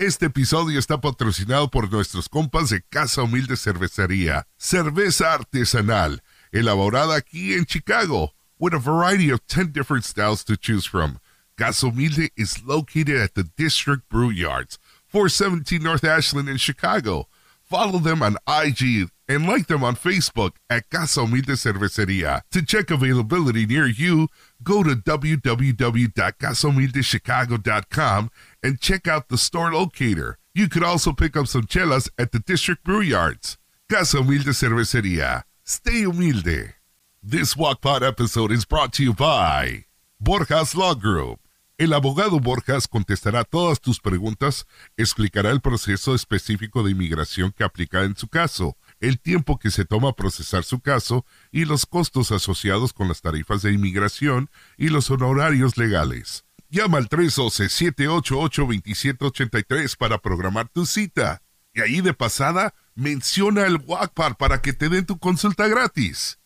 Este episodio está patrocinado por nuestros compas de Casa Humilde Cervecería. Cerveza artesanal, elaborada aquí en Chicago, with a variety of 10 different styles to choose from. Casa Humilde is located at the District Brew Yards, 417 North Ashland in Chicago. Follow them on IG and like them on Facebook at Humilde Cerveceria. To check availability near you, go to www.casahumildechicago.com and check out the store locator. You could also pick up some chelas at the district brew yards. Casa Humilde Cerveceria. Stay humilde. This Walkpod episode is brought to you by Borjas Law Group. El abogado Borjas contestará todas tus preguntas, explicará el proceso específico de inmigración que aplica en su caso, el tiempo que se toma procesar su caso y los costos asociados con las tarifas de inmigración y los honorarios legales. Llama al 312-788-2783 para programar tu cita. Y ahí de pasada, menciona el WACPAR para que te den tu consulta gratis.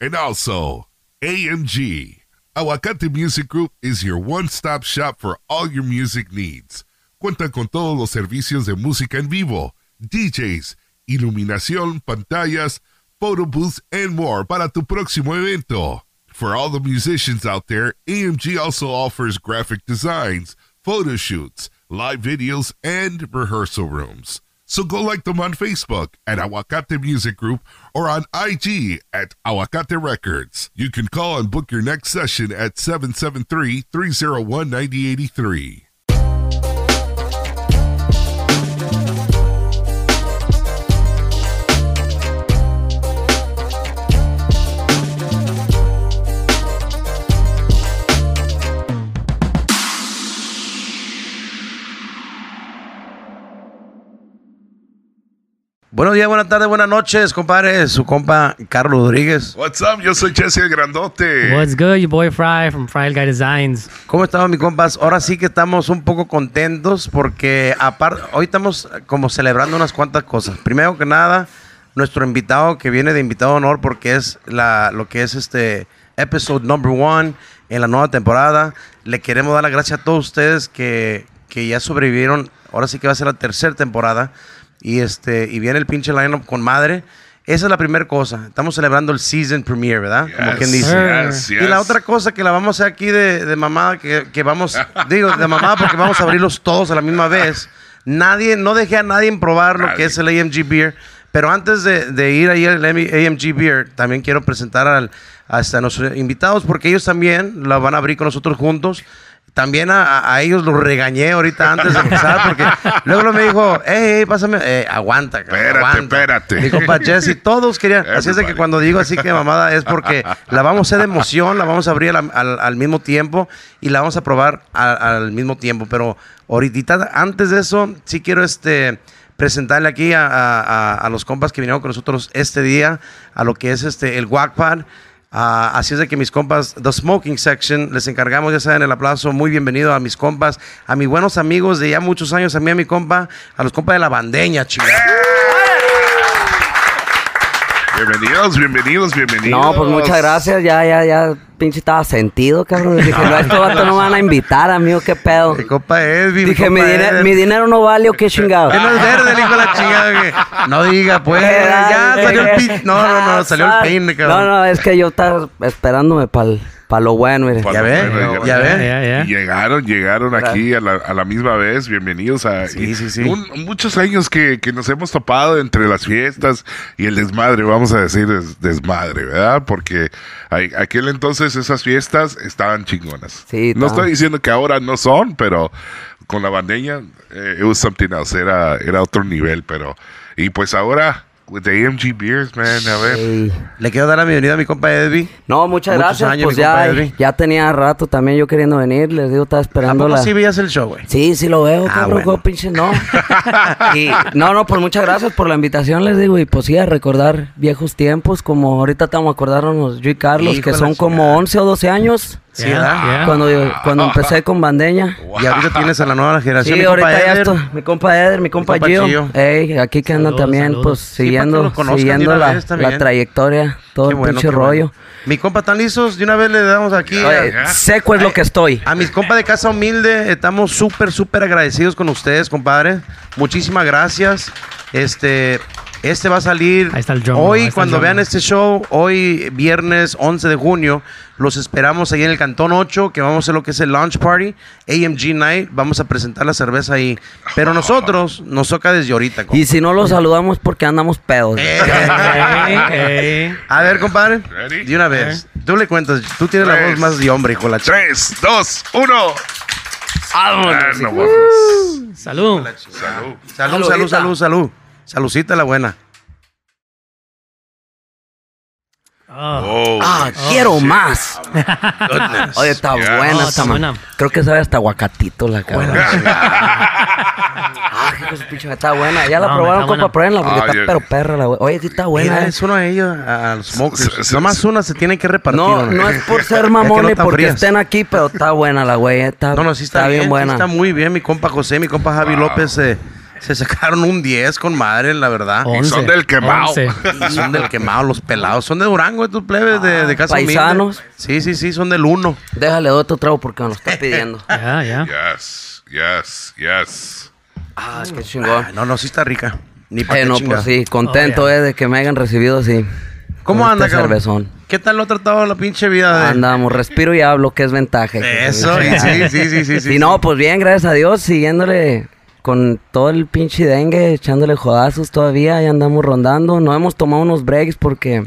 And also, AMG. Aguacate Music Group is your one-stop shop for all your music needs. Cuentan con todos los servicios de música en vivo, DJs, iluminación, pantallas, photo booths, and more para tu próximo evento. For all the musicians out there, AMG also offers graphic designs, photo shoots, live videos, and rehearsal rooms. So go like them on Facebook at Aguacate Music Group or on IG at Aguacate Records. You can call and book your next session at 773 301 9083. Buenos días, buenas tardes, buenas noches, compadre. Su compa Carlos Rodríguez. What's up? Yo soy Jesse el Grandote. What's good, your boy Fry from Fry Guy Designs. ¿Cómo estamos, mis compas? Ahora sí que estamos un poco contentos porque aparte, hoy estamos como celebrando unas cuantas cosas. Primero que nada, nuestro invitado que viene de invitado de honor porque es la, lo que es este episode number one en la nueva temporada. Le queremos dar las gracias a todos ustedes que, que ya sobrevivieron. Ahora sí que va a ser la tercera temporada. Y este y viene el pinche lineup con madre. Esa es la primera cosa. Estamos celebrando el season premiere, ¿verdad? Como Yes, quien dice. yes, Y la yes. otra cosa que la vamos a hacer aquí de, de mamada, que, que vamos, digo, de mamada porque vamos a abrirlos todos a la misma vez. Nadie, no dejé a nadie en probar lo que Nadie. es el AMG Beer. Pero antes de, de ir ahí al AMG Beer, también quiero presentar al, hasta a nuestros invitados porque ellos también la van a abrir con nosotros juntos. También a, ellos los regañé ahorita antes de empezar porque luego me dijo, hey, hey, pásame, eh, aguanta, Espérate, aguanta. espérate. Mi compa Jesse, todos querían. Así es de que cuando digo así que mamada es porque la vamos a hacer de emoción, la vamos a abrir al, al- al mismo tiempo y la vamos a probar al, al mismo tiempo. Pero ahorita, antes de eso, sí quiero este presentarle aquí a, a- a- a los compas que vinieron con nosotros este día a lo que es este el Wackpad. Ah, así es de que mis compas, The Smoking Section, les encargamos, ya saben, el aplauso. Muy bienvenido a mis compas, a mis buenos amigos de ya muchos años, a mí, a mi compa, a los compas de la bandeña, chingada. Bienvenidos, bienvenidos, bienvenidos. No, pues muchas gracias. Ya, ya, ya, pinche estaba sentido, cabrón. Dije, no, estos vatos no me van a invitar, amigo, qué pedo. Mi Edwin. mi Dije, mi, diner- mi dinero no vale o qué chingado. Que no es verde, el hijo de la chingada. que- No diga, pues. Ya salió el pin. No, no, no, salió el No, cabrón. no, es que yo estaba esperándome para lo bueno, mire. Pa- Ya ve, Bueno, ya ve. llegaron, llegaron aquí a la, a la misma vez. Bienvenidos a Sí, sí, sí. un- muchos años que, que nos hemos topado entre las fiestas y el desmadre, vamos a decir des- desmadre, ¿verdad? Porque aquel entonces esas fiestas estaban chingonas. Sí, no estoy diciendo que ahora no son, pero con la bandeña, eh, it was something else, era, era otro nivel, pero y pues ahora with the AMG beers, man, a ver. Ey. Le quiero dar la bienvenida a mi compa Edwin. No, muchas Muchos gracias. años, pues mi compa ya, ya tenía rato también yo queriendo venir. Les digo, estaba ¿A esperando poco la... sí veías el show, güey? Sí, sí lo veo, Ah, cabrón, bueno. pinche no. Y, no, no, pues muchas gracias por la invitación, les digo, y pues sí, a recordar viejos tiempos, como ahorita estamos a acordarnos yo y Carlos, Hijo que de son como chingada. 11 o 12 años. Sí, Yeah, ¿verdad? yeah. Cuando, cuando empecé con Bandeña. Y ahorita tienes a la nueva generación. Sí, mi compa ahorita ya estoy. Mi compa Eder, mi compa, compa Gio. Gio. Ey, aquí que andan también, saludos. pues siguiendo, siguiendo la, la trayectoria, todo Qué el bueno, pinche bueno. rollo. Mi compa, ¿están listos? De una vez le damos aquí. Oye, a- seco es lo que estoy. A mis compas de Casa Humilde, estamos súper, súper agradecidos con ustedes, compadre. Muchísimas gracias. Este, este va a salir Ahí está el drum roll, ahí hoy, está el cuando drum vean este show, hoy viernes 11 de junio, los esperamos ahí en el Cantón 8, que vamos a hacer lo que es el launch party, AMG Night, vamos a presentar la cerveza ahí. Pero nosotros nos toca desde ahorita. compa. Y si no los saludamos porque andamos pedos. Eh, ey. a ver, compadre, Ready? de una vez. Tú le cuentas, tú tienes la Tres. voz más de hombre, hijo de la ch- 3, 2, 1. Ah, no mames. Salud. Salud. Salud, salud, salud, salud. Saludcita la buena. Oh. Oh, Ah, quiero más. Goodness. Oye, está Yeah. buena Oh, esta buena. Creo que sabe hasta aguacatito la cabrón. ah, pinche, está buena. Ya la No, probaron, compa, pruébenla porque Ah, está yeah. pero perra la güey. Oye, sí está buena. Mira, eh. es uno de ellos a los smokers. Nomás una se tiene que repartir. No, no es por ser Es que mamón no ni están porque frías. estén aquí, pero está buena la güey. eh, Está, No, no, sí está, bien, bien sí buena. está muy bien. Mi compa José, mi compa Javi López eh, se sacaron un 10 con madre, la verdad. Once, son del quemado. Y son del quemado, los pelados. Son de Durango, estos plebes de, de casa Humilde. paisanos. Sí, sí, sí, son del uno. Déjale otro trago porque me lo está pidiendo. Ya, ya. Yes, yes, yes. ah, qué chingón. Ay, no, no, sí está rica. Ni para Eh, no, pues sí, contento Oh, yeah. eh, de que me hayan recibido así. ¿Cómo con anda, este cabrón? cervezón. ¿Qué tal lo ha tratado la pinche vida de...? Andamos, respiro y hablo, que es ventaja. Eso, y sí, sí, sí, sí. sí, Y no, pues bien, gracias a Dios, siguiéndole con todo el pinche dengue, echándole jodazos todavía, y andamos rondando. No hemos tomado unos breaks porque,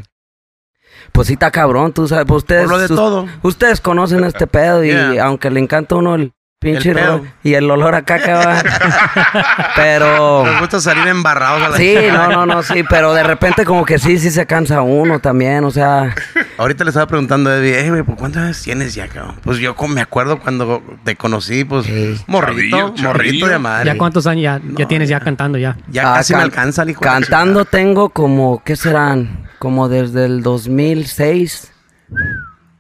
pues sí está cabrón, tú sabes, pues ustedes, Por lo de sus- todo. ustedes conocen este pedo y Yeah. aunque le encanta a uno el pinche y el olor a caca, va. pero... Nos gusta salir embarrados a la Sí, no, no, no, sí, pero de repente como que sí, sí se cansa uno también, o sea, Ahorita le estaba preguntando a Eddie, eh, güey, ¿por ¿cuántos años tienes ya, cabrón? Pues yo como me acuerdo cuando te conocí, pues, Sí. morrito, Chavillo, morrito de madre. ¿Ya cuántos años ya, ya tienes ya cantando ya? Ya Ah, casi me can- alcanza el hijo de la Cantando tengo como, ¿qué serán? Como desde el 2006.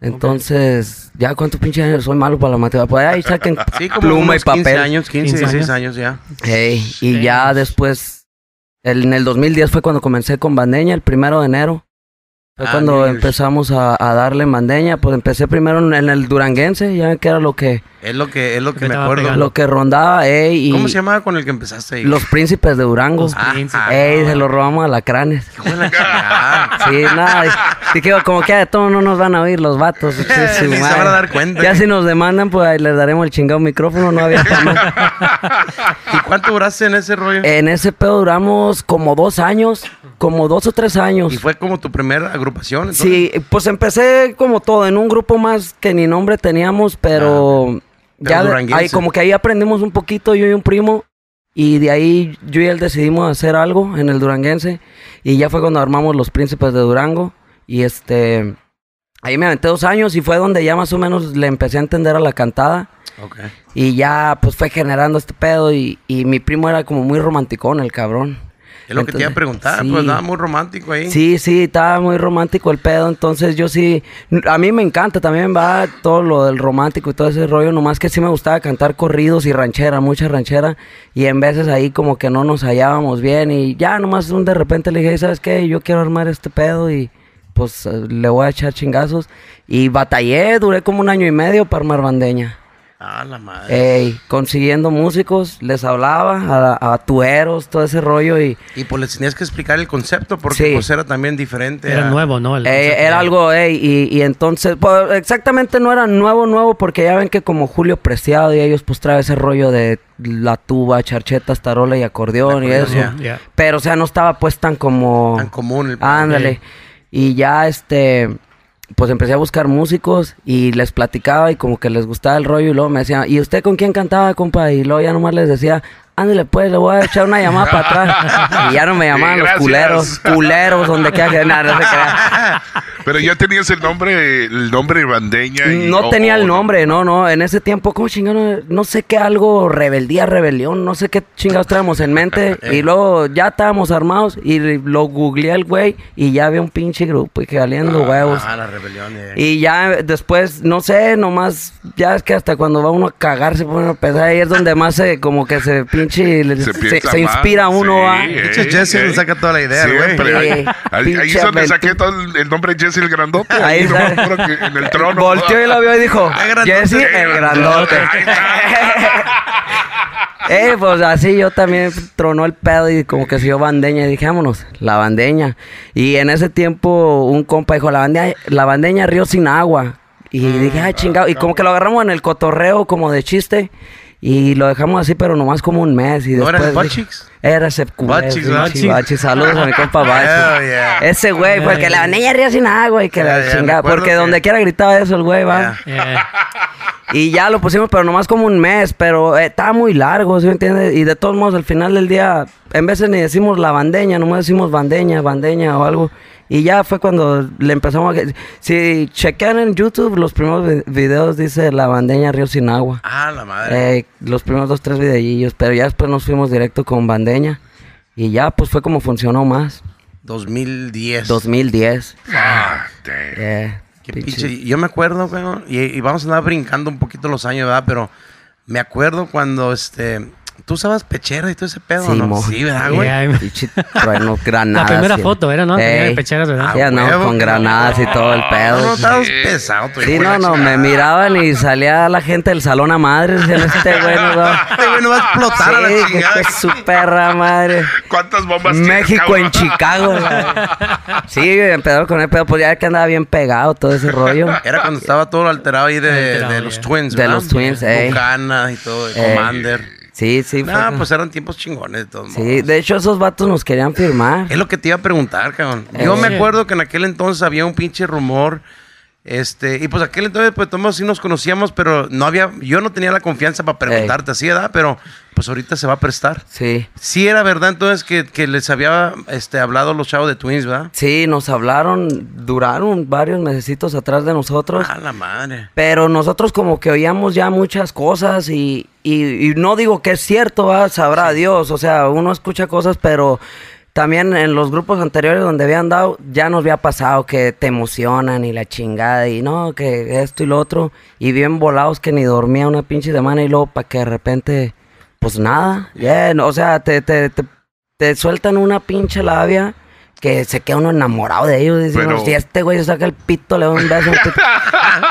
Entonces, ya cuánto pinche años soy malo para la matemática. Pues ahí saquen. Sí, como pluma y unos 15 papel. años, 15, 15 16 años ya. Ey, y Sí. ya después, el- en el 2010 fue cuando comencé con Bandeña, el primero de enero. Fue Ah, cuando empezamos a, a darle en Bandeña. Pues empecé primero en, en el Duranguense, ya que era lo que, Es lo que, es lo que me acuerdo. pegando. lo que rondaba. Ey, y ¿Cómo se llamaba con el que empezaste ahí? Los príncipes de Durango. Los Ah, príncipes. Ey, se los robamos a lacranes. La. Sí, nada. Que como que de todo no nos van a oír los vatos. Sí, sí, Ni se van a dar cuenta. Ya si nos demandan, pues ahí les daremos el chingado micrófono. No había forma. ¿Y cuánto duraste en ese rollo? En ese pedo duramos como dos años. Como dos o tres años. y fue como tu primera agrupación. entonces? Sí, pues empecé como todo, en un grupo más que ni nombre teníamos, pero Pero ya de- ahí como que ahí aprendimos un poquito yo y un primo y de ahí yo y él decidimos hacer algo en el duranguense y ya fue cuando armamos los príncipes de Durango y este ahí me aventé dos años y fue donde ya más o menos le empecé a entender a la cantada Ok. y ya pues fue generando este pedo y, y mi primo era como muy romanticón el cabrón. Es lo que te iba a Entonces, preguntar, sí. pues nada muy romántico ahí. Sí, sí, estaba muy romántico el pedo, entonces yo sí, a mí me encanta, también va todo lo del romántico y todo ese rollo, nomás que sí me gustaba cantar corridos y ranchera, mucha ranchera, y en veces ahí como que no nos hallábamos bien y ya nomás un de repente le dije, ¿sabes qué? Yo quiero armar este pedo y pues eh, le voy a echar chingazos y batallé, duré como un año y medio para armar bandeña. Ah, la madre. Ey, consiguiendo músicos, les hablaba a, a tueros, todo ese rollo y... Y pues les tenías que explicar el concepto porque Sí. pues era también diferente. Era a- nuevo, ¿no? El era algo, ey, y, y entonces, pues, exactamente no era nuevo, nuevo, porque ya ven que como Julio Preciado y ellos pues trae ese rollo de la tuba, charchetas, tarola y acordeón y eso. Pero, o sea, no estaba pues tan como... Tan común el Ándale. Y ya, este, pues empecé a buscar músicos y les platicaba y como que les gustaba el rollo y luego me decían, ¿y usted con quién cantaba, compa? Y luego ya nomás les decía, ándale pues, le voy a echar una llamada para atrás. Y ya no me llamaban Sí, los culeros, culeros, donde quiera que nada, no se crea. Pero ya tenías el nombre, el nombre Bandeña. y- No tenía el no. nombre, no, no. En ese tiempo, ¿cómo chingado? No sé qué algo, rebeldía, rebelión, no sé qué chingados traíamos en mente. y luego ya estábamos armados y lo googleé al güey y ya había un pinche grupo y que valiendo huevos. Ah, la rebelión. eh. Y ya después, no sé, nomás, ya es que hasta cuando va uno a cagar se pone a pensar, ahí es donde más se, como que se pinche, le- Se se, se inspira uno, sí, ¿va? eh, Pinche Jesse eh. le saca toda la idea, güey. Sí. Ahí, ahí- ahí Pinche es donde saqué todo el, el nombre Jesse el Grandote. Ahí Ahí está. nomás puro que en el trono. Volteó y lo vio y dijo, Ah. Jesse el grandote. Eh, pues así yo también tronó el pedo y como que siguió bandeña y dije, vámonos, la bandeña. Y en ese tiempo un compa dijo, la bandeña, la bandeña río sin agua. Y dije, ay, chingado. Y como que lo agarramos en el cotorreo como de chiste. Y lo dejamos así, pero nomás como un mes. Y ¿No era después Butchicks? Era Butchicks, pinche Butchicks. Butchicks. Saludos a mi compa Bachi. Oh, yeah. Ese güey, porque la bandeña río sin agua y que la chingada. Porque que- donde quiera gritaba eso el güey, va. Y ya lo pusimos, pero nomás como un mes, pero eh, estaba muy largo, ¿sí me entiendes? Y de todos modos, al final del día, en de ni decimos la bandeña, nomás decimos bandeña, bandeña o algo. Y ya fue cuando le empezamos a... Si chequean en YouTube, los primeros vi- videos dice la bandeña Río Sin Agua. Ah, la madre. Eh, los primeros dos, tres videillos, pero ya después nos fuimos directo con bandeña. Y ya, pues fue como funcionó más. 2010. 2010. Ah. Eh, Qué pinche- pinche- Yo me acuerdo, güey, y, y vamos a andar brincando un poquito los años, ¿verdad? Pero me acuerdo cuando, este... Tú usabas pechera y todo ese pedo, Sí, ¿no? mo. Sí, ¿verdad, güey? Yeah, trueno, la granadas. primera sí. foto era, ¿no? Tenía de pecheras, ¿verdad? Sí, no, huevo con que no. granadas y todo el pedo. No, no, sí. estabas pesado. tú, Sí, de no, no, me miraban y salía la gente del salón a madres. Decían, este güey no va. Este güey no va a explotar a la Sí, chingada. fue su perra madre. ¿Cuántas bombas México cabrón? en Chicago. Sí, empezaron con el pedo, pues ya que andaba bien pegado todo ese rollo. Era cuando estaba todo alterado ahí de, Alterado, de los ya. Twins, De ¿verdad? los Twins. Buchanan y todo, de. Commander. Sí, sí. fue- Nah, pues eran tiempos chingones de todos Sí, modos. de hecho esos vatos nos querían firmar. Es lo que te iba a preguntar, cabrón. Yo Eh. me acuerdo que en aquel entonces había un pinche rumor. Este, y pues aquel entonces, pues todos sí nos conocíamos, pero no había, yo no tenía la confianza para preguntarte así, ¿verdad? Pero pues ahorita se va a prestar. Sí. Sí era verdad entonces que, que les había este, hablado los chavos de Twins, ¿verdad? Sí, nos hablaron, duraron varios mesecitos atrás de nosotros. Ah, la madre. Pero nosotros como que oíamos ya muchas cosas y, y- y no digo que es cierto, ¿va? sabrá Dios. O sea, uno escucha cosas, pero también en los grupos anteriores donde había andado ya nos había pasado que te emocionan y la chingada y no, que esto y lo otro. Y bien volados que ni dormía una pinche semana y luego para que de repente, pues nada. ya, no, o sea, te, te, te, te sueltan una pinche labia. Que se queda uno enamorado de ellos. Dice, Pero- si este güey se saca el pito, le da un beso. un pito".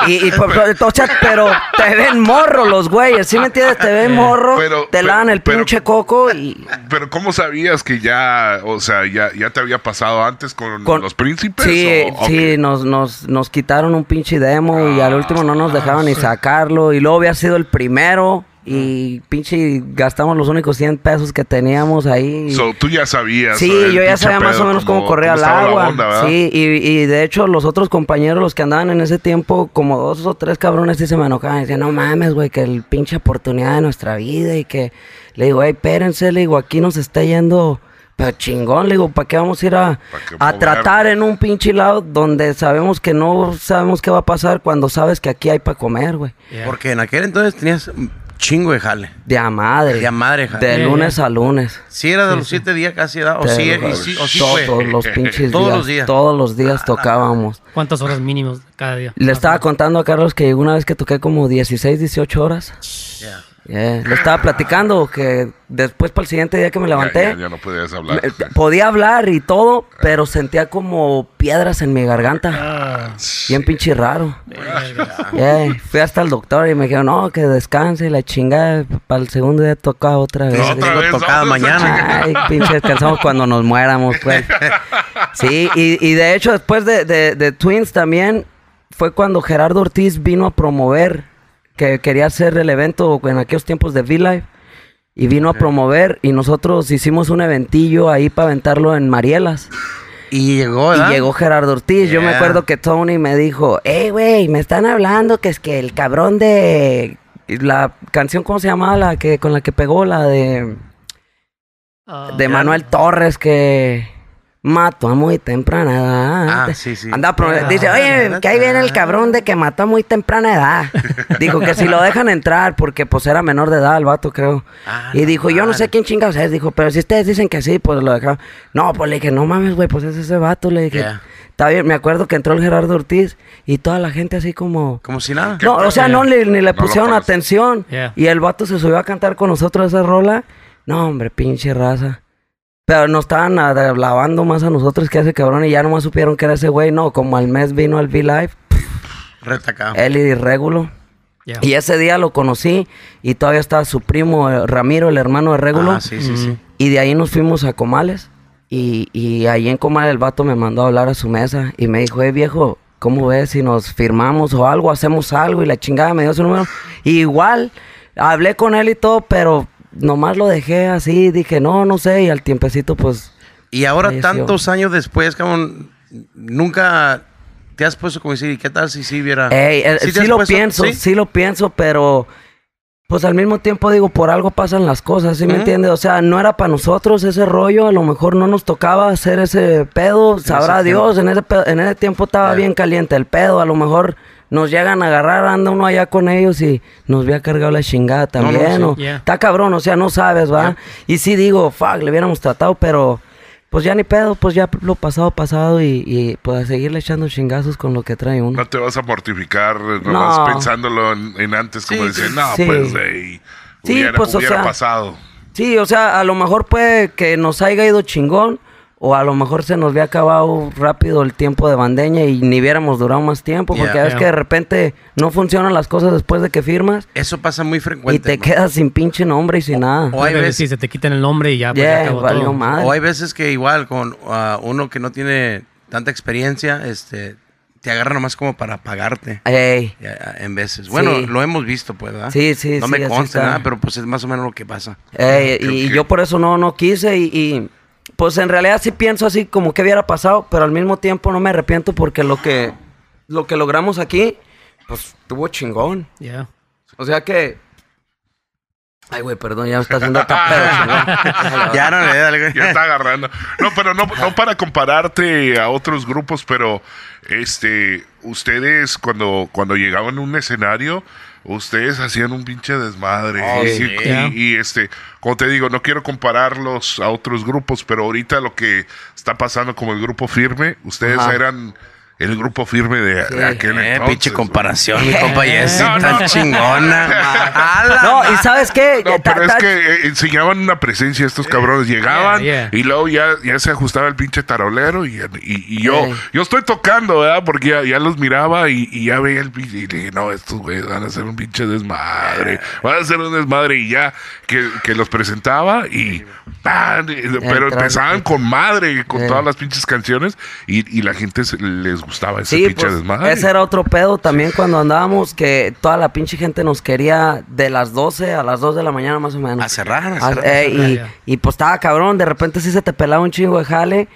Y, y por- por- o sea, pero te ven morro los güeyes, ¿sí me entiendes? Te ven morro, Pero- te pero- lavan el pero- pinche coco y... Pero ¿cómo sabías que ya, o sea, ya, ya te había pasado antes con, con- los príncipes? Sí, o- sí, nos, nos, nos quitaron un pinche demo y al último no nos dejaron ni sacarlo. Y luego había sido el primero y pinche gastamos los únicos 100 pesos que teníamos ahí. So, tú ya sabías. Sí, yo ya sabía más o menos cómo, corría el agua. sí, y, y de hecho los otros compañeros, los que andaban en ese tiempo, como dos o tres cabrones, sí se me enojaban. Decían, no mames, güey, que el pinche oportunidad de nuestra vida y que... Le digo, hey, espérense, le digo, aquí nos está yendo... Pero chingón, le digo, ¿para qué vamos a ir a, ¿Pa' qué a tratar en un pinche lado donde sabemos que no sabemos qué va a pasar cuando sabes que aquí hay para comer, güey? Yeah. Porque en aquel entonces tenías chingo de jale. De a madre. De a madre, jale. De lunes a lunes. Sí era de los siete días casi, ¿verdad? O sí, y sí, o sí todos fue. los pinches Todos días. los días. Todos los días tocábamos. ¿Cuántas horas mínimos cada día? Le estaba contando a Carlos que una vez que toqué como 16, 18 horas. Ya. Yeah, Le estaba platicando que después para el siguiente día que me levanté, ya, ya no podías hablar. me- podía hablar y todo, pero sentía como piedras en mi garganta. Ah, Bien pinche raro. Yeah, Fui hasta el doctor y me dijeron, no, que descanse y la chingada. Para el segundo día tocaba otra vez. No, otra digo, vez. tocada vamos a mañana. Ay, pinche descansamos cuando nos muéramos, pues. Sí, y, y de hecho después de, de- de Twins también fue cuando Gerardo Ortiz vino a promover, que quería hacer el evento en aquellos tiempos de V-Live. Y vino a promover y nosotros hicimos un eventillo ahí para aventarlo en Marielas. Y llegó, Y llegó Gerardo Ortiz. Yo me acuerdo que Tony me dijo, hey, güey, me están hablando que es que el cabrón de... La canción, ¿cómo se llamaba? La que, con la que pegó, la de... Ah, de Manuel Torres que mató a muy temprana edad. Ah, sí, sí. Anda, dice, oye, que ahí viene el cabrón de que mató a muy temprana edad. dijo que si lo dejan entrar, porque pues era menor de edad el vato, creo. Ah, y dijo, yo no sé quién chingados es. Dijo, pero si ustedes dicen que sí, pues lo dejaron. No, pues le dije, no mames, güey, pues es ese vato. Le dije, está bien. Me acuerdo que entró el Gerardo Ortiz y toda la gente así como... Como si nada. No, o sea, no le- ni le pusieron atención. Yeah. Y el vato se subió a cantar con nosotros esa rola. No, hombre, pinche raza. Pero nos estaban alabando más a nosotros que a ese cabrón y ya nomás supieron que era ese güey. No, como al mes vino al V-Live, Retacado. él y Régulo. Yeah. Y ese día lo conocí y todavía estaba su primo eh, Ramiro, el hermano de Régulo. Ah, sí, sí, sí. Y de ahí nos fuimos a Comales. Y, y ahí en Comales el vato me mandó a hablar a su mesa y me dijo, eh viejo, ¿cómo ves si nos firmamos o algo, hacemos algo? Y la chingada me dio su número. Y igual, hablé con él y todo, pero nomás lo dejé así, dije, no, no sé, y al tiempecito pues... Y ahora, Falleció. tantos años después, cabrón, nunca te has puesto como decir, ¿y qué tal si sí viera? Ey, eh, ¿Sí lo puesto? pienso, ¿Sí? ¿Sí? lo pienso, pero pues al mismo tiempo digo, por algo pasan las cosas, ¿sí me entiendes? O sea, no era para nosotros ese rollo, a lo mejor no nos tocaba hacer ese pedo, sabrá Dios, en ese, pedo- en ese tiempo estaba bien caliente el pedo, a lo mejor nos llegan a agarrar, anda uno allá con ellos y nos había cargado la chingada No, no, también, sí. o- Yeah. está cabrón, o sea, no sabes, ¿va? Y sí digo, fuck, le hubiéramos tratado, pero... Pues ya ni pedo, pues ya lo pasado, pasado y, y pues a seguirle echando chingazos con lo que trae uno. No te vas a mortificar, nomás No. pensándolo en, en antes, como Sí, decir, sí, no, sí. pues, ey, Sí, hubiera, pues, o hubiera sea, pasado. Sí, o sea, a lo mejor puede que nos haya ido chingón, o a lo mejor se nos había acabado rápido el tiempo de bandeña y ni hubiéramos durado más tiempo, porque Yeah. es Yeah. que de repente no funcionan las cosas después de que firmas Eso pasa muy y frecuente. te quedas sin pinche nombre y sin nada. O hay veces- si se te quitan el nombre y ya, pues, ya Yeah, acabó valió todo. madre. O hay veces que igual con ah, uno que no tiene tanta experiencia, este, te agarra nomás como para pagarte. Ey, En veces. Bueno, Sí. lo hemos visto, pues, ¿verdad? Sí, sí, No sí, me consta nada, pero pues es más o menos lo que pasa. ey, y que- yo por eso no, no quise y, y, pues en realidad sí pienso así como que hubiera pasado, pero al mismo tiempo no me arrepiento porque lo que, lo que logramos aquí, pues estuvo chingón. Yeah. O sea que. Ay, güey, perdón, ya me está haciendo chingón. ya no le da algo. Ya está agarrando. No, pero no, no para compararte a otros grupos, pero este, ustedes cuando, cuando llegaban a un escenario, ustedes hacían un pinche desmadre. Oh, y, sí. y- Yeah. y, este, como te digo, no quiero compararlos a otros grupos, pero ahorita lo que está pasando como el grupo firme, ustedes Ajá. eran el grupo firme de, de aquel Eh, entonces. pinche comparación, mi compa Jessy, No, tan no. chingona. No, y sabes qué? No, pero es que eh, enseñaban una presencia estos cabrones. Llegaban Yeah, yeah. y luego ya, ya se ajustaba el pinche tarolero y, y- y yo, yo estoy tocando, ¿verdad? Porque ya, ya los miraba y, y ya veía el pinche. Y dije, no, estos güeyes van a hacer un pinche desmadre. Van a hacer un desmadre y ya que, que los presentaba y. Pero empezaban con madre, con todas las pinches canciones y, y la gente se- les gustaba ese Sí, pinche pues, desmadre. ese era otro pedo también cuando andábamos, que toda la pinche gente nos quería de las 12 a las 2 de la mañana más o menos. A cerrar, a Ah, cerrar. eh, y, Ya. y pues estaba cabrón, de repente sí se te pelaba un chingo de jale,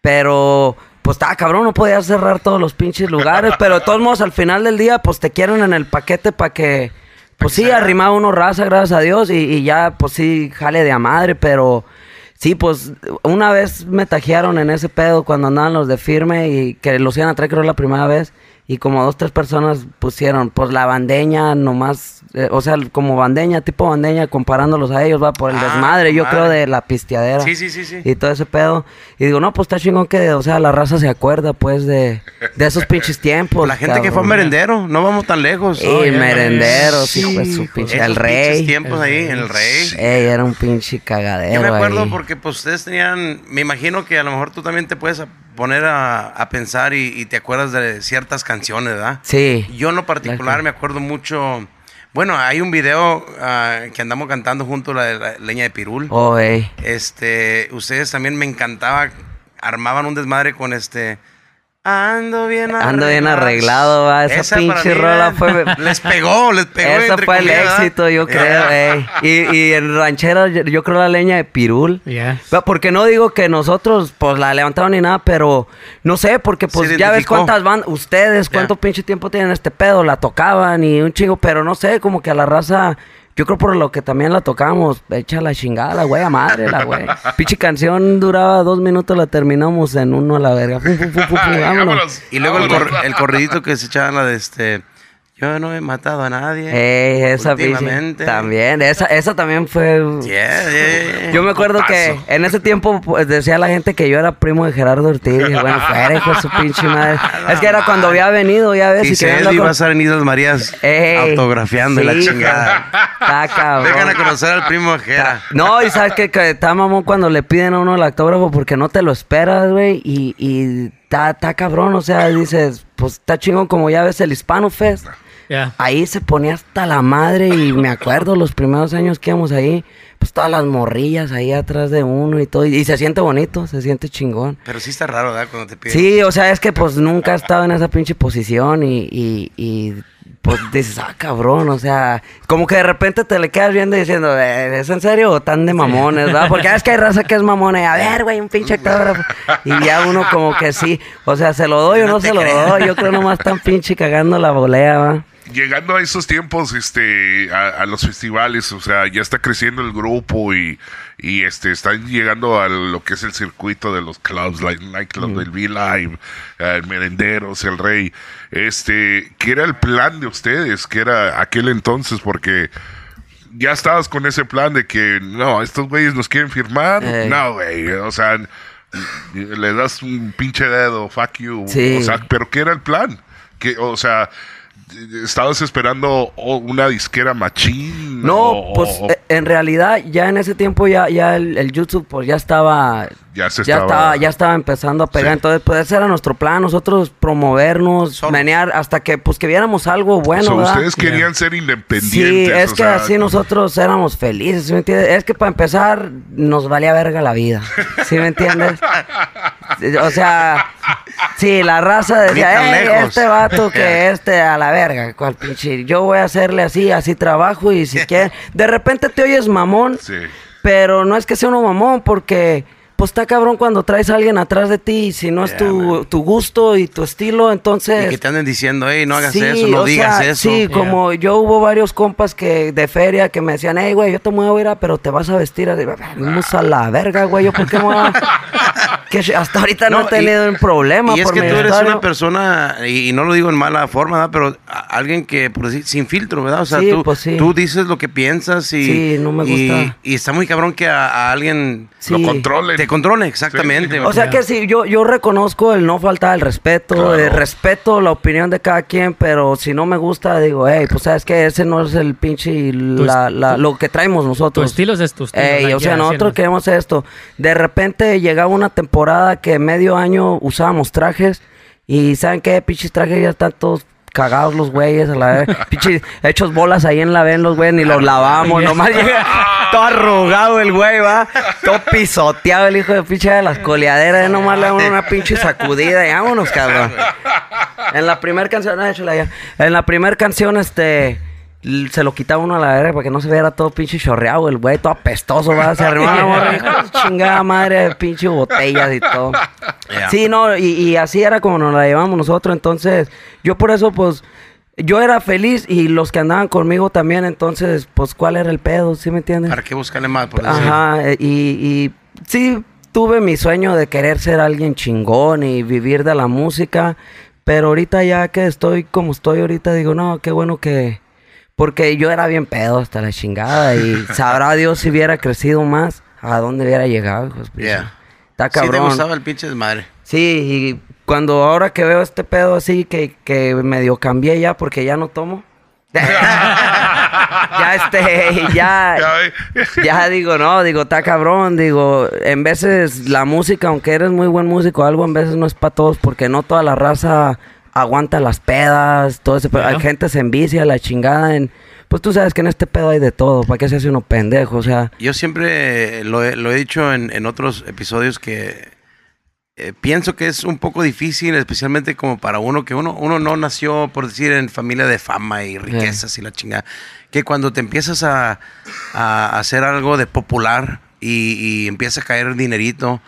pero pues estaba cabrón, no podías cerrar todos los pinches lugares, pero de todos modos al final del día pues te quieren en el paquete para que, pues sí, arrimaba uno raza, gracias a Dios, y, y ya pues sí, jale de a madre, pero... Sí, pues una vez me tajearon en ese pedo cuando andaban los de firme y que los iban a traer creo la primera vez y como dos, tres personas pusieron pues la bandeña nomás, eh, o sea, como bandeña, tipo bandeña comparándolos a ellos, va por el Ah, desmadre, yo madre. creo de la pisteadera. Sí, sí, sí, sí. Y todo ese pedo. Y digo, no, pues está chingón que, o sea, la raza se acuerda pues de, de esos pinches tiempos. La gente que fue merendero, no vamos tan lejos. Y Oh, merenderos, Sí, hijo de su pinche. esos El pinches rey. tiempos ahí, en el rey. Ey, era un pinche cagadero. Yo me acuerdo ahí. porque pues ustedes tenían, me imagino que a lo mejor tú también te puedes poner a, a pensar y, y te acuerdas de ciertas canciones, ¿verdad? Sí. Yo en lo particular me acuerdo mucho, bueno, hay un video ah, que andamos cantando junto a la de la leña de Pirul. Oh. Este, ustedes también me encantaba, armaban un desmadre con este... Ando bien arreglado. Ando bien arreglado, va. Esa, pinche mí, rola fue. Les pegó, les pegó. Esa entre fue el éxito, yo creo, ey. Y, y en ranchera, yo, creo la leña de pirul. Yeah. Va, Porque no digo que nosotros, pues, la levantaron ni nada, pero no sé, porque, pues, Se ya ves cuántas van, ustedes, cuánto pinche tiempo tienen este pedo, la tocaban y un chingo, pero no sé, como que a la raza, Yo creo por lo que también la tocamos, echa la chingada, la wea madre, la güey. Pinche canción duraba dos minutos, la terminamos en uno a la verga. Fu, fu, fu, fu, fu, Ay, vámonos. Y luego el, cor- el corridito que se echaban la de este. Yo no he matado a nadie. Ey, esa últimamente. También, esa, esa también fue. Yeah, yeah, yeah. Yo me acuerdo que en ese tiempo pues, decía la gente que yo era primo de Gerardo Ortiz. Dije, bueno, fuera, hijo de su pinche madre. Es que era cuando había venido, ya ves. Y y si él iba con- a estar en Islas Marías Ey, autografiando y la sí, chingada. Está cabrón. Dejan a conocer al primo Jera. No, y sabes que, que está mamón cuando le piden a uno el autógrafo porque no te lo esperas, güey. Y, y está, está cabrón, o sea, dices, pues está chingón como ya ves el Hispano Fest. Ahí se ponía hasta la madre y me acuerdo los primeros años que íbamos ahí, pues todas las morrillas ahí atrás de uno y todo. Y, se siente bonito, se siente chingón. Pero sí está raro, ¿verdad? Cuando te piden. Sí, o sea, es que pues nunca he estado en esa pinche posición y, y, y, pues dices, ah, cabrón, o sea, como que de repente te le quedas viendo y diciendo, "Eh, ¿es en serio o tan de mamones, verdad? Porque es que hay raza que es mamona y a ver, güey, un pinche. Y ya uno como que sí, o sea, ¿se lo doy o No se lo doy? Yo creo nomás tan pinche cagando la volea, va. Llegando a esos tiempos, este, a, a los festivales, o sea, ya está creciendo el grupo y, y este, están llegando a lo que es el circuito de los clubs, like, nightclub del V-Live, eh, el Merenderos, el Rey, este, ¿qué era el plan de ustedes? ¿Qué era aquel entonces? Porque ya estabas con ese plan de que, no, estos güeyes nos quieren firmar, Ey. no, güey, o sea, le das un pinche dedo, fuck you, Sí. o sea, pero ¿qué era el plan? Que, o sea, ¿estabas esperando una disquera machín? No, o- pues o- eh, en realidad ya en ese tiempo ya, ya el, el YouTube pues ya estaba ya se ya estaba... estaba, ya estaba empezando a pegar. Sí. Entonces, pues ese era nuestro plan, nosotros promovernos, menear, hasta que pues que viéramos algo bueno, O sea, ustedes querían ser independientes. Sí, es o que sea, así nosotros éramos felices, ¿sí me entiendes? Es que para empezar nos valía verga la vida, ¿sí me entiendes? O sea, sí, la raza decía, "Ey, lejos". este vato que este a la verga, cual pinche, yo voy a hacerle así, así trabajo y si quiere, de repente te oyes mamón, Sí. pero no es que sea uno mamón, porque pues está cabrón cuando traes a alguien atrás de ti y si no es tu, tu gusto y tu estilo, entonces... Y que te anden diciendo, hey, no hagas Sí, eso, no digas sea, eso. Sí, como yo hubo varios compas que de feria que me decían, hey, güey, yo te muevo a ir a, pero te vas a vestir así. Vamos a la verga, güey, yo por qué me voy a... que hasta ahorita no, he tenido un problema Y es por que tú eres una persona, y, y no lo digo en mala forma, ¿verdad? pero a- alguien que, por decir, sin filtro, ¿verdad? O sea, Sí, tú, pues sí. tú dices lo que piensas y... Sí, no me gusta. Y, está muy cabrón que a, a alguien Lo Sí. Controle, exactamente. O sea que sí, yo, yo reconozco el no faltar al respeto, Claro. eh, respeto la opinión de cada quien, pero si no me gusta, digo, hey, pues sabes que ese no es el pinche, la, la- tu- lo que traemos Tu nosotros. estilo es tu estilo. Ey, o sea, nosotros sí, queremos esto. De repente llegaba una temporada que medio año usábamos trajes y ¿saben qué? Pinches trajes ya están todos cagados los güeyes, a la vez. Pinches hechos bolas ahí en la ven los güeyes, ni los lavamos, nomás llega todo arrugado el güey, va. Todo pisoteado el hijo de pinche de las coleaderas, nomás le damos una pinche sacudida y vámonos, cabrón. En la primera canción, no, échala ya. En la primera canción, este. Se lo quitaba uno a la verga para que no se viera todo pinche chorreado, el güey, todo apestoso, va. Se arrimaba su chingada madre, de pinche botellas y todo. Sí, no, y, y así era como nos la llevamos nosotros. Entonces, yo por eso, pues, yo era feliz y los que andaban conmigo también. Entonces, pues, ¿cuál era el pedo? ¿Sí me entiendes? ¿Para qué buscarle más? Por decir? Ajá, y, y sí tuve mi sueño de querer ser alguien chingón y vivir de la música, pero ahorita ya que estoy como estoy ahorita, digo, no, qué bueno que... Porque yo era bien pedo hasta la chingada y sabrá Dios si hubiera crecido más, a dónde hubiera llegado. hijos, pues, Yeah. Está Sí te cabrón. gustaba el pinche desmadre. Sí, y cuando ahora que veo este pedo así, que, que medio cambié ya porque ya no tomo. ya este, ya, ya digo, no, digo, está cabrón, digo, en veces la música, aunque eres muy buen músico, algo en veces no es para todos, porque no toda la raza aguanta las pedas, todo ese pedo. Hay gente se envicia, la chingada en... Pues tú sabes que en este pedo hay de todo, ¿para qué se hace uno pendejo? O sea, Yo siempre eh, lo he, lo he dicho en, en otros episodios que eh, pienso que es un poco difícil, especialmente como para uno que uno, uno no nació, por decir, en familia de fama y riquezas y la chingada. Que cuando te empiezas a, a hacer algo de popular y, y empieza a caer dinerito,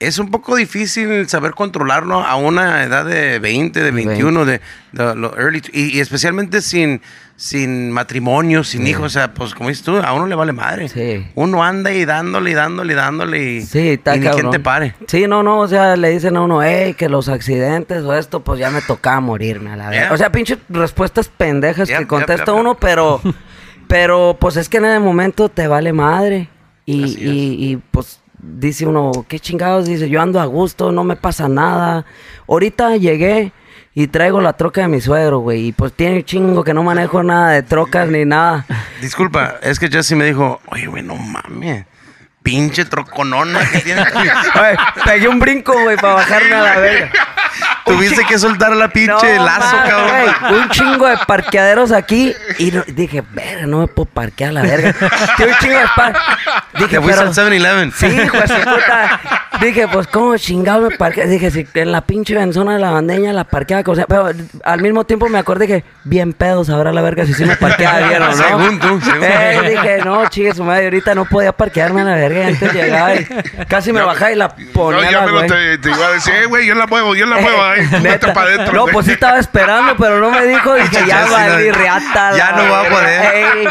es un poco difícil saber controlarlo a una edad de 20, de 21, de, de lo early, y, y especialmente sin, sin matrimonio, sin hijos, o sea, pues como dices tú, a uno le vale madre. Sí. Uno anda y dándole y dándole y dándole y, Sí, está y ni quien te pare. Sí, no, no, o sea, le dicen a uno, hey, que los accidentes o esto, pues ya me tocaba morirme a la vez. Yeah. O sea, pinches respuestas pendejas que contesta uno, pero, pero pues es que en el momento te vale madre. Y, y, y, pues dice uno, qué chingados, dice, yo ando a gusto, no me pasa nada. Ahorita llegué y traigo la troca de mi suegro, güey, y pues tiene chingo que no manejo nada de trocas ni nada. Disculpa, es que Jesse me dijo, oye, güey, no mames, pinche troconona que tiene. Ay, pegué un brinco, güey, para bajarme a la verga. Tuviste que soltar la pinche No, lazo, ma, cabrón. un chingo de parqueaderos aquí. Y no- dije, verga, no me puedo parquear a la verga. Tiene un chingo de par. Dije, Te fuiste al 7-Eleven. Sí, hijo de puta. Dije, pues, ¿cómo chingado me parqué? Dije, si en la pinche benzona de la bandeña la parqueaba. como sea. Pero al mismo tiempo me acordé que bien pedos ahora la verga si sí me parqueaba bien o no. Según tú, según. Eh, dije, no, chingue su madre, ahorita no podía parquearme a la verga. y Antes llegaba y casi me bajaba y la ponía. No, ya la me güey. te, te iba a decir, eh, güey, yo la muevo, yo la muevo, ahí, Neta. para adentro. No, pues sí estaba esperando, pero no me dijo. Dije, ya Sí, valí no, riata. ya no va a poder.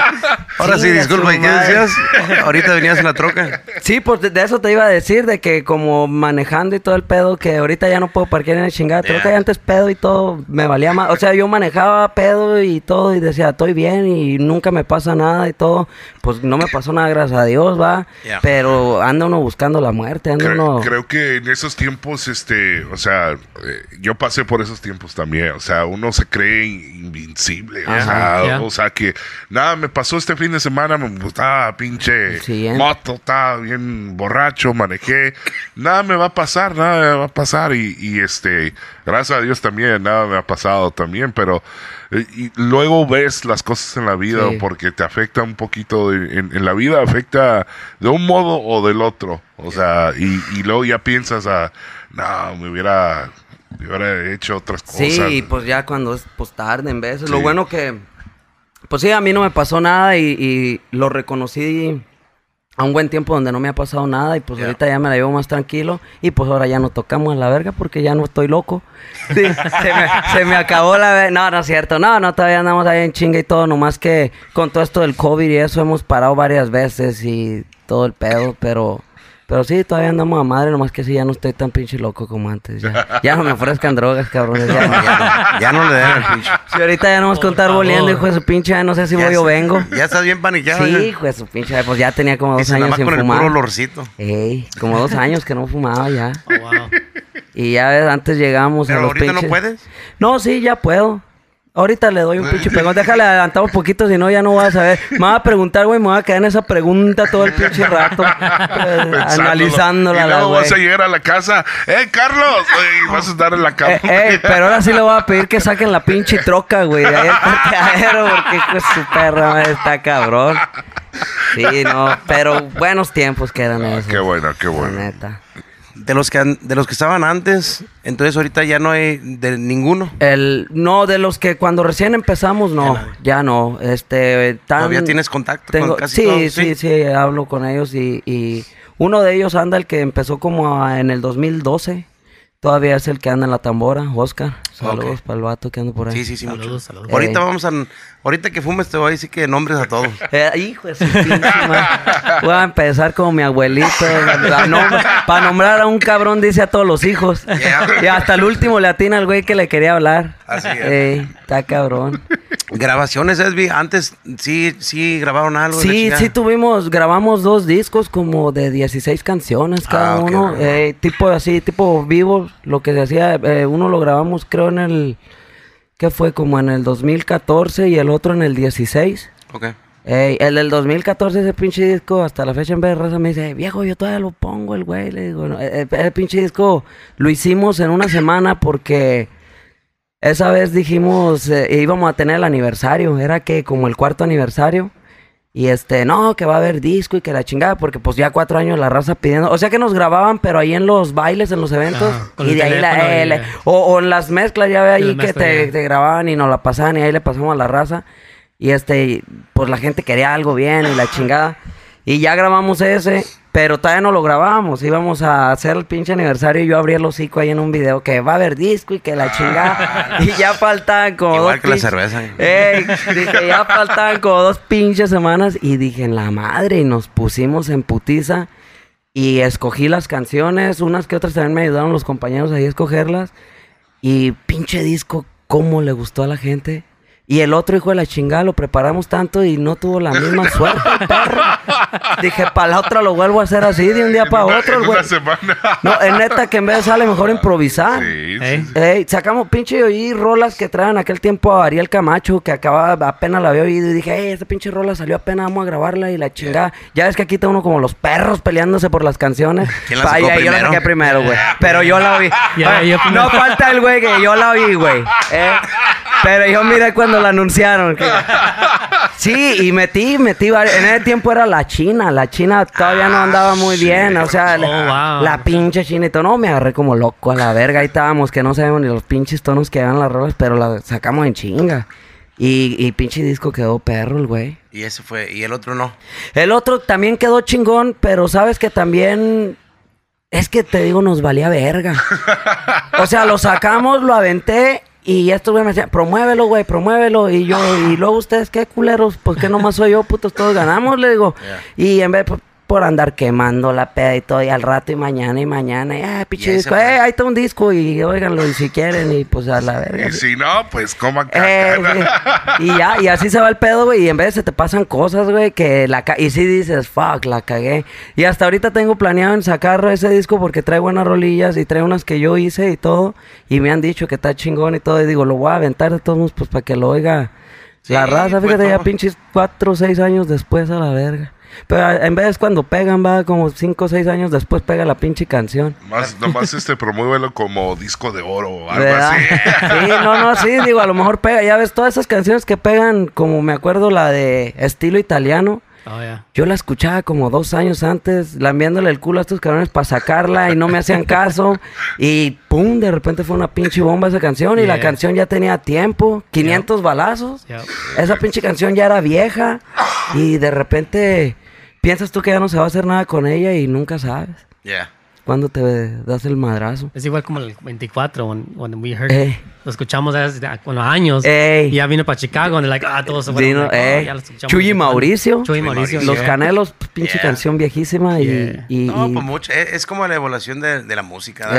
Ahora sí, disculpa, ¿y qué decías? Ahorita venías en la troca. Sí, pues de- de eso te iba a decir, de que como manejando y todo el pedo, que ahorita ya no puedo parquear en el chingada troca, Yeah. y antes pedo y todo, me valía más. O sea, yo manejaba pedo y todo, y decía, estoy bien y nunca me pasa nada y todo. Pues no me pasó nada, gracias a Dios, va. Yeah. Pero anda uno buscando la muerte, anda Creo, uno... creo que en esos tiempos, este, o sea, eh, yo pasé por esos tiempos también. O sea, uno se cree invincible. O Ajá. sea, Ya. o sea, que nada, me pasó este fin de semana, me gustaba pinche Sí, ¿eh? moto, estaba bien borracho, manejé. Nada me va a pasar, nada me va a pasar. Y, y, este, gracias a Dios también, nada me ha pasado también, pero. eh, Y luego ves las cosas en la vida Sí. porque te afecta un poquito de- en, en la vida afecta de un modo o del otro o sea y, y luego ya piensas a no me hubiera me hubiera hecho otras cosas Sí, pues ya cuando es pues tarde en. Lo Sí. bueno que, pues sí, a mí no me pasó nada y, y lo reconocí a un buen tiempo donde no me ha pasado nada y pues ahorita ya me la llevo más tranquilo y pues ahora ya no tocamos a la verga porque ya no estoy loco. Sí, se, me, se me acabó la... ve- No, no es cierto. No, no, todavía andamos ahí en chinga y todo. Nomás que con todo esto del COVID y eso hemos parado varias veces y todo el pedo, pero... Pero sí, todavía andamos a madre, nomás que sí, ya no estoy tan pinche loco como antes. Ya, ya no me ofrezcan drogas, cabrones. Ya, ya. Ya no le den el pinche. Si ahorita ya no vamos a contar boleando, hijo de su pinche, ya no sé si Ya voy o vengo. Ya estás bien paniqueado. Sí, hijo de su pinche, pues ya tenía como dos años más sin con el fumar. puro olorcito. Ey, como dos años que no fumaba ya. Oh, wow. Y ya ves, antes llegamos a Pero los ahorita no puedes. No, sí, ya puedo. Ahorita le doy un pinche pegón. Déjale adelantar un poquito, si no ya no vas a ver. Me va a preguntar, güey, me va a quedar en esa pregunta todo el pinche rato. eh, Pensándolo. analizándola, y la luego vas a llegar a la casa eh Carlos y vas a estar en la cama Eh, eh, pero ahora sí le voy a pedir que saquen la pinche troca, güey, de ahí el parqueadero, porque pues su perra está cabrón. Sí, no, pero buenos tiempos quedan Ah, esos. qué bueno qué La bueno neta. De los que de los que estaban antes, entonces ahorita ya no hay de ninguno. El, no, de los que cuando recién empezamos, no, ya no. Este, tan- Todavía tienes contacto tengo- con casi sí, todos, sí, sí, hablo con ellos y, y uno de ellos anda el que empezó como a- en el 2012. Todavía es el que anda en la tambora, Oscar. Saludos Ok. para el vato que anda por ahí. Sí, sí, sí, mucho. Saludos, saludos. Ahorita Eh. vamos a ahorita que fumes te voy a decir que nombres a todos. Eh, hijo de su pinche. Voy a empezar como mi abuelito. para nombrar a un cabrón dice a todos los hijos. Yeah. Y hasta el último le atina al güey que le quería hablar. Así es. Ey, está cabrón. Grabaciones, Esby, antes sí sí grabaron algo. Sí, sí tuvimos, grabamos dos discos como de 16 canciones cada Ah, ok, uno. eh, tipo así, tipo vivo. Lo que se hacía, eh, uno lo grabamos creo en el... ¿Qué fue? Como en el 2014 y el otro en el 16. Ok. Ey, el del 2014, ese pinche disco, hasta la fecha en vez de raza me dice, viejo, yo todavía lo pongo el güey. Le digo, no, eh, ese pinche disco lo hicimos en una semana porque esa vez dijimos, eh, íbamos a tener el aniversario, era que como el cuarto aniversario. Y este, no, que va a haber disco y que la chingada, porque pues ya cuatro años la raza pidiendo. O sea que nos grababan, pero ahí en los bailes, en los eventos. Y de ahí la. y eh, o, o en las mezclas, ya ve ahí que te, te grababan y nos la pasaban y ahí le pasamos a la raza. Y este, pues la gente quería algo bien y la chingada. Y ya grabamos ese, pero todavía no lo grabamos. Íbamos a hacer el pinche aniversario y yo abrí el hocico ahí en un video que va a haber disco y que la chingada. y ya faltaban como Igual dos que la cerveza. Ey, dije, ya faltaban como dos pinches semanas y dije, en la madre, y nos pusimos en putiza y escogí las canciones, unas que otras también me ayudaron los compañeros ahí a escogerlas y pinche disco, cómo le gustó a la gente. Y el otro hijo de la chingada lo preparamos tanto y no tuvo la misma suerte, el perro. Dije, para la otra lo vuelvo a hacer así de un día para otro, en güey. una semana. No, es neta que en vez sale mejor improvisar. Sí, ¿Eh? sí. Ey, sacamos pinche oí rolas que traen aquel tiempo a Ariel Camacho, que acababa, apenas la había oído y dije, ey, esta pinche rola salió apenas, vamos a grabarla y la chingada. Ya ves que aquí está uno como los perros peleándose por las canciones. ¿Quién la sacó y ahí Yo la primero? saqué primero, güey. Pero yo la oí. Ya, yo primero. no falta el güey que yo la oí, güey. Eh, Pero yo miré cuando la anunciaron. que- Sí, y metí, metí. En ese tiempo era la China. La China todavía no andaba muy bien. O sea, la, Oh, wow. la pinche China y todo. No, me agarré como loco a la verga. Ahí estábamos, que no sabemos ni los pinches tonos que dan las rolas, pero la sacamos en chinga. Y, y pinche disco quedó perro el güey. Y ese fue, y el otro no. El otro también quedó chingón, pero sabes que también. Es que te digo, nos valía verga. O sea, lo sacamos, lo aventé y estos güey me decían, promuévelo, güey, promuévelo. Y yo, y luego ustedes, qué culeros, pues que nomás soy yo, putos, todos ganamos, le digo. Y en vez por, por andar quemando la peda y todo, y al rato y mañana y mañana, y ah, pinche disco, eh, ahí está un disco y óiganlo y si quieren, y pues a la verga. Y si no, pues coman Eh, y ya, y así se va el pedo, güey. Y en vez se te pasan cosas, güey, que la ca Y sí dices, fuck, la cagué. Y hasta ahorita tengo planeado en sacar ese disco porque trae buenas rolillas y trae unas que yo hice y todo. Y me han dicho que está chingón y todo. Y digo, lo voy a aventar de todos modos, pues para que lo oiga la raza. pues, Fíjate, ya pinches cuatro o seis años después a la verga. Pero en vez cuando pegan, va como cinco o seis años después pega la pinche canción. Más, nomás este, promuévelo como disco de oro o algo ¿Verdad? así. Sí, no, no, sí, digo, a lo mejor pega. Ya ves, todas esas canciones que pegan, como me acuerdo la de estilo italiano. Oh, yeah. Yo la escuchaba como dos años antes, lambiándole el culo a estos cabrones para sacarla y no me hacían caso. Y pum, de repente fue una pinche bomba esa canción. Y la canción ya tenía tiempo, 500 balazos. Yep. Esa pinche canción ya era vieja. Y de repente piensas tú que ya no se va a hacer nada con ella y nunca sabes. Ya. Cuando te das el madrazo. Es igual como el 24, when, when we heard. Eh. Lo escuchamos hace con los años. Ey. Y ya vino para Chicago. Y like, ah, todos se fueron. Vino, like, oh, ya lo escuchamos. Chuy y Mauricio. Chuy y Mauricio. Los yeah. Canelos, pues, pinche Yeah. canción viejísima y... Yeah. y- No, y- pues mucho. Es, es como la evaluación de, de la música.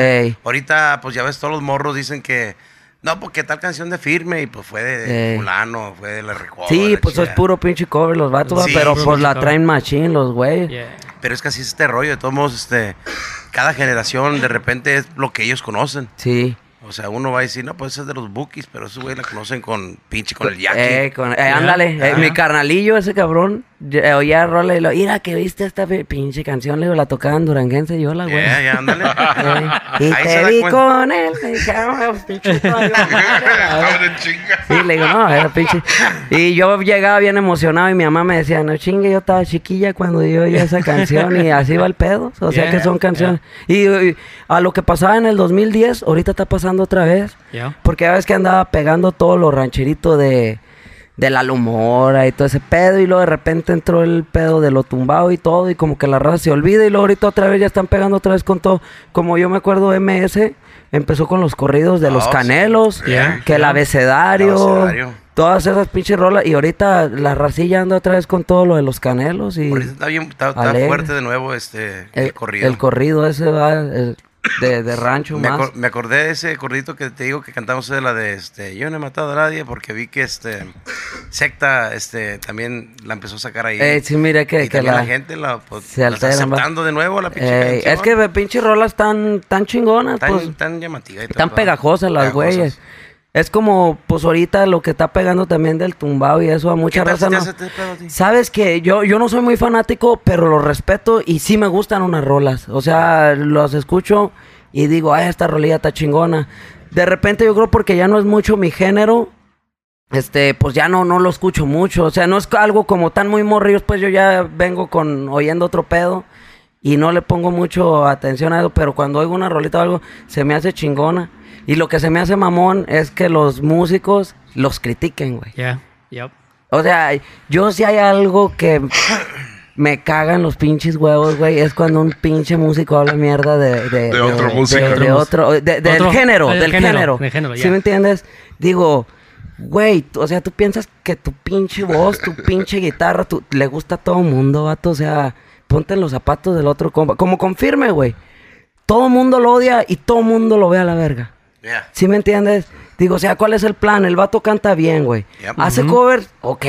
Ahorita, pues ya ves, todos los morros dicen que. No, porque tal canción de firme y pues fue de Ey. fulano, fue de la Recoba. sí, la pues es chingada. puro pinche cover los vatos, pero pues la cover. traen machine los güeyes. Yeah. Pero es que así es este rollo. De todos modos, este, cada generación de repente es lo que ellos conocen. Sí. O sea, uno va a decir, no, pues ese es de los bookies, pero esos güey la conocen con pinche, con el yaqui. Eh, con- eh, ándale, eh, mi carnalillo, ese cabrón, eh, oía rola y lo, mira que viste esta pinche canción, le digo, la tocaban duranguense yo la güey. Ya, ya, ándale. Eh, y Ahí te vi cuenta. con él, me dije, "Ah, pinche toda la madre, la verdad". Ahora en chinga. Sí, le digo, no, era pinche. Y yo llegaba bien emocionado y mi mamá me decía, no chingue, yo estaba chiquilla cuando yo oía esa canción y así va el pedo. O sea Yeah, que son canciones. Y, y a lo que pasaba en el 2010, ahorita está pasando otra vez. Yeah. Porque ya ves que andaba pegando todo lo rancherito de, de la lumora y todo ese pedo. Y luego de repente entró el pedo de lo tumbado y todo. Y como que la raza se olvida. Y luego ahorita otra vez ya están pegando otra vez con todo. Como yo me acuerdo, MS empezó con los corridos de Oh, los sí. canelos. Yeah. Que el abecedario. El abecedario. Todas esas pinches rolas. Y ahorita la racilla anda otra vez con todo lo de los canelos. Y está bien, está, fuerte de nuevo este el, el, corrido. el corrido ese va el de, de rancho me, más. acor- me acordé de ese corridito que te digo que cantamos de la de este yo no he matado a nadie porque vi que este secta este también la empezó a sacar ahí. Eh, sí, mira que, y que la, la, gente la, pues, se está aceptando de nuevo la pinche Eh, es que ve, pinches rolas tan, tan chingonas, tan, pues. tan llamativa y todo, Tan ¿va? pegajosas las güeyes. Es como, pues ahorita lo que está pegando también del tumbado y eso a ¿Qué mucha raza te no. este pedo? Sabes que yo, yo no soy muy fanático, pero los respeto y sí me gustan unas rolas. O sea, los escucho y digo, ay, esta rolilla está chingona. De repente yo creo porque ya no es mucho mi género, este, pues ya no, no lo escucho mucho. O sea, no es algo como tan muy morrillos, pues yo ya vengo con oyendo otro pedo y no le pongo mucho atención a eso, pero cuando oigo una rolita o algo, se me hace chingona. Y lo que se me hace mamón es que los músicos los critiquen, güey. Yeah. Yep. O sea, yo si hay algo que me cagan los pinches huevos, güey, es cuando un pinche músico habla mierda de... De, De otro músico. De, de otro... de- del Otro- género, del del género, género. del género, ¿Sí ya. me entiendes? Digo... Güey, o sea, tú piensas que tu pinche voz, tu pinche guitarra, tu, le gusta a todo mundo, vato. O sea, ponte en los zapatos del otro compa. Como confirme, güey. Todo mundo lo odia y todo mundo lo ve a la verga. Yeah. ¿Sí me entiendes? Digo, o sea, ¿cuál es el plan? El vato canta bien, güey. Yep. Hace covers, ok.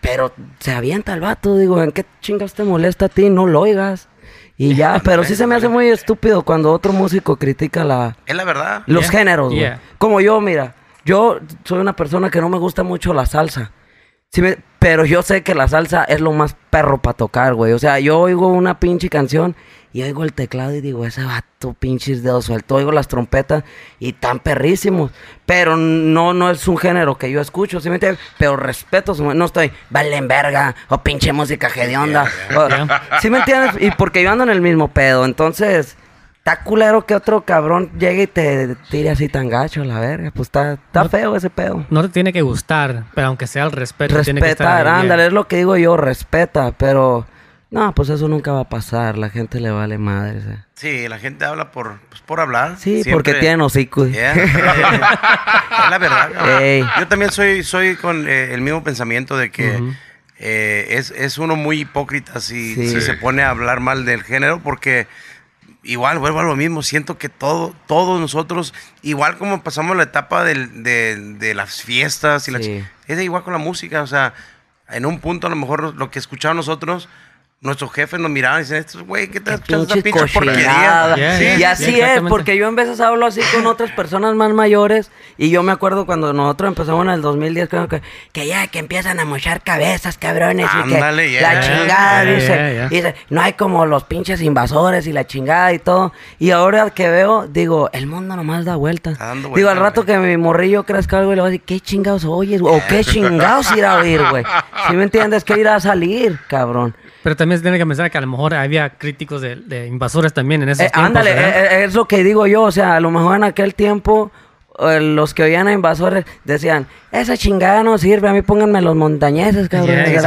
Pero se avienta el vato, digo, ¿en qué chingas te molesta a ti? No lo oigas. Y ya, pero sí se me hace muy estúpido cuando otro músico critica la, Es la verdad. los Yeah. géneros, güey. Yeah. Como yo, mira, yo soy una persona que no me gusta mucho la salsa. Sí me- pero yo sé que la salsa es lo más perro para tocar, güey. O sea, yo oigo una pinche canción y oigo el teclado y digo, ese vato pinches dedos sueltos. Oigo las trompetas y tan perrísimos. Pero no, no es un género que yo escucho, ¿sí me entiendes? Pero respeto, su- no estoy, valen verga, o pinche música hedionda. o- ¿Sí me entiendes? Y porque yo ando en el mismo pedo, entonces... Está culero que otro cabrón llegue y te tire así tan gacho, la verga. Pues está, está No- feo ese pedo. No te tiene que gustar, pero aunque sea el respeto, tiene que estar Respetar, ándale, es lo que digo yo, respeta, pero no, pues eso nunca va a pasar, la gente le vale madre. Sí, la gente habla por, pues, por hablar. Sí, Siempre- porque tienen hocico. Yeah. es la verdad. Yo también soy, soy con eh, el mismo pensamiento de que eh, es, es uno muy hipócrita si, Sí. si Sí. se pone a hablar mal del género porque igual vuelvo a lo mismo. Siento que todo, todos nosotros, igual como pasamos la etapa del- de, de las fiestas y la Sí. es igual con la música. O sea, en un punto a lo mejor lo que escuchaban nosotros... Nuestros jefes nos miraban y dicen, estos güey, ¿qué te escuchas esa Pinche porquería? cochinada. Yeah, Sí, yeah. Y así es, porque yo en veces hablo así con otras personas más mayores y yo me acuerdo cuando nosotros empezamos en el 2010 creo que, que ya que empiezan a mochar cabezas, cabrones, y Ándale, que yeah. la chingada, Yeah, dice, yeah, yeah. dice, no hay como los pinches invasores y la chingada y todo. Y ahora que veo, digo, el mundo nomás da vuelta. Está dando digo, al rato que mi morrillo crezca algo y le voy a decir, ¿qué chingados oyes? güey? O qué chingados ir a oír, güey. ¿Sí me entiendes? Que irá a salir, cabrón. Pero también se tiene que pensar que a lo mejor había críticos de, de invasores también en esos Eh, tiempos. ándale, eh, eh, es lo que digo yo, o sea, a lo mejor en aquel tiempo los que oían a invasores decían, esa chingada no sirve, a mí pónganme los montañeses, cabrón. Yeah,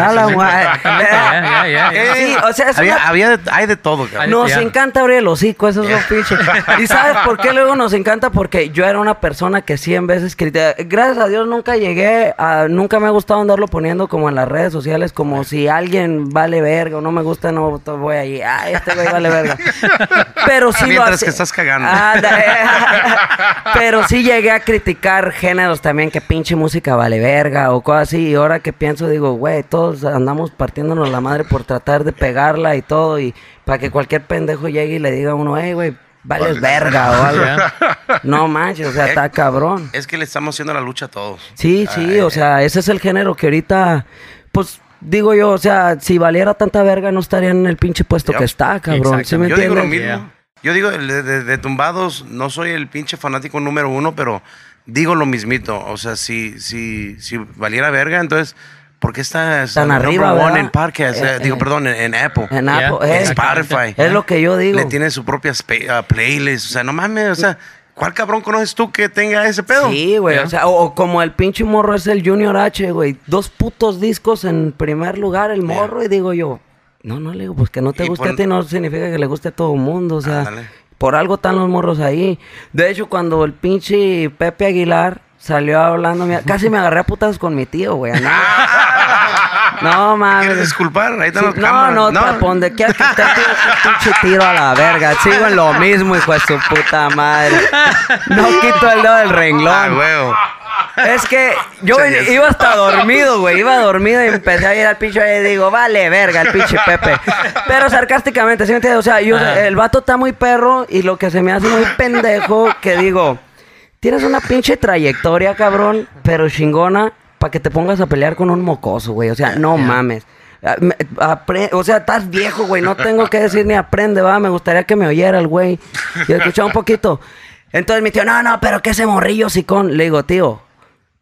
o sea, había, una- había de- hay de todo, cabrón. Nos encanta abrir el hocico, eso es lo pinche. ¿Y sabes por qué luego nos encanta? Porque yo era una persona que 100 veces critica. Gracias a Dios nunca llegué a... Nunca me ha gustado andarlo poniendo como en las redes sociales, como si alguien vale verga o no me gusta, no voy allí. Ah, este güey vale verga. Pero sí lo Mientras hace- que estás cagando. Eh. Pero sí llegué a criticar géneros también, que pinche música vale verga o cosas así. Y ahora que pienso, digo, güey, todos andamos partiéndonos la madre por tratar de pegarla y todo. Y para que cualquier pendejo llegue y le diga a uno, hey, güey, vales verga o algo. No manches, o sea, está cabrón. Es que le estamos haciendo la lucha a todos. Sí, sí, Ay, o sea, ese es el género que ahorita, pues, digo yo, o sea, si valiera tanta verga no estaría en el pinche puesto Yup. que está, cabrón. ¿Sí me. Yo digo lo entiendes? mismo. Yo digo, de, de- de tumbados, no soy el pinche fanático número uno, pero digo lo mismito. O sea, si, si, si valiera verga, entonces, ¿por qué está Tan arriba, one en podcast? Eh, Eh, digo, eh. perdón, en, en Apple. En Yeah, Apple, en eh, Spotify. es lo que yo digo. Le tiene su propia ah, playlist. O sea, no mames, o sea, ¿cuál cabrón conoces tú que tenga ese pedo? Sí, güey. O sea, o, o como el pinche morro es el Junior H, güey. Dos putos discos en primer lugar, el morro. Y digo yo, no, no le digo, pues que no te guste a ti no significa que le guste a todo el mundo. O sea, por algo están los morros ahí. De hecho, cuando el pinche Pepe Aguilar salió hablando, casi me agarré a putas con mi tío, güey. No mames. ¿Quieres disculpar? Ahí están Sí, las no, no, no, donde quiera que ese pinche tiro a la verga. Sigo en lo mismo, hijo de su puta madre. No quito el dedo del Ah, renglón. huevo. Es que yo iba hasta dormido, güey. Iba dormido y empecé a ir al pinche y digo, vale, verga, el pinche Pepe. Pero sarcásticamente, ¿sí me entiendes? O sea, yo, el vato está muy perro y lo que se me hace muy pendejo, que digo, tienes una pinche trayectoria, cabrón, pero chingona, para que te pongas a pelear con un mocoso, güey. O sea, no mames. Ah, apre- O sea, estás viejo, güey. No tengo que decir ni aprende, va. Me gustaría que me oyera el güey. Y escuchaba un poquito. Entonces mi tío, no, no, pero que ese morrillo sicón. Le digo, tío,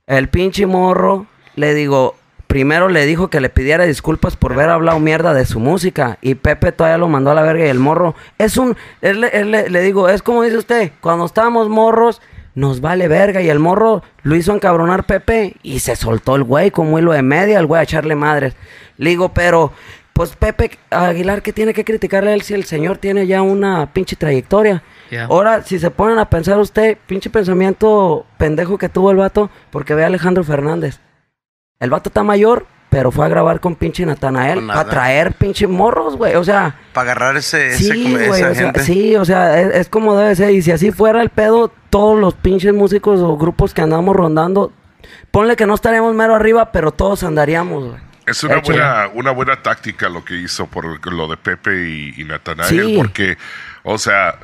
el pinche morro, le digo, primero le dijo que le pidiera disculpas por haber hablado mierda de su música. Y Pepe todavía lo mandó a la verga. Y el morro, es un, él, le- digo, es como dice usted, cuando estábamos morros, nos vale verga. Y el morro lo hizo encabronar Pepe y se soltó el güey como hilo de media, el güey a echarle madres. Le digo, pero pues Pepe Aguilar, ¿qué tiene que criticarle a él si el señor tiene ya una pinche trayectoria? Yeah. Ahora, si se ponen a pensar usted, pinche pensamiento pendejo que tuvo el vato, porque ve a Alejandro Fernández. El vato está mayor, pero fue a grabar con pinche Natanael Con para traer pinche morros, güey. O sea, Para agarrar ese, ese sí, güey. O sea, gente. sí, o sea, es, es como debe ser. Y si así fuera el pedo, todos los pinches músicos o grupos que andamos rondando, ponle que no estaríamos mero arriba, pero todos andaríamos, güey. Es una Hecho. buena, una buena táctica lo que hizo por lo de Pepe y, y Natanael, Sí. porque, o sea,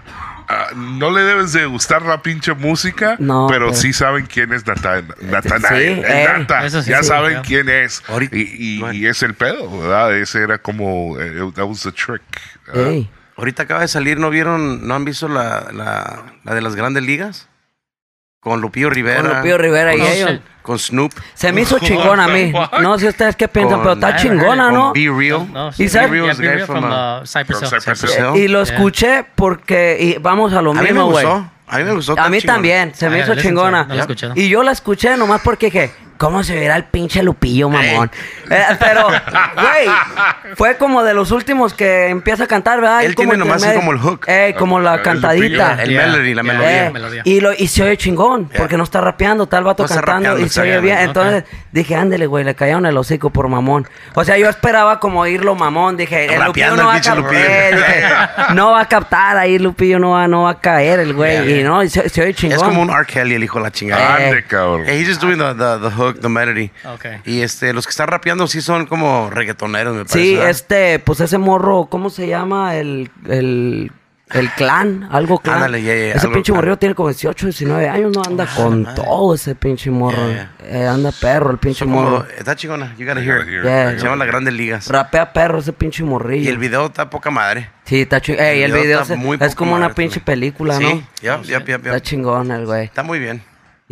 ah, no le debes de gustar la pinche música, No, pero, pero- sí saben quién es Nata- Natanael. Sí, eh. Nata, Eso sí, ya sí, saben claro. quién es. Y, y- bueno. y es el pedo, ¿verdad? Ese era como, eh, that was the trick. Ahorita acaba de salir, ¿no vieron, no han visto la, la, la de las grandes ligas? Con Lupillo Rivera. Con Lupillo Rivera y ellos. Con Snoop. Se me hizo chingón a mí. No sé ustedes qué piensan, Con- pero está chingona. ¿no? Be Real. No, ¿Y. Y lo Yeah. escuché porque y vamos a lo A mí me mismo, güey. gustó. A mí me gustó. A mí también, se me Ah, hizo chingona. Y yo la escuché nomás porque dije, ¿cómo se verá el pinche Lupillo, mamón? Eh, pero, güey, fue como de los últimos que empieza a cantar, ¿verdad? Él como tiene nomás así como el hook. Eh, como la El cantadita. Lupillo. El Yeah, melody, la yeah, melodía. Eh, melodía. y, lo, y se oye chingón, Yeah. porque no está rapeando, el vato No cantando rapeando, y se oye bien. Entonces dije, ándele, güey, le cayeron el hocico por mamón. O sea, yo esperaba como oírlo mamón. Dije, el Lupillo Rapeando no el va a pinche captar. Lupillo. eh, dije, no va a captar ahí, Lupillo no va, no va a caer el güey. Y no, y se, se oye chingón. Es como un R. Kelly, el hijo de la chingada. Eh. Ande, cabrón. He's just doing the, the, the hook, the melody. Okay. Y este, los que están rapeando sí son como reggaetoneros, me parece. Sí, ¿verdad? este, pues ese morro, ¿cómo se llama? El, el, el clan, algo clan. Ándale, ya, ya, ese algo pinche morrillo tiene como 18, 19 años, no anda con todo ese pinche morro. Ya, Eh, anda perro el pinche como- morro. está chingona, you gotta hear it. Se llaman las grandes ligas. Rapea perro ese pinche morrillo. Y el video está poca madre. Sí, está chingón. Ey, el video video está se- muy es como una madre pinche también. película, ¿no? Sí, yep, yep, yep, Está chingón el güey. Está muy bien.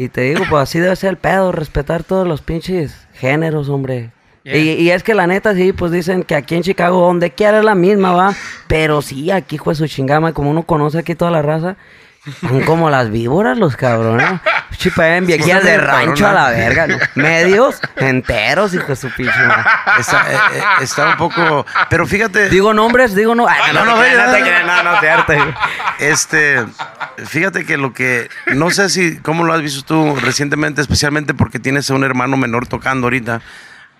Y te digo, pues así debe ser el pedo, respetar todos los pinches géneros, hombre. Yeah. Y, y es que la neta, sí, pues dicen que aquí en Chicago, donde quiera es la misma, va. Pero sí, aquí, hijo de su chingama, como uno conoce aquí toda la raza, son como las víboras los cabrones. Chipen, viejías de bien rancho a la verga, ¿no? Medios enteros, hijo de su pinche. Está, eh, eh, está un poco. Pero fíjate. Digo nombres, digo no. Ay, no, no, no, no te no. Este, fíjate que lo que, no sé si, cómo lo has visto tú recientemente, especialmente porque tienes a un hermano menor tocando ahorita,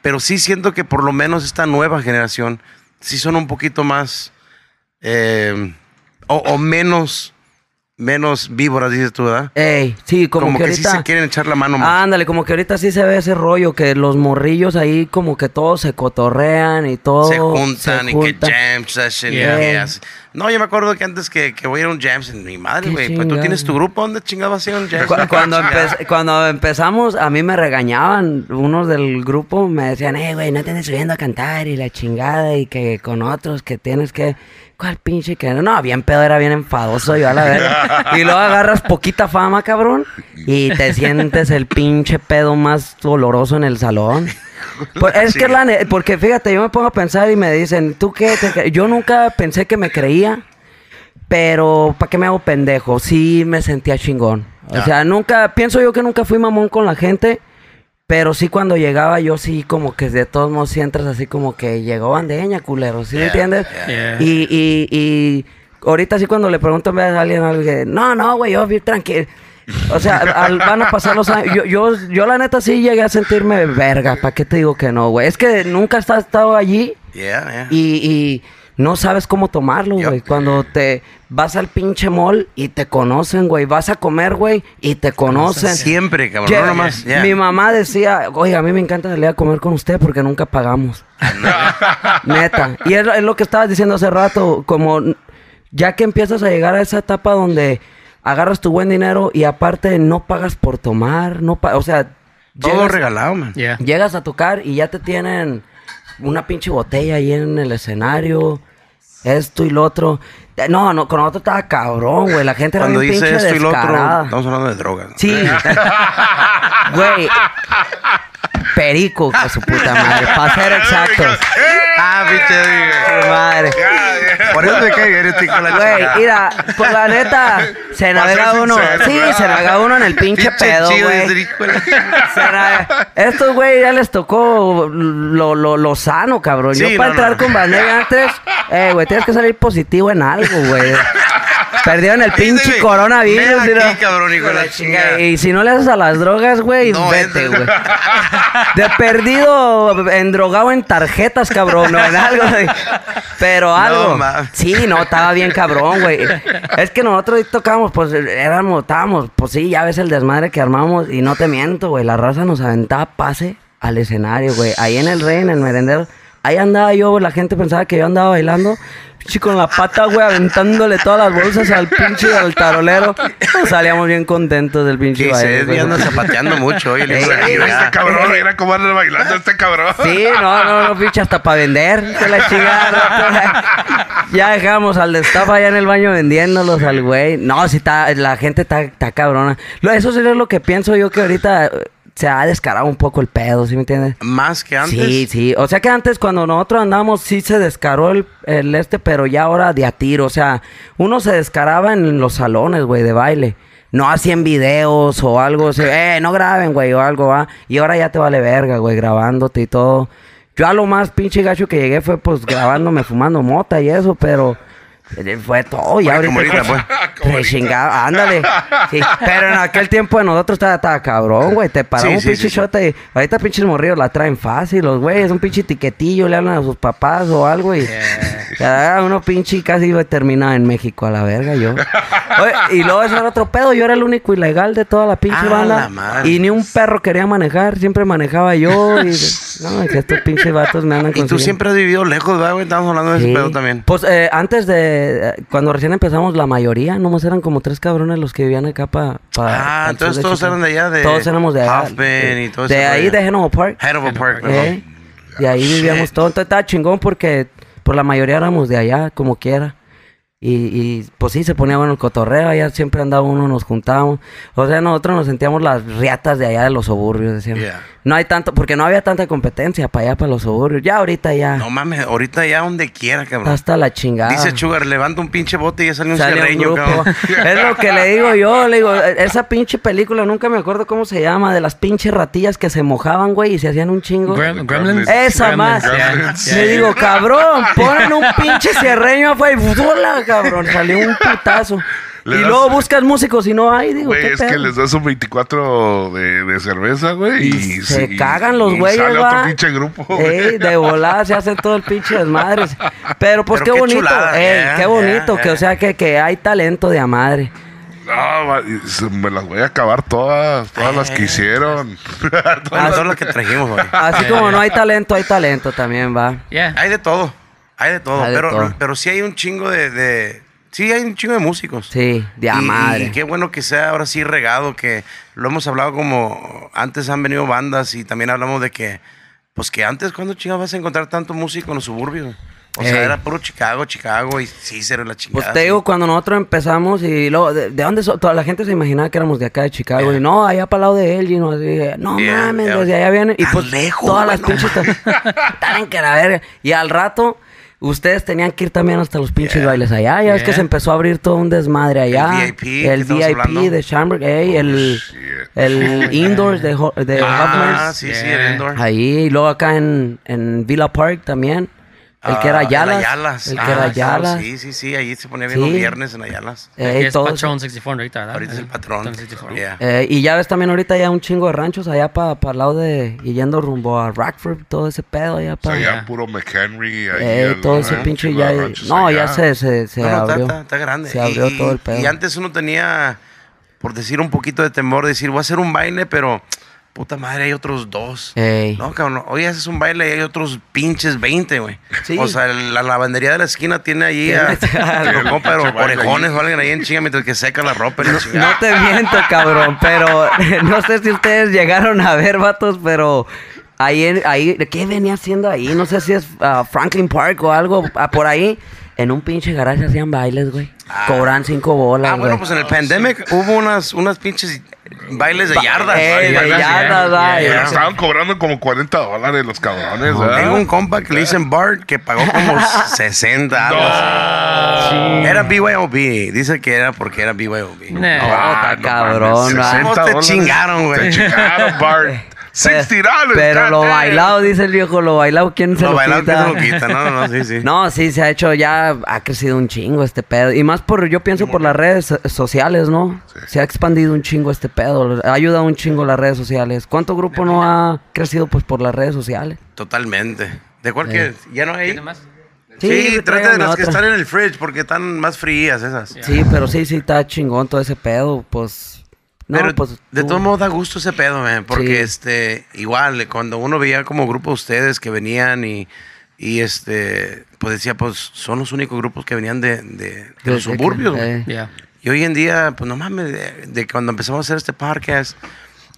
pero sí siento que por lo menos esta nueva generación sí son un poquito más, eh, o, o menos, menos víboras, dices tú, ¿verdad? Ey, sí, como, Como, que, que, sí ahorita... se quieren echar la mano más. Ándale, como que ahorita sí se ve ese rollo que los morrillos ahí como que todos se cotorrean y todo. se juntan se y juntan. que jam session Yeah. así. No, yo me acuerdo que antes que, que voy a ir a un jam session, mi madre, güey, pues tú tienes tu grupo, ¿dónde chingado vas a ir a un jam Cu- session? Cuando, empe- cuando empezamos, a mí me regañaban. Unos del grupo me decían, eh, güey, no te andes subiendo a cantar y la chingada y que con otros que tienes que... ¿Cuál pinche que no? bien pedo, era bien enfadoso yo a la verga. Y luego agarras poquita fama, cabrón, y te sientes el pinche pedo más doloroso en el salón. Es que la porque fíjate, yo me pongo a pensar y me dicen, ¿tú qué? te cre-?" yo nunca pensé que me creía, pero ¿para qué me hago pendejo? Sí me sentía chingón. O Ya. sea, nunca, pienso yo que nunca fui mamón con la gente, pero sí cuando llegaba yo sí como que de todos modos sí entras así como que llegó bandeña, culero, ¿sí me entiendes? yeah. Y, y, y ahorita sí cuando le pregunto a alguien algo que, no, no, güey, yo tranquilo. O sea, al- van a pasar los años. Yo, yo, yo la neta sí llegué a sentirme verga. ¿Para qué te digo que no, güey? Es que nunca has estado allí Yeah, yeah. y, y no sabes cómo tomarlo, güey. Cuando te vas al pinche mall y te conocen, güey. Vas a comer, güey, y te conocen. Siempre, cabrón. No nomás. yeah. Mi mamá decía, oye, a mí me encanta salir a comer con usted porque nunca pagamos. Neta. Y es, es lo que estabas diciendo hace rato, como ya que empiezas a llegar a esa etapa donde agarras tu buen dinero y aparte no pagas por tomar, no pa- o sea, Todo llegas- regalado, man. Yeah. Llegas a tocar y ya te tienen una pinche botella ahí en el escenario. Esto y lo otro. Eh, No, no, con otro estaba cabrón, güey. La gente era Cuando dice pinche esto y lo otro, estamos hablando de drogas. Sí. Güey. Perico, con su puta madre. Para ser exactos. Ah, pinche. Su madre. Por eso me cae bien este de la Güey, chingada. mira, pues la neta, se Pa' ser navega uno. sincero, Sí, ¿verdad? se navega uno en el pinche Pinche pedo, chido güey. ese hijo de la- Se navega- Estos güey ya les tocó lo, lo, lo sano, cabrón. Sí, Yo para no, entrar no. con Vanega antes, eh, güey, tienes que salir positivo en algo, güey. Perdieron el pinche coronavirus. ven aquí, cabrón, hijo de la chingada. Y si no le haces a las drogas, güey, No, vete, entra. güey. De perdido, endrogado en tarjetas, cabrón, no en algo, güey. Pero algo. sí, no, estaba bien cabrón, güey. Es que nosotros ahí tocábamos, pues éramos, estábamos, pues sí, ya ves el desmadre que armamos. Y no te miento, güey, la raza nos aventaba pase al escenario, güey. Ahí en el rey, en el merendero. Ahí andaba yo, la gente pensaba que yo andaba bailando. Pinche con la pata, güey, aventándole todas las bolsas al pinche al tarolero. Salíamos bien contentos del pinche Sí, baile. se güey. anda zapateando mucho hoy el hijo de la Sí, Mira chingada. este cabrón, mira cómo anda bailando este cabrón. Sí, no, no, no, pinche, hasta para vender. Que la chingada. ya dejamos al destafa allá en el baño vendiéndolos al güey. No, sí, está, la gente está, está cabrona. Lo- Eso sería lo que pienso yo que ahorita eh, se ha descarado un poco el pedo, ¿sí me entiendes? Más que antes. Sí, sí. O sea que antes cuando nosotros andamos sí se descaró el, el este, pero ya ahora de a tiro. O sea, uno se descaraba en los salones, güey, de baile. No hacían videos o algo. así, eh, no graben, güey, o algo, va. Y ahora ya te vale verga, güey, grabándote y todo. Yo a lo más pinche gacho que llegué fue pues grabándome fumando mota y eso, pero fue todo. Ya ahorita, ahorita, pues, Como chingada, ándale. Sí, pero en aquel tiempo de nosotros estaba, estaba cabrón, güey. Te Sí, un sí, pinche sí, sí. shot y ahorita pinches morrillos la traen fácil, los güeyes, un pinche tiquetillo, le hablan a sus papás o algo y uno pinche casi iba a terminar en México a la verga yo. Oye, y luego eso era otro pedo, yo era el único ilegal de toda la pinche Ah, banda la y ni un perro quería manejar, siempre manejaba yo y no, que estos pinches vatos me andan Y tú siempre has vivido lejos, ¿verdad, güey? Estamos hablando de ese pedo también. Pues eh, antes de, eh, cuando recién empezamos, la mayoría, nomás eran como tres cabrones los que vivían acá para... Ah, entonces todos eran de allá, de Todos éramos de allá. Y todo De ahí, de Hanover Park. Hanover Park, Eh. Y ahí vivíamos todos. Entonces estaba chingón porque por la mayoría éramos de allá, como quiera. Y, y pues sí, se ponía bueno el cotorreo, allá siempre andaba uno, nos juntábamos. O sea, nosotros nos sentíamos las riatas de allá de los suburbios, decíamos. Yeah. No hay tanto, porque no había tanta competencia para allá, para los suburbios. Ya ahorita ya, No mames, ahorita ya donde quiera, cabrón. hasta la chingada. Dice Sugar, levanta un pinche bote y ya sale un Sale un cabrón. Es lo que le digo yo, le digo, esa pinche película, nunca me acuerdo cómo se llama, de las pinches ratillas que se mojaban, güey, y se hacían un chingo. Grem- Gremlins. Esa Gremlins, más. Gremlins. yeah, Le digo, cabrón, ponen un pinche cierreño afuera y ¡bola, cabrón! Salió un putazo. Le y das- luego buscas músicos y no hay, digo, Güey, ¿qué es que pedo? les das un 24 de, de cerveza, güey. Y, Y se sí, cagan los y güeyes, Sale va. otro pinche grupo, güey. De volada se hacen todo el pinche desmadre. Pero pues Pero qué qué bonito, chulada, ey, yeah, qué bonito, yeah, que o yeah. sea que, que hay talento de a madre. No, y me las voy a acabar todas, todas las que hicieron. Bueno, todas las que trajimos, güey. Así como no hay talento, hay talento también, va. Yeah. Hay de todo. Hay de todo. Hay de pero, todo. pero sí hay un chingo de, de- Sí, hay un chingo de músicos. Sí, de a Y- madre. Y qué bueno que sea ahora sí regado, que lo hemos hablado como antes han venido bandas y también hablamos de que, pues que antes, ¿cuándo chingados vas a encontrar tanto músico en los suburbios? O sea, Ey. era puro Chicago, Chicago y sí, era la chingada. Pues te digo, cuando nosotros empezamos y luego, ¿de, de dónde so- Toda la gente se imaginaba que éramos de acá de Chicago. Yeah. Y no, allá para el lado de Elgin. ¿no? Así, no Yeah, mames, yeah. desde allá vienen. Y pues lejos, todas güey, las pinches están en que la verga. Y al rato, ustedes tenían que ir también hasta los pinches Yeah. bailes allá. Ya ves que Yeah. se empezó a abrir todo un desmadre allá. VIP que El VIP de Shamrock, ey, el, Shit. el Indoors de, de Ah, Hoffman's. sí, sí, Yeah. el indoor. Ahí, y luego acá en, en Villa Park también. El que era Ah, Yalas. Ayalas. El que Ah, era claro, Yalas. Sí, sí, sí, ahí se ponía bien Sí. los viernes en Ayalas. Eh, es todo. Patrón 64 ahorita, ¿verdad? Ahorita es el patrón. Patrón 64. Yeah. Eh, y ya ves también ahorita ya un chingo de ranchos allá para el lado de... Y yendo rumbo a Rockford, todo ese pedo allá O para... sea, ya puro McHenry. Ahí Eh, el- todo ese pinche ya... No, allá. ya se, se, se No, no, está, abrió. está- está grande. Se abrió Y- todo el pedo. Y antes uno tenía, por decir un poquito de temor, decir, voy a hacer un baile, pero puta madre, hay otros dos. Ey. No, cabrón, hoy haces un baile y hay otros pinches 20, güey. Sí. O sea, la lavandería de la esquina tiene ahí a, Tiene- a los pero orejones o alguien ahí en chinga mientras que seca la ropa. No te miento, cabrón, pero no sé si ustedes llegaron a ver, vatos, pero ahí, en- ahí ¿qué venía haciendo ahí? No sé si es ah, Franklin Park o algo ah, por ahí. En un pinche garaje hacían bailes, güey. Cobran cinco bolas, Ah, bueno, güey. pues en el pandemic hubo unas, unas pinches bailes de yardas. Eh, de güey. ya, Estaban cobrando como 40 dólares los cabrones, ¿verdad? Tengo un compa que le dicen Bart que pagó como 60 algo así. Era BYOB. Dice que era porque era BYOB. Ah, cabrón, mames, ¿va? 60 ¿Cómo te chingaron, güey? Te chingaron, Bart. 60 dólares. Pero lo bailado, dice el viejo, lo bailado, ¿quién se Lo lo, bailado quita? se lo quita. No, no, no, sí, sí. No, sí, se ha hecho ya, ha crecido un chingo este pedo. Y más por, yo pienso por las redes so- sociales, ¿no? Se ha expandido un chingo este pedo. Ha ayudado un chingo las redes sociales. ¿Cuánto grupo no ha crecido pues por las redes sociales? Totalmente. ¿De cuál que ¿Ya no hay? ¿Tiene más? Sí, Sí, trata de las que están en el fridge porque están más frías esas. Sí, pero sí, sí, está chingón todo ese pedo, pues... No, Pero pues... de todos modos da gusto ese pedo, man, porque Sí. este, igual, cuando uno veía como grupo de ustedes que venían y, y este, pues decía, pues son los únicos grupos que venían de, de, de de- los que- suburbios. eh. Yeah. Y hoy en día, pues no mames, de, de cuando empezamos a hacer este podcast,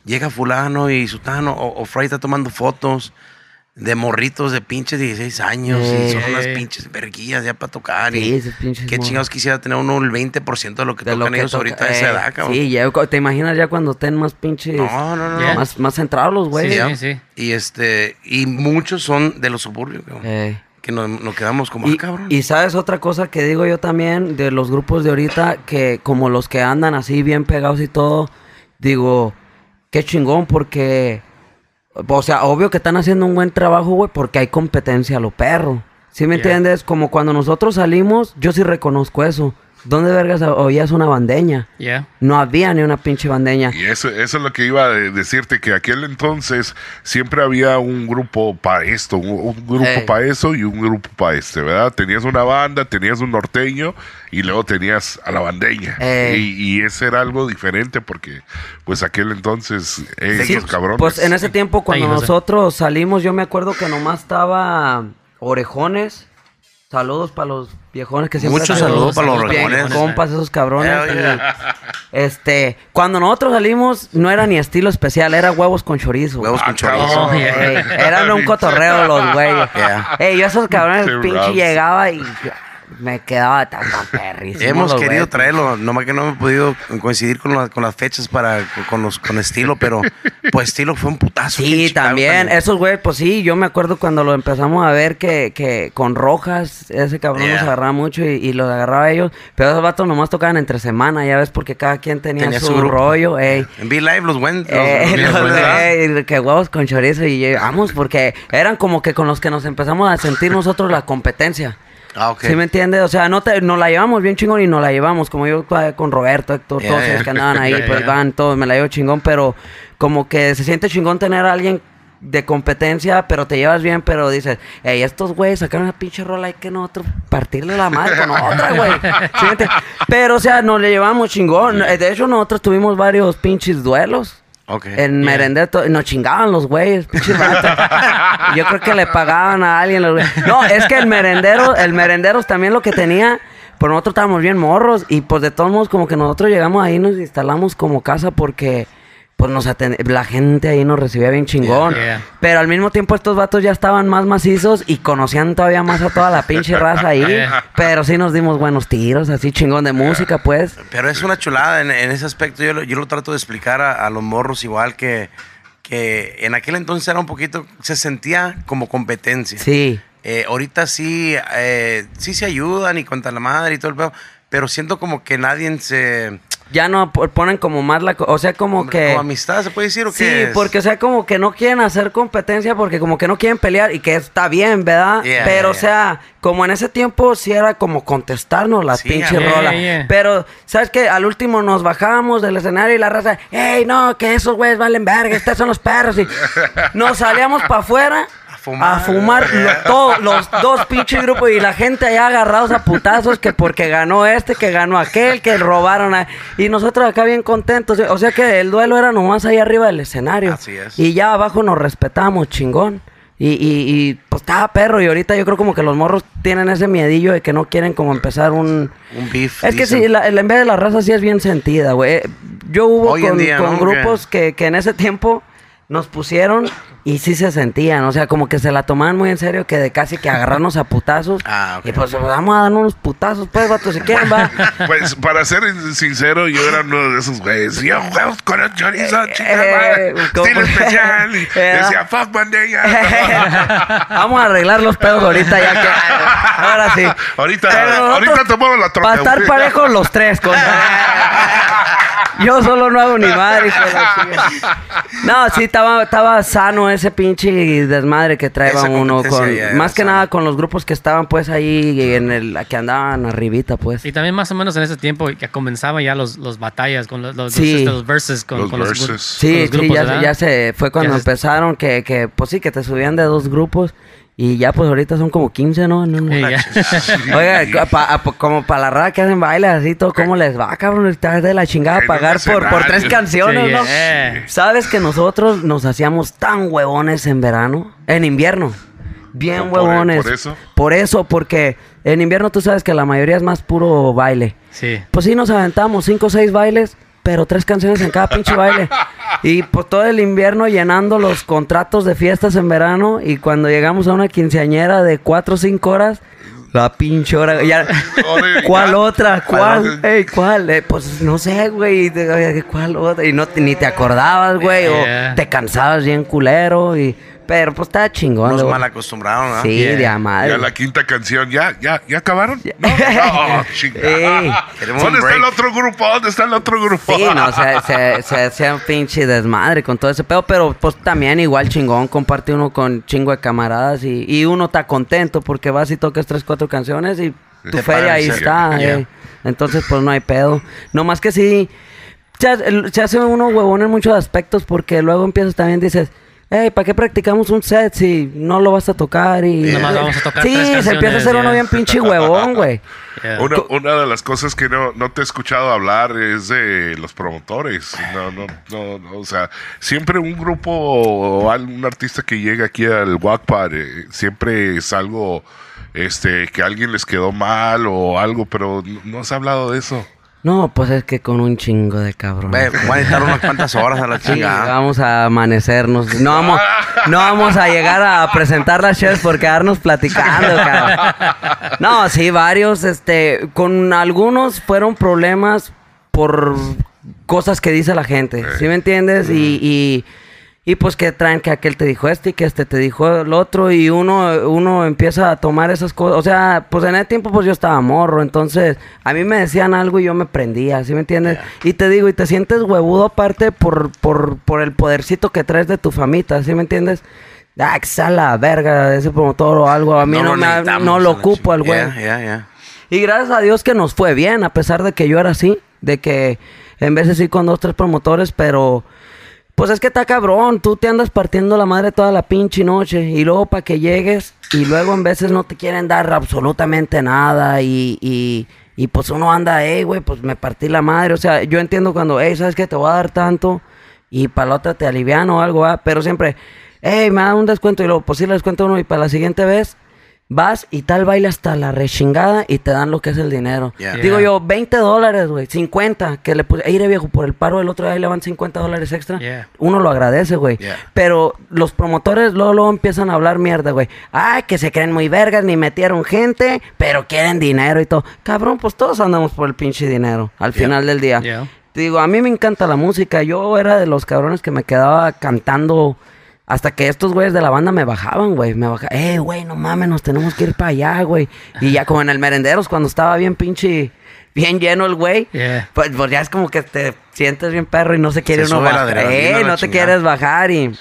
llega fulano y sutano, o, o Fray está tomando fotos de morritos de pinches 16 años y son Eh. unas pinches verguillas ya para tocar. Sí, y esos pinches qué chingados quisiera tener uno el 20% de lo que de lo tocan que ellos toca- ahorita a esa eh, edad, cabrón. Sí, ya, te imaginas ya cuando estén más pinches... No, no, no. Yeah. Más, más centrados los güeyes. Sí, Ya. sí. Y este, y muchos son de los suburbios, cabrón. Eh. Que nos, nos quedamos como, Y, ah, cabrón. y sabes otra cosa que digo yo también de los grupos de ahorita, que como los que andan así bien pegados y todo, digo, qué chingón porque, o sea, obvio que están haciendo un buen trabajo, güey, porque hay competencia a lo perro. ¿Sí me Yeah. entiendes? Como cuando nosotros salimos, yo sí reconozco eso. ¿Dónde vergas oías una bandeña? Yeah. No había ni una pinche bandeña. Y eso, eso es lo que iba a decirte, que aquel entonces siempre había un grupo para esto, un, un grupo Hey. para eso y un grupo para este, ¿verdad? Tenías una banda, tenías un norteño y luego tenías a la bandeña. Hey. Y, y ese era algo diferente porque, pues, aquel entonces, eh, Sí, esos cabrones. Pues en ese tiempo cuando Ay, nosotros salimos, yo me acuerdo que nomás estaba Orejones. Saludos para los viejones que siempre Muchos saludos para los bien Orejones. compas esos cabrones. Yeah, yeah. Y, este, cuando nosotros salimos no era ni estilo especial, era huevos con chorizo. Huevos Ah, con chorizo. Ey, eran un cotorreo los güeyes. Yeah. Ey, yo esos cabrones Pinche llegaba y me quedaba tan perrísimo. Hemos querido traerlo, nomás que no hemos podido coincidir con, la- con las fechas para con los con estilo, pero pues estilo fue un putazo. Sí, también. Esos güeyes, pues sí, yo me acuerdo cuando lo empezamos a ver que, que con Rojas, ese cabrón Yeah. nos agarraba mucho y, y los agarraba a ellos. Pero esos vatos nomás tocaban entre semana, ya ves, porque cada quien tenía, Tenía su, rollo. Ey. En V-Live los buen. los- Eh, que huevos con chorizo y llegamos porque eran como que con los que nos empezamos a sentir nosotros la competencia. Ah, ok. ¿Sí me entiendes? O sea, no te, nos la llevamos bien chingón y nos la llevamos. Como yo con Roberto, Héctor, Yeah, todos yeah. ellos que andaban ahí, Yeah, pues van todos, me la llevo chingón, pero como que se siente chingón tener a alguien de competencia, pero te llevas bien, pero dices, hey, estos güeyes sacaron una pinche rola, hay que nosotros partirle la madre con otra, güey. Pero, o sea, nos le llevamos chingón. De hecho, nosotros tuvimos varios pinches duelos. Ok. En merendero, nos chingaban los güeyes. Yo creo que le pagaban a alguien. No, es que el merendero, el merenderos también lo que tenía, pues nosotros estábamos bien morros y pues de todos modos como que nosotros llegamos ahí y nos instalamos como casa porque pues nos aten- la gente ahí nos recibía bien chingón. Yeah. Pero al mismo tiempo estos vatos ya estaban más macizos y conocían todavía más a toda la pinche raza ahí. Yeah. Pero sí nos dimos buenos tiros, así chingón de música, pues. Pero es una chulada en, en ese aspecto. Yo, lo- yo lo trato de explicar a, a los morros igual que, que en aquel entonces era un poquito, se sentía como competencia. Sí. Eh, ahorita sí, eh, sí se ayudan y contra la madre y todo el pedo, pero siento como que nadie se... Ya no po- ponen como más la... O sea, como que... Como amistad, ¿se puede decir o Sí, qué es? porque o sea, como que no quieren hacer competencia porque como que no quieren pelear y que está bien, ¿verdad? Yeah, Pero o yeah, sea, como en ese tiempo sí era como contestarnos la Sí, pinche rola. Pero, ¿sabes qué? Al último nos bajábamos del escenario y la raza, ¡Ey, no, que esos güeyes valen verga, estos son los perros! Y nos salíamos para afuera fumar. a fumar lo- todos los dos pinches grupos y la gente allá agarrados a putazos que porque ganó este, que ganó aquel, que robaron a... Y nosotros acá bien contentos. O sea que el duelo era nomás ahí arriba del escenario. Así es. Y ya abajo nos respetamos, chingón. Y, y, y, pues estaba perro y ahorita yo creo como que los morros tienen ese miedillo de que no quieren como empezar un... Un beef. Es que dicen. sí, la, la- en vez de la raza sí es bien sentida, güey. Yo hubo Hoy con, día, con ¿no? grupos que, que en ese tiempo nos pusieron y sí se sentían, o sea, como que se la tomaban muy en serio, que de casi que agarrarnos a putazos. Ah. Y pues vamos a darnos unos putazos, pues, vato, si quieren, va. Pues para ser sincero, yo era uno de esos güeyes. Yo con el chorizo, eh, madre, ¿cómo? estilo especial. Y Eh, decía, fuck bandella. Vamos a arreglar los pedos ahorita ya que. Ahora sí. Ahorita, Pero ahorita tomamos la troca. Para estar parejos los tres, con... Yo solo no hago ni madre. No, sí, estaba, estaba sano ese pinche desmadre que traía Esa uno con... Más que sana. nada con los grupos que estaban pues ahí en el... que andaban arribita pues. Y también más o menos en ese tiempo que comenzaban ya los, los batallas con los, los, Sí. los, los verses con, Los con los, verses. con Sí, sí, ya, ya se fue cuando Ya se- empezaron que, que, pues sí, que te subían de dos grupos y ya pues ahorita son como 15, ¿no? No, no. Oiga, pa- pa- como para la rara que hacen bailes así, todo, ¿cómo les va, cabrón? Está de la chingada un pagar por, por tres canciones, Sí, ¿no? yeah. ¿Sabes que nosotros nos hacíamos tan huevones en verano? En invierno. Bien ¿Por- por- huevones. por eso? Por eso, porque en invierno tú sabes que la mayoría es más puro baile. Sí. Pues sí, nos aventamos cinco o seis bailes, pero tres canciones en cada pinche baile. Y pues todo el invierno llenando los contratos de fiestas en verano. Y cuando llegamos a una quinceañera de cuatro o cinco horas, la pinche hora. ya- ¿Cuál otra? ¿Cuál? Ey, ¿Cuál? Eh, pues no sé, güey. ¿Cuál otra? Y no, ni te acordabas, güey. Yeah. O te cansabas bien culero. Y, pero pues estaba chingón. Nos mal acostumbraron, ¿no? Sí, Yeah. de a madre. Ya la quinta canción, ¿ya, ya, ya acabaron? No, no, chingada. ¿Dónde está el otro grupo? ¿Dónde está el otro grupo? Sí, no, se, se, se hacía un pinche desmadre con todo ese pedo, pero pues también igual chingón, comparte uno con chingo de camaradas y, y uno está contento porque vas y tocas tres, cuatro canciones y tu Te feria ahí está, Yeah. eh. Entonces pues no hay pedo. No más que sí, se, se hace uno huevón en muchos aspectos porque luego empiezas también, dices... Hey, ¿para qué practicamos un set si no lo vas a tocar? Y... Nomás vamos a tocar Sí, tres se empieza a hacer uno bien pinche huevón, güey. Yeah. Una, una de las cosas que no, no te he escuchado hablar es de los promotores. No, no, no, no, o sea, siempre un grupo o algún artista que llega aquí al Wackpad, eh, siempre es algo este, que a alguien les quedó mal o algo, pero no, no has hablado de eso. No, pues es que con un chingo de cabrón. Ve, Van a necesitar unas cuantas horas a la Sí, chingada. vamos a amanecernos. No vamos, no vamos a llegar a presentar las chefs por quedarnos platicando, cabrón. No, sí, varios, este, con algunos fueron problemas por cosas que dice la gente, ¿sí me entiendes? Y, y, y pues que traen que aquel te dijo este y que este te dijo el otro y uno, uno empieza a tomar esas cosas. O sea, pues en ese tiempo pues yo estaba morro, entonces a mí me decían algo y yo me prendía, ¿sí me entiendes? Y te digo, y te sientes huevudo aparte por, por, por el podercito que traes de tu famita, ¿sí me entiendes? Ah, que la verga ese promotor o algo. A mí no, me- no lo ocupo al güey. Y gracias a Dios que nos fue bien, a pesar de que yo era así, de que en veces sí con dos, tres promotores, pero pues es que está cabrón, tú te andas partiendo la madre toda la pinche noche y luego para que llegues y luego en veces no te quieren dar absolutamente nada y, y, y pues uno anda, hey, güey, pues me partí la madre, o sea, yo entiendo cuando, hey, ¿sabes qué? Te voy a dar tanto y para la otra te aliviano o algo, ¿ah? pero siempre, hey, me da un descuento y luego, pues sí le descuento uno y para la siguiente vez vas y tal baile hasta la rechingada y te dan lo que es el dinero. Yeah. Digo yo, 20 dólares, güey, 50, que le puse, ir viejo, por el paro del otro día le van 50 dólares extra. Yeah. Uno lo agradece, güey. Yeah. Pero los promotores luego, luego empiezan a hablar mierda, güey. Ay, que se creen muy vergas, ni metieron gente, pero quieren dinero y todo. Cabrón, pues todos andamos por el pinche dinero al final del día. Digo, a mí me encanta la música. Yo era de los cabrones que me quedaba cantando hasta que estos güeyes de la banda me bajaban, güey. Me bajaban, eh, güey, no mames, nos tenemos que ir para allá, güey. Y ya como en el merenderos, cuando estaba bien pinche, bien lleno el güey, Yeah. pues, pues ya es como que te sientes bien perro y no se quiere Se uno bajar. Eh, no te chingada. quieres bajar y...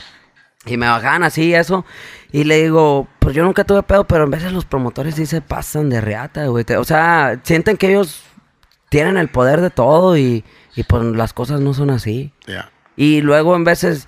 Y me bajaban así, eso. Y le digo, pues yo nunca tuve pedo, pero en veces los promotores sí se pasan de reata, güey. O sea, sienten que ellos tienen el poder de todo y, y pues las cosas no son así. Y luego en veces,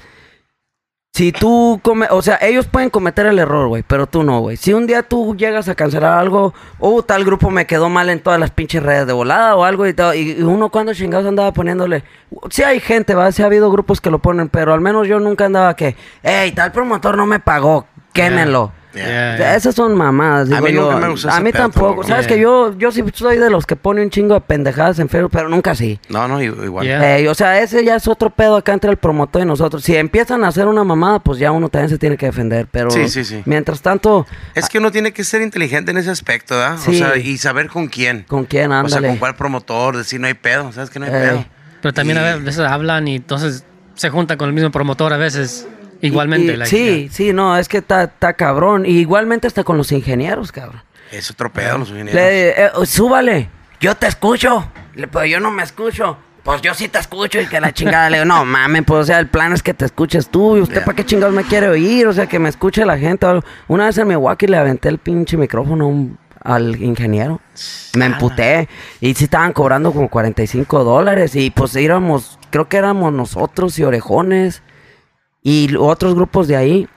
si tú, come, o sea, ellos pueden cometer el error, güey, pero tú no, güey. Si un día tú llegas a cancelar algo, oh, tal grupo me quedó mal en todas las pinches redes de volada o algo y y uno cuando chingados andaba poniéndole, sí hay gente, va, sí ha habido grupos que lo ponen, pero al menos yo nunca andaba que, hey, tal promotor no me pagó. Quémenlo. Yeah. Esas son mamadas, A mí yo. nunca me gustó a mí pedo tampoco. Sabes Yeah. que yo, yo sí soy de los que pone un chingo de pendejadas en Facebook, pero nunca así. No, no, igual. Yeah. Eh, o sea, ese ya es otro pedo acá entre el promotor y nosotros. Si empiezan a hacer una mamada, pues ya uno también se tiene que defender. Pero Sí, sí, sí. mientras tanto, Es que uno tiene que ser inteligente en ese aspecto, ¿verdad? Sí. O sea, y saber con quién. ¿con quién O sea, ándale? con cuál promotor, decir no hay pedo, ¿sabes que no hay pedo? Pero también Y- a veces hablan y entonces se juntan con el mismo promotor a veces. Igualmente. y- sí, sí, no, es que está está cabrón. Y igualmente está con los ingenieros, cabrón. Es otro pedo, los ingenieros. Le- eh, súbale, yo te escucho. Le- Pero yo no me escucho. Pues yo sí te escucho y que la chingada le digo, no mames, pues o sea, el plan es que te escuches tú y usted Yeah. para qué chingados me quiere oír, o sea, que me escuche la gente. o algo. Una vez en Milwaukee le aventé el pinche micrófono a un- al ingeniero. Me emputé y sí estaban cobrando como 45 dólares y pues íbamos, creo que éramos nosotros y Orejones y otros grupos de ahí.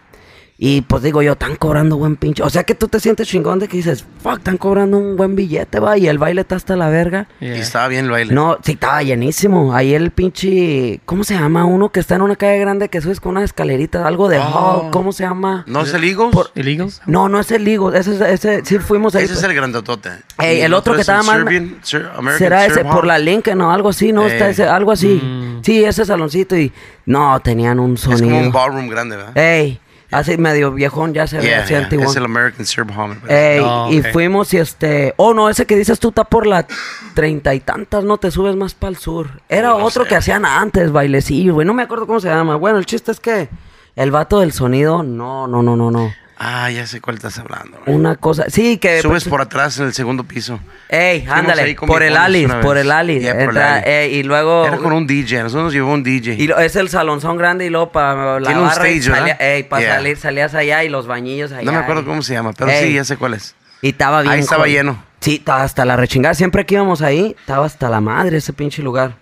Y pues digo yo, están cobrando buen pinche. O sea que tú te sientes chingón de que dices, fuck, están cobrando un buen billete, va. Y el baile está hasta la verga. yeah. Y estaba bien el baile. No, sí, estaba llenísimo. Ahí el pinche. ¿Cómo se llama? Uno que está en una calle grande que subes con unas escaleritas, algo de Oh. Hall, ¿Cómo se llama? ¿No es el Eagles? No, no es el Ligo. Ese, es- ese, sí fuimos ahí. Ese es el grandotote. Ey, el otro que es estaba más- Serbian- Ser- American Será ese por la Lincoln o algo así, ¿no? Está Eh. ese, algo así. Mm. Sí, ese saloncito y. No, tenían un Es sonido. como un ballroom grande, ¿verdad? Ey, así medio viejón, ya se ve Yeah, así yeah. antiguo. Es el American Serb. Ey, Oh, y fuimos y este. Oh, no, ese que dices tú está por la treinta y tantas, no te subes más para el sur. Era No otro sé. que hacían antes, bailecillo, güey. No me acuerdo cómo se llama. Bueno, el chiste es que el vato del sonido, no, no, no, no, no. Ah, ya sé cuál estás hablando. güey. Una cosa. Sí, que. Subes por atrás en el segundo piso. Ey, Fuimos ándale, ahí con por el Alice, una por vez. el Alice. Yeah, por el Entra, Alice. ey, y luego. Era con un DJ, a nosotros nos llevó un DJ. Y lo- es el salonzón grande y luego para la Tiene un barra y stage, salía, ¿verdad? ey, para Yeah. salir salías allá y los bañillos allá. no me acuerdo y- cómo se llama, pero Ey. sí, ya sé cuál es. Y estaba bien. Ahí estaba jodido. lleno. Sí, estaba hasta la rechingada. Siempre que íbamos ahí, estaba hasta la madre ese pinche lugar.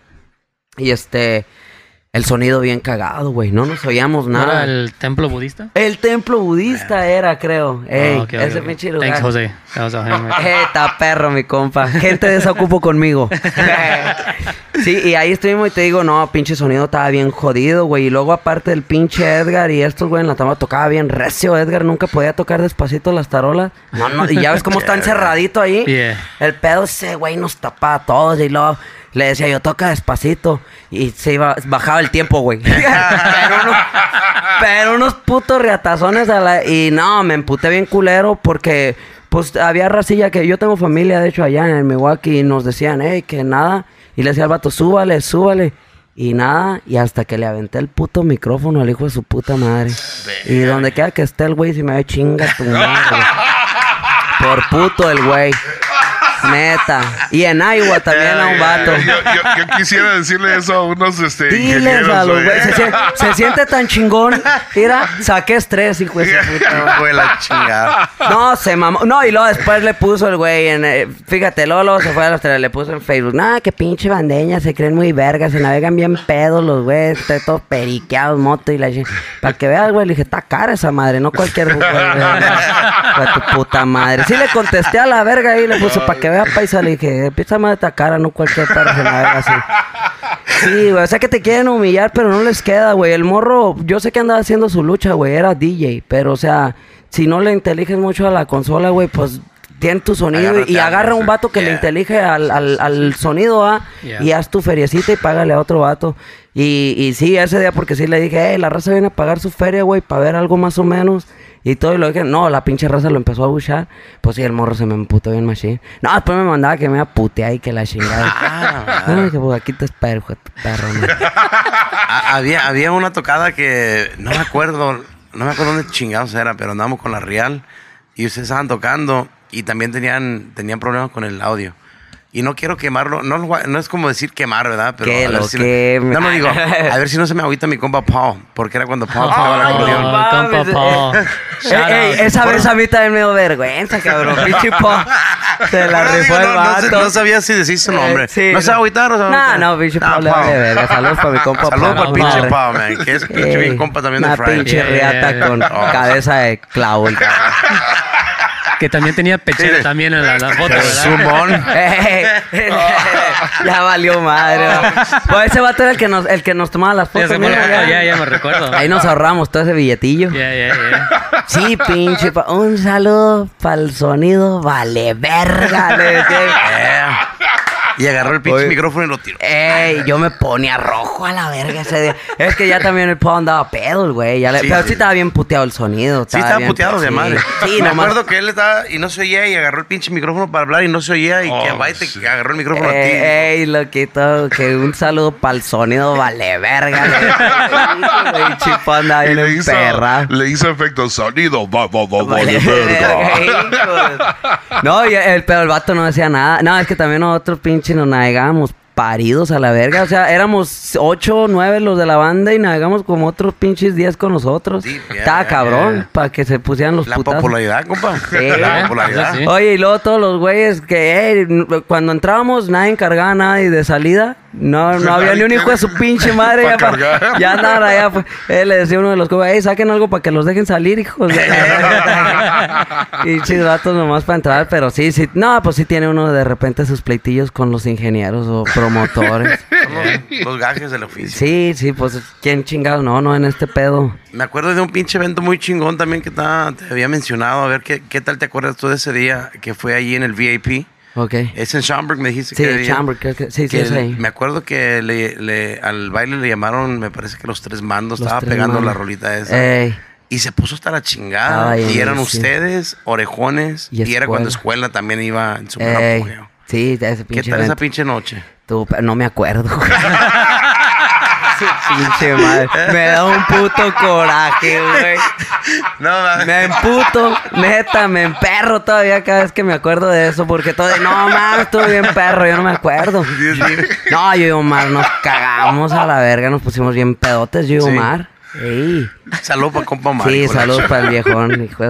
Y este, el sonido bien cagado, güey. No nos oíamos ¿No nada. era el... el templo budista? templo budista era, creo. Ey, Ah, ok, ok, ese ok. pinche lugar. Thanks, está perro, mi compa. Gente de esa ocupo conmigo. sí, y ahí estuvimos y te digo, no, pinche sonido estaba bien jodido, güey. Y luego, aparte del pinche Edgar y estos, güey, en la toma tocaba bien recio. Edgar nunca podía tocar despacito las tarolas. No, no, y ya ves cómo está encerradito ahí. Yeah. El pedo ese, güey, nos tapaba a todos y luego le decía yo, toca despacito. Y se iba, bajaba el tiempo, güey. pero, unos, pero unos putos reatazones a la... Y no, me emputé bien culero porque... Pues había racilla que yo tengo familia, de hecho, allá en Milwaukee, y nos decían, hey, que nada. Y le decía al vato, súbale, súbale. Y nada, y hasta que le aventé el puto micrófono al hijo de su puta madre. Y donde quiera que esté el güey, si me ve chinga tu madre. Por puto el güey. Neta. Y en Iowa también a un vato. Yo, yo- yo quisiera decirle eso a unos este, Diles a los güey. güeyes. Se, sien- se siente tan chingón. Mira, saqué estrés, hijo de puta de la chingada. No, se mamó. No, y luego después le puso el güey en. eh, fíjate, luego, luego se fue a los tres, le puso en Facebook. No, que pinche bandeña, se creen muy vergas, se navegan bien pedos los güeyes, está todos periqueados, moto y la Para que veas, güey, le dije, está cara esa madre, no cualquier güey. Para tu puta madre. Sí le contesté a la verga ahí, le puse, para que vea paisa, le dije, esa madre está cara, no cualquier perro se así. Sí, güey, o sea que te quieren humillar, pero no les queda, güey. El morro, yo sé que andaba haciendo su lucha, güey, era DJ, pero o sea, si no le inteliges mucho a la consola, güey, pues tiene tu sonido Agárrate y a agarra un vato que le intelige al, al, al sonido, ¿ah? Yeah. Y haz tu feriecita y págale a otro vato. Y, y sí, ese día porque sí le dije, hey, la raza viene a pagar su feria, güey, para ver algo más o menos. Y todo, y lo dije, no, la pinche raza lo empezó a buchar. Pues sí, el morro se me emputó bien machine. No, después me mandaba que me iba a putear y que la chingada. Ah, que pues aquí te espero, perro, ¿no? Había, había una tocada que no me acuerdo, no me acuerdo dónde chingados era, pero andábamos con la Real y ustedes estaban tocando y también tenían, tenían problemas con el audio. Y no quiero quemarlo, no, no es como decir quemar, ¿verdad? Pero Que a ver lo si queme. No, no digo, a ver si no se me agüita mi compa Paul, porque era cuando Paul tocaba el Ay, acordeón. no Oh, compa Paul. Ey, ey, esa vez a mí también me dio vergüenza, cabrón. Pinche po. Se la No, rifó digo, el no, no vato. no sabía si decir su nombre. Eh, sí, ¿No se va a agüitar o se No, no, pinche Ah, Pau le Pau. vale verga. Saludos para mi compa Saludos Pau, para el pinche madre. Pau, man, que es pinche bien compa también de Una Friday. pinche Yeah, riata yeah, con yeah. cabeza de clavo. Que también tenía pechera Sí. también en la, la foto, ¿verdad? Sumón. Ey, ya valió madre. Pues ese vato era el que nos, el que nos tomaba las Ya, fotos. mira, acuerdo, ya. ya, ya me recuerdo. Ahí nos ahorramos todo ese billetillo. Yeah, yeah, yeah. Sí, pinche. pa- un saludo para el sonido, vale verga. le decía. Y agarró el pinche Oye. micrófono y lo tiró. Ey, yo me ponía rojo a la verga ese día. Es que ya también el Pau andaba pedo, güey. ya le- Sí, pero sí. sí estaba bien puteado el sonido. Sí, estaba bien- puteado de sí. madre. Sí, me nomás. acuerdo que él estaba y no se oía y agarró el pinche micrófono para hablar y no se oía y que Oh, va y te sí. agarró el micrófono a ti. Ey, ey, loquito, que un saludo para el sonido, vale verga. Güey, Y bien le hizo, emperrado. le hizo efecto sonido. Va, va, va, Vale vale, verga. verga, hijos. No, y el, pero el vato no decía nada. No, es que también nosotros pinche nos navegábamos paridos a la verga. O sea, éramos ocho, nueve los de la banda y navegamos como otros pinches diez con nosotros. Sí, Estaba cabrón para que se pusieran los La putazos. popularidad, compa. Sí. La popularidad. Sí. Oye, y luego todos los güeyes que cuando entrábamos nadie encargaba nada y de salida no, no había ni un hijo de su pinche madre. Ya, pa- ya andaban allá. Pues, eh, le decía uno de los que, hey, saquen algo para que los dejen salir, hijos. de la verga". y chivatos nomás para entrar, pero sí, sí. No, pues sí tiene uno de repente sus pleitillos con los ingenieros o promotores. Los, los gajes del oficio. Sí, sí, pues quién chingados, no, no en este pedo. Me acuerdo de un pinche evento muy chingón también que ta- te había mencionado. A ver, ¿qué, ¿qué tal te acuerdas tú de ese día que fue allí en el VIP? Ok. Es en Schaumburg, me dijiste Sí, que había- Chamber, creo que sí, sí, es ahí. Me acuerdo que le, le- al baile le llamaron, me parece que los tres mandos, Los estaba tres pegando la rolita esa. Ey. Y se puso hasta la chingada. Ay, y eran sí. ustedes, orejones. Y Y, era cuando escuela. escuela también iba en su. Sí, de ese ¿Qué pinche tal esa pinche noche? Tú, no me acuerdo. Su pinche madre. Me da un puto coraje, güey. No, mames. Me emputo, neta, me emperro todavía cada vez que me acuerdo de eso, porque todo, no mames, estuve bien perro, yo no me acuerdo. No, yo y Omar nos cagamos a la verga, nos pusimos bien pedotes, yo y. Omar. Ey. Salud para compa Omar. Sí, chingada. para el viejón, hijo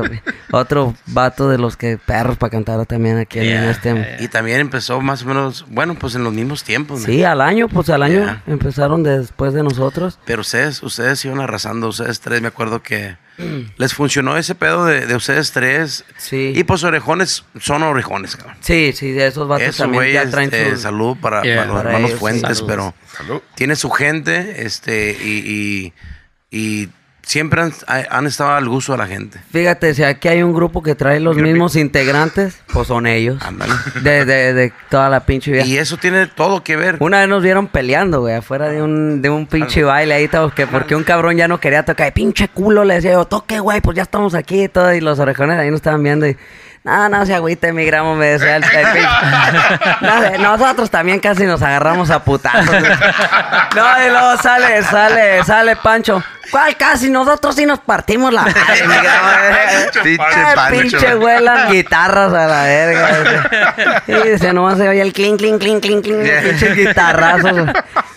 Otro vato de los que perros para cantar también aquí en Yeah. este. Y también empezó más o menos, bueno, pues en los mismos tiempos. ¿no? Sí, al año, pues al año empezaron después de nosotros. Pero ustedes, ustedes iban arrasando, ustedes tres, me acuerdo que les funcionó ese pedo de, de ustedes tres. Sí. Y pues orejones son orejones, cabrón. Sí, sí, de esos vatos Eso, también güey, ya traen este, su... salud para, Yeah. para los Para hermanos ellos, Fuentes, sí. pero Salud. tiene su gente, este, y, y, y siempre han, han estado al gusto de la gente. Fíjate, si aquí hay un grupo que trae los mismos integrantes, pues son ellos. Ándale. De, de, de toda la pinche vida. Y eso tiene todo que ver. Una vez nos vieron peleando, güey, afuera de un, de un pinche baile ahí, todo, que porque un cabrón ya no quería tocar. Pinche culo, le decía yo, toque, güey, pues ya estamos aquí y todo. Y los orejones ahí nos estaban viendo y... No, no se agüite, mi gramo, me decía el, pinche. No nosotros también casi nos agarramos a putazos. No, y luego sale, sale, sale Pancho. ¿Cuál casi? Nosotros sí nos partimos la madre, gramo. Pinche güey, las guitarras a la verga. Y dice, nomás se oye el clink, clink, clink, clink, clink, pinches guitarrazos.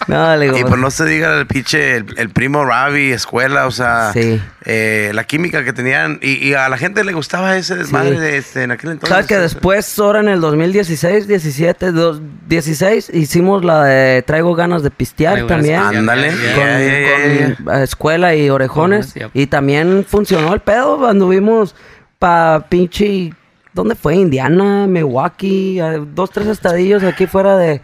No, le digo, Y pues, no se diga el pinche, el, el primo Ravi, escuela, o sea, Sí. eh, la química que tenían. Y, y a la gente le gustaba ese desmadre de este, en aquel entonces. ¿Sabes que después, ahora en el 2016, 17, dos- 16, hicimos la de Traigo ganas de pistear también? Ándale. Yeah, Con, Yeah, eh, y orejones. Orejones, yep. Y también funcionó el pedo. Anduvimos pa' pinche. ¿Dónde fue? Indiana, Milwaukee. eh, Dos, tres estadillos aquí fuera de.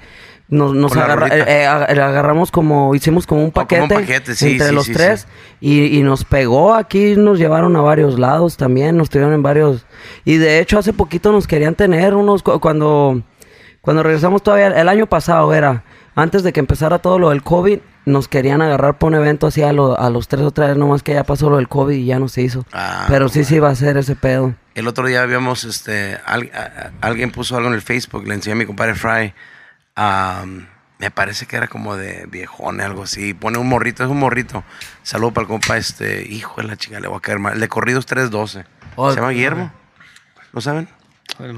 Nos, nos agarra- eh, eh, ag- agarramos como. Hicimos como un como paquete. un paquete, sí, entre sí, los sí, tres. Y, y nos pegó aquí. Nos llevaron a varios lados también. Nos tuvieron en varios. Y de hecho, hace poquito nos querían tener unos. cu- Cuando. Cuando regresamos todavía, el año pasado era, antes de que empezara todo lo del COVID, nos querían agarrar por un evento así a, lo- a los tres otra vez, nomás que ya pasó lo del COVID y ya no se hizo. Ah, Pero sí se iba a hacer ese pedo. El otro día habíamos, este, al- a- a- alguien puso algo en el Facebook, le enseñé a mi compadre Fry. am, me parece que era como de viejone, algo así. Pone un morrito, es un morrito. Saludo para el compa, este, hijo de la chica, le voy a caer mal. El de Corridos 312. Oh, Se llama Guillermo. ¿Lo saben?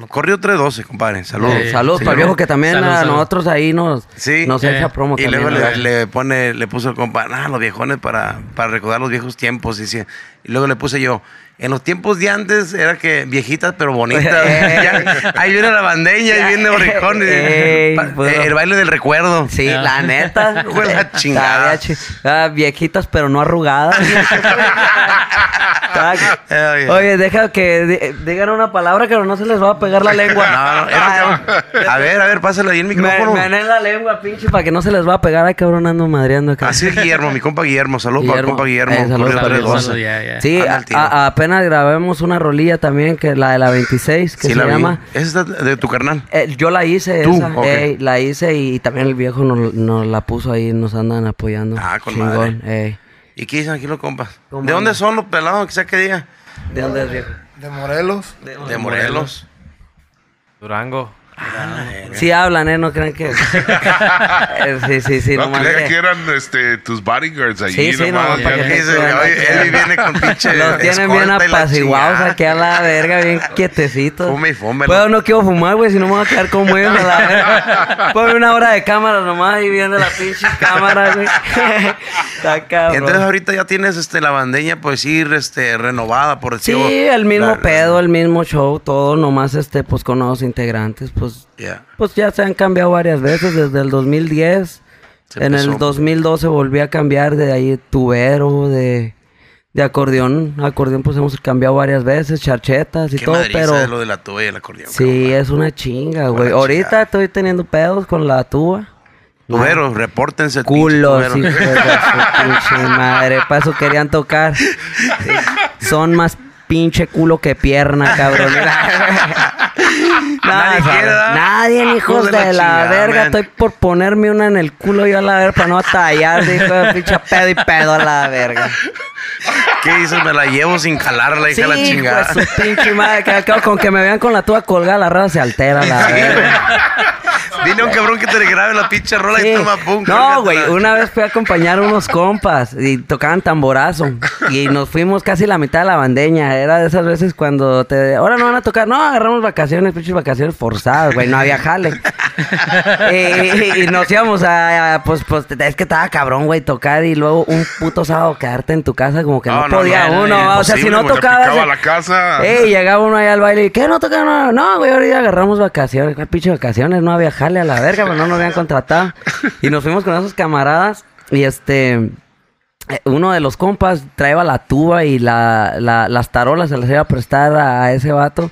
Corrido 312, compadre. Saludos. Eh, Saludos sí, para el viejo que también Salud, a salud. nosotros ahí nos, Sí. nos Eh, echa promo Y también. luego le, pone, le puso el compa, ah, los viejones para, para recordar los viejos tiempos. Y, sí. y luego le puse yo, en los tiempos de antes era que viejitas pero bonitas. Ya, ahí viene la bandeña, ahí viene Orejón. Ey, pa- bueno. el baile del recuerdo. Sí, Ah. la neta. La chingada. Ah, viejitas, pero no arrugadas. Oye, deja que di- digan una palabra que no se les va a pegar la lengua. No, no, que- a ver, a ver, pásale ahí el Me, micrófono. me en la lengua, pinche, para que no se les va a pegar. Ay, cabrón, ando madreando acá. Así es Guillermo, mi compa Guillermo. Saludos para el compa Guillermo. Eh, saludos Corrido para el 312. Saludos, ya, ya. Sí, a- a- apenas grabamos una rolilla también, que la de la 26, que Sí, se la llama... Esa es de tu carnal. Eh, yo la hice ¿Tú? esa, Ok. ey, la hice y, también el viejo nos, nos la puso ahí, nos andan apoyando. Ah, con Chingón, madre. ey. ¿Y qué dicen aquí los compas? ¿Cómo ¿De dónde son los pelados? Que sea que diga. ¿De dónde es viejo? De Morelos. De Morelos. Durango. Sí hablan, ¿eh? No crean que... Eh, sí, sí, sí, no creía que- que eran este, tus bodyguards allí. Sí, sí, nomás. nomás para que Dice, oye. Eli viene con pinche. Los tienen bien apaciguados aquí a la verga, bien quietecitos. Fume y fume, Pues ¿no? no quiero fumar, güey, si no me voy a quedar como ellos a la verga. Ponme una hora de cámara nomás y viendo la pinche cámara, güey. Está Y cabrón. entonces ahorita ya tienes este la bandeña, pues ir este renovada, por Sí, decirlo. el mismo La- la- pedo, el mismo show, todo, nomás este, pues con nuevos integrantes, pues, Ya. pues ya se han cambiado varias veces desde el 2010. Se en empezó. el 2012 volví a cambiar de ahí tubero, de, de acordeón. Acordeón pues hemos cambiado varias veces, charchetas y Qué todo, pero... es lo de la tuba y el acordeón. Sí, es una chinga, güey. Ahorita chingada. estoy teniendo pedos con la tuba. Tuberos, repórtense. Culos, su pinche madre. Para eso querían tocar. Son más pinche culo que pierna, cabrón. Nadie. Nadie, hijos de de la, chingada, verga. man. Estoy por ponerme una en el culo yo a la verga para no atallar, hijo de pinche pedo y pedo a la verga. ¿Qué dices? Me la llevo sin jalarla, hija de la chingada. pues su pinche madre. Que acabo con que me vean con la tuba colgada, la raza se altera, la verga. Dile a un cabrón que te grabe la pinche rola Sí. y toma pum. No, güey, una vez fui a acompañar a unos compas y tocaban tamborazo y nos fuimos casi la mitad de la bandeña. Era de esas veces cuando te... Ahora no van a tocar. No, agarramos vacaciones, pinches vacaciones forzadas, güey. No había jale. Y, y nos íbamos a, a- Pues, pues, es que estaba cabrón, güey, tocar y luego un puto sábado quedarte en tu casa como que no, podía no, uno. no, o sea, si no tocabas... picaba la casa. Ey, llegaba uno ahí al baile y ¿qué? ¿No tocaron? No, no, güey, ahorita agarramos vacaciones. ¿Cuál pinche vacaciones? No había jale a la verga, pero no nos habían contratado. Y nos fuimos con esos camaradas y este... eh, Uno de los compas traía la tuba y la, la- las tarolas se las iba a prestar a, a ese vato.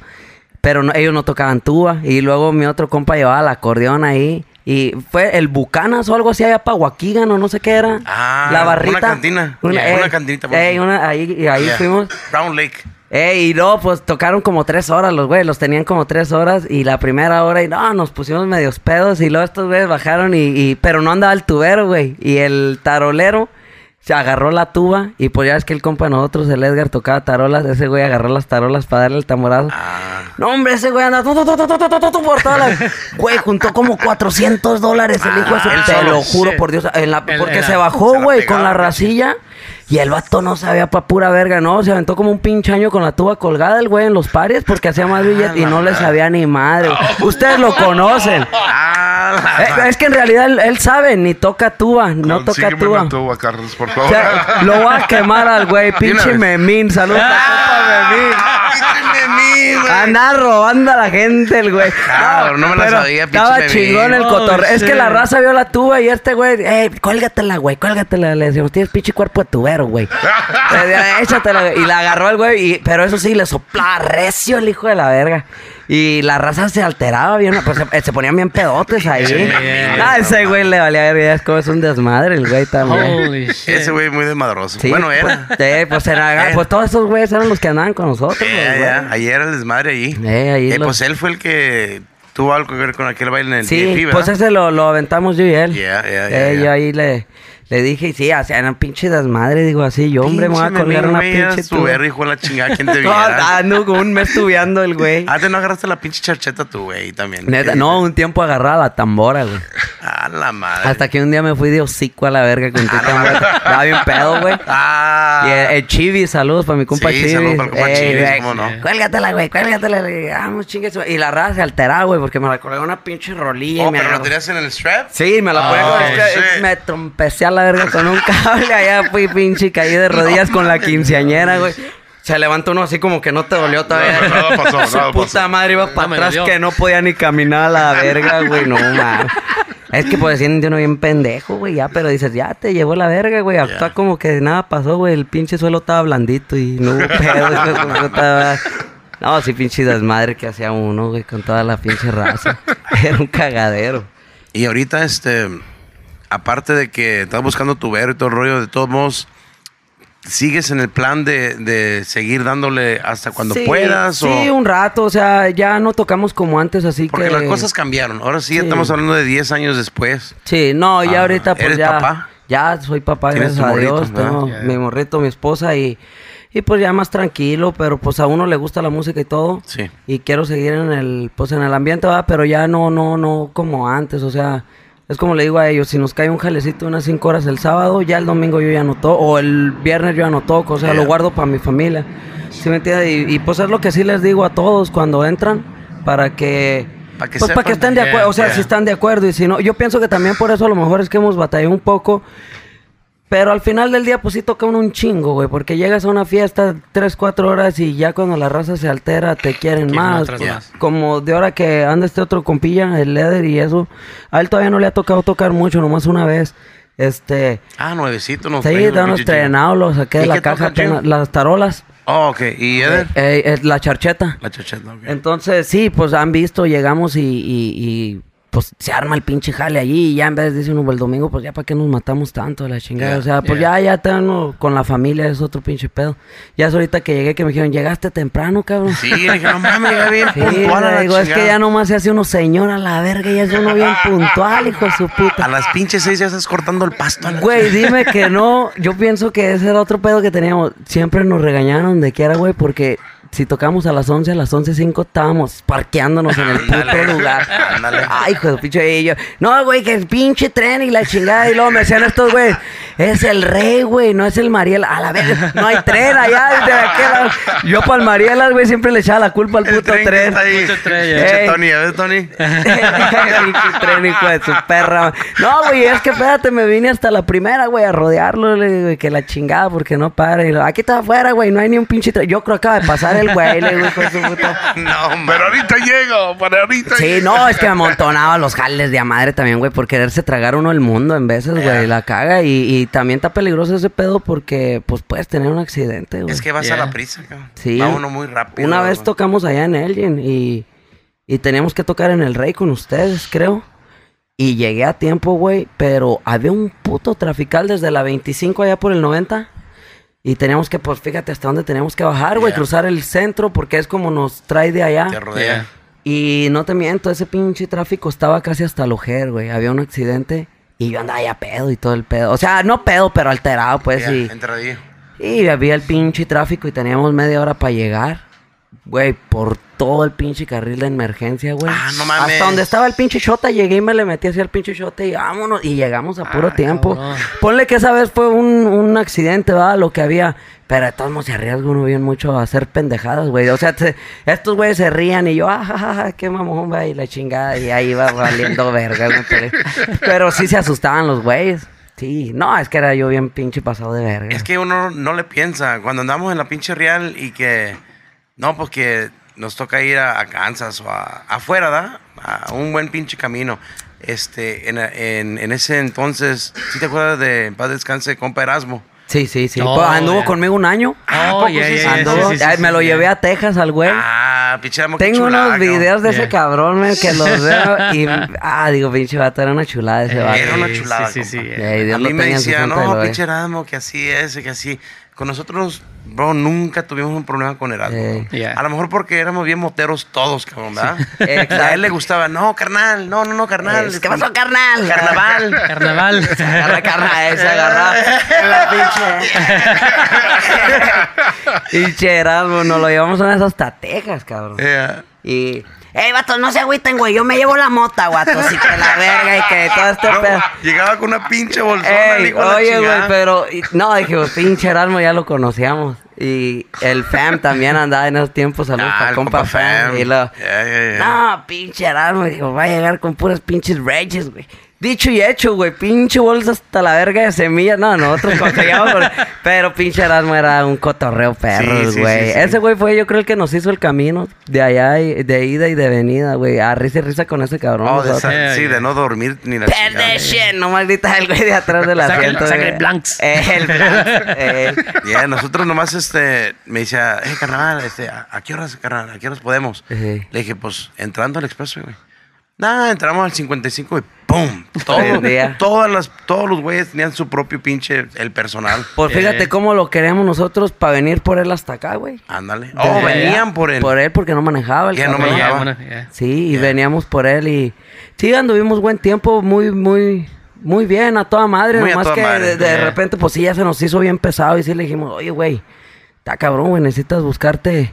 Pero no- ellos no tocaban tuba. Y luego mi otro compa llevaba el acordeón ahí. Y fue el Bucanas o algo así allá para Huaquigan o no sé qué era. Ah, la una barrita. cantina. Yeah, una cantinita, por una- ahí, y ahí Yeah. fuimos. Brown Lake. Ey, y no, pues tocaron como tres horas los güeyes, los tenían como tres horas y la primera hora y no, nos pusimos medios pedos y luego estos güeyes bajaron y, y- pero no andaba el tubero, güey, y el tarolero se agarró la tuba y pues ya es que el compa de nosotros, el Edgar, tocaba tarolas. Ese güey agarró las tarolas para darle el tamborazo. No, hombre, ese güey anda güey, juntó como 400 dólares el hijo de su... Te lo juro por Dios. En la... porque se bajó, güey, con la racilla. Y el vato no sabía pa' pura verga, ¿no? Se aventó como un pinche año con la tuba colgada el güey en los pares porque hacía más billetes y no le sabía ni madre. Ustedes lo conocen. Ah. Eh, madre. es que en realidad él, él sabe, ni toca tuba, no toca tuba. una tuba, Carlos, por O favor. sea, lo voy a quemar al güey, pinche vez. memín. Saludos a memín. Pinche memín, güey. Anda robando a la gente el güey. Cabrón, no me la sabía, pinche Estaba chingón el Oh, cotorreo. Es que la raza vio la tuba y este güey, ey, cuélgatela, güey, cuélgatela. Le decíamos, tienes pinche cuerpo de tubero, güey. Échatela, güey. Y la agarró el güey, y- pero eso sí, le soplaba recio el hijo de la verga. Y la raza se alteraba bien, pues se, se ponían bien pedotes ahí. Ah, ese güey le valía verga, es como es un desmadre el güey también. Holy shit. Ese güey muy desmadroso. Sí, bueno, pues, era. sí, pues, era- pues todos esos güeyes eran los que andaban con nosotros. Eh, ya. Ayer el desmadre ahí. Eh, ahí Eh, lo- Pues él fue el que tuvo algo que ver con aquel baile en el Sí, DFI, pues ese lo, lo aventamos yo y él. Yeah, yeah, yeah, Eh, yeah. Yo ahí le, le dije, y sí, hacían una pinche desmadre, digo así, yo, hombre, me voy a Pinche colgar una pinche tu verga, hijo de la chingada, ¿quién te No, viera? ando como un mes tubeando el güey. Antes no agarraste la pinche charcheta tú, güey, también. Neta, no, un tiempo agarraba la tambora, güey. A la madre. Hasta que un día me fui de hocico a la verga con tu tambora. Estaba bien pedo, güey. Ah. Y el, el Chivis, saludos para mi compa Sí, Chivis. saludos para el compa Ey, Chivis, güey, cómo no. Cuélgatela, güey, cuélgatela. Vamos, chingue su-". Y la raza se alteraba, güey, porque me la colgaba una pinche rolilla. y Oh, me pero lo tenías en el strap. Sí, me la ponía con el strap, shit. Me trompecé a la verga con un cable. Allá fui pinche y caí de rodillas con la quinceañera, güey. Se levantó uno así como que no te dolió todavía. No, nada pasó, Su puta pasó. madre iba para atrás que no podía ni caminar a la verga, güey. No, mames. Es que pues siente uno bien pendejo, güey, ya, pero dices, ya te llevó la verga, güey. Actúa como que nada pasó, güey. El pinche suelo estaba blandito y no hubo pedo, estaba- No, sí, pinche desmadre que hacía uno, güey, con toda la pinche raza. Era un cagadero. Y ahorita, este, aparte de que estás buscando tu ver y todo el rollo, de todos modos, ¿sigues en el plan de, de seguir dándole hasta cuando Sí, puedas? Sí, o... un rato, o sea, ya no tocamos como antes, así Porque que... las cosas cambiaron. Ahora sí, Sí. estamos hablando de 10 años después. Sí, no, ya Ah, ahorita pues ¿eres ya... papá? Ya soy papá, Tienes gracias tu a Dios. Tengo Ya, ya. mi morrito, mi esposa y... Y pues ya más tranquilo, pero pues a uno le gusta la música y todo. Sí. Y quiero seguir en el, pues en el ambiente, ¿verdad? Pero ya no, no, no como antes, o sea... Es como le digo a ellos, si nos cae un jalecito unas 5 horas el sábado, ya el domingo yo ya no toco, o el viernes yo ya no toco, o sea, lo guardo para mi familia. ¿Sí me entiendes? Y, y, pues es lo que sí les digo a todos cuando entran, para que... Pa' que pues para que sepan. estén de acuerdo, o sea, Yeah. si están de acuerdo y si no, yo pienso que también por eso a lo mejor es que hemos batallado un poco, pero al final del día pues sí toca uno un chingo, güey, porque llegas a una fiesta tres, cuatro horas y ya cuando la raza se altera te quieren más. otras más. Como de ahora que anda este otro compilla, el Leder y eso, a él todavía no le ha tocado tocar mucho, nomás una vez. Este, Ah, nuevecito. Nos sí, traen los ya nos pinches chinos. estrenado, lo saqué de ¿Y la qué caja, toca, las tarolas, Oh, ok. ¿Y Eder? eh, eh, la charcheta. La chacheta, ok. Entonces, sí, pues han visto, llegamos y, y- y, pues se arma el pinche jale allí y ya en vez de decir uno el domingo, pues ya para qué nos matamos tanto la chingada. Yeah, o sea, pues ya, ya tengo con la familia, es otro pinche pedo. Ya es ahorita que llegué que me dijeron, llegaste temprano, cabrón. Sí, le dije, no mames, ya bien Sí, puntual a la digo, es que ya nomás se hace uno señor a la verga y es uno bien puntual, hijo de su A puta. las pinches seis ya estás cortando el pasto. a la Güey, dime que no. Yo pienso que ese era otro pedo que teníamos. Siempre nos regañaron de quiera, güey, porque si tocamos a las 11, a las 11.05 estábamos parqueándonos en el puto lugar. ándale. Ay, hijo de pinche. Y yo, no, güey, que el pinche tren y la chingada. Y luego me decían estos, güey, es el rey, güey, no es el Mariela. A la vez, no hay tren allá. de aquel lado. Yo para el Mariela, güey, siempre le echaba la culpa al El puto tren que tren. está ahí. Puto tren, Pinche. Tony, a ver, Tony. Pinche tren, hijo de su perra. No, güey, es que espérate, me vine hasta la primera, güey, a rodearlo, digo, que la chingada, porque no para. Y aquí está afuera, güey, no hay ni un pinche tren. Yo creo que acaba de pasar el güey, le digo, su puta. No, Pero pero ahorita llego, para ahorita Sí, llego. no, es que me amontonaba los jales de a madre también, güey, por quererse tragar uno el mundo en veces, güey, la caga. Y, y también está peligroso ese pedo porque, pues, puedes tener un accidente, güey. es que vas a la prisa, cabrón. Sí. Va uno muy rápido. Una vez güey. tocamos allá en Elgin y, y teníamos que tocar en el Rey con ustedes, creo. Y llegué a tiempo, güey, pero había un puto trafical desde la 25 allá por el 90. Y teníamos que, pues fíjate hasta dónde teníamos que bajar, güey, Yeah. cruzar el centro porque es como nos trae de allá. Te rodea. Y no te miento, ese pinche tráfico estaba casi hasta el ojer, güey. Había un accidente y yo andaba ya pedo y todo el pedo. O sea, no pedo, pero alterado, pues sí. entradillo. Y había el pinche tráfico y teníamos media hora para llegar. Güey, por todo el pinche carril de emergencia, güey. Ah, no mames. Hasta donde estaba el pinche shota, llegué y me le metí hacia el pinche shota y vámonos. Y llegamos a puro Ah, tiempo. cabrón. Ponle que esa vez fue un, un accidente, ¿verdad? Lo que había. Pero de todos modos se arriesga uno bien mucho a hacer pendejadas, güey. O sea, se- estos güeyes se rían y yo, ah, ja, ja, ja, qué mamón, güey, y la chingada. Y ahí iba valiendo verga, pero sí se asustaban los güeyes. Sí, no, es que era yo bien pinche pasado de verga. Es que uno no le piensa. Cuando andamos en la pinche real y que. No, porque nos toca ir a, a Kansas o a, afuera, ¿da? A un buen pinche camino. Este, en, en, en ese entonces, ¿sí te acuerdas de en paz descanse, compa Erasmo? Sí, sí, sí. Oh, Pues, anduvo conmigo un año. Ah, ¿a Oh, sí, Anduvo- sí, sí, ay, me lo llevé a Texas al güey. Ah, pinche Tengo chulada, unos videos de ese cabrón, me, que los veo y... Ah, digo, pinche vato, era una chulada ese vato. Era una chulada, sí, sí, sí. A lo mí me decía, no, pinche Erasmo, que así es, que así. Con nosotros, bro, nunca tuvimos un problema con Erasmo. Yeah. A lo mejor porque éramos bien moteros todos, cabrón, ¿verdad? A él le gustaba, no, carnal, no, no, no, carnal. Es, ¿Qué pasó, carnal? Carnaval. Carnaval. Agarra carnal, se agarra la pinche. Pinche Erasmo, nos lo llevamos a esas hasta Texas, cabrón. Yeah. Y... Ey, vato, no se agüiten, güey. Yo me llevo la mota, guato. Si que la verga y que todo este No, pedo. llegaba con una pinche bolsona, Ey, oye, güey, pero... y- no, dije, pues, pinche Erasmo ya lo conocíamos. Y el fam también andaba en esos tiempos. Saludos Ah, para compa, compa fam. Y lo... No, pinche Erasmo. Dijo, va a llegar con puras pinches rages, güey. Dicho y hecho, güey. Pinche bolsa hasta la verga de semillas. No, nosotros conseguíamos. Pero pinche Erasmo era un cotorreo perro, Sí, sí, güey. sí, sí. Ese güey fue, yo creo, el que nos hizo el camino de allá, y- de ida y de venida, güey. A risa y risa con ese cabrón. Oh, de esa- Yeah, sí, yeah. de no dormir ni la shit, no maldita el güey de atrás del asiento. blanks. Eh, el blanks. eh. Ya, nosotros nomás, este, me decía, eh, carnal, este, ¿a, a qué horas, carnal? ¿A qué horas podemos? Le dije, pues, entrando al expreso, güey. Nah, entramos al 55 y ¡pum! Todo- todas las, todos los güeyes tenían su propio pinche, el personal. Pues fíjate Eh. cómo lo queremos nosotros para venir por él hasta acá, güey. Ándale. Oh, venían por él. Por él porque no manejaba el Ya no cabrón. Manejaba. bueno, yeah. Sí, y veníamos por él y... Sí, anduvimos buen tiempo, muy, muy... Muy bien, a toda madre. Muy a nomás toda que madre, de, de yeah. repente, pues sí, ya se nos hizo bien pesado. Y sí le dijimos, oye, güey, está cabrón, güey, necesitas buscarte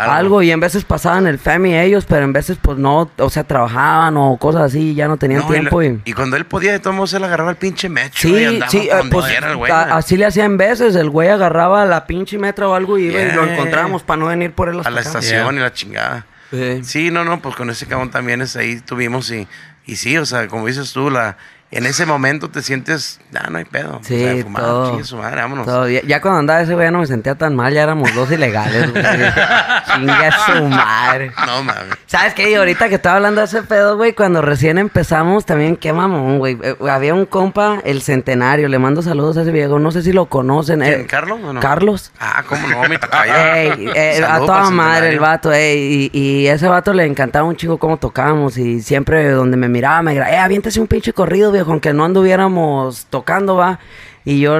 Algo. algo. Y en veces pasaban el FAMI ellos, pero en veces, pues no, o sea, trabajaban o cosas así, y ya no tenían No, y tiempo. la- Y, y, cuando él podía, de todos modos, él agarraba el pinche metro y Sí, andaba sí, eh, pues el güey. a- así le hacía en veces. El güey agarraba la pinche metro o algo y iba y lo Yeah. encontrábamos para no venir por él a hasta la acá. estación Yeah. y la chingada. Sí. Sí, no, no, pues con ese cabrón también es ahí tuvimos y, y sí, o sea, como dices tú, la, en ese momento te sientes, ah, no hay pedo. Sí, o sea, fumar, todo. chingue su madre, vámonos. Todo. Ya cuando andaba ese güey ya no me sentía tan mal, ya éramos dos ilegales, güey. Chinga su madre. No mames. ¿Sabes qué? Y ahorita que estaba hablando de ese pedo, güey, cuando recién empezamos, también qué mamón, güey. Eh, había un compa, el centenario, le mando saludos a ese viejo, no sé si lo conocen. ¿Quién, eh, Carlos o no? Carlos. Ah, cómo no, mi tocayo. Ey, eh, a toda madre el vato, ey, y, y ese vato le encantaba un chingo cómo tocábamos y siempre donde me miraba me grababa, eh, aviéntese un pinche corrido, viejo, aunque no anduviéramos tocando, va. Y yo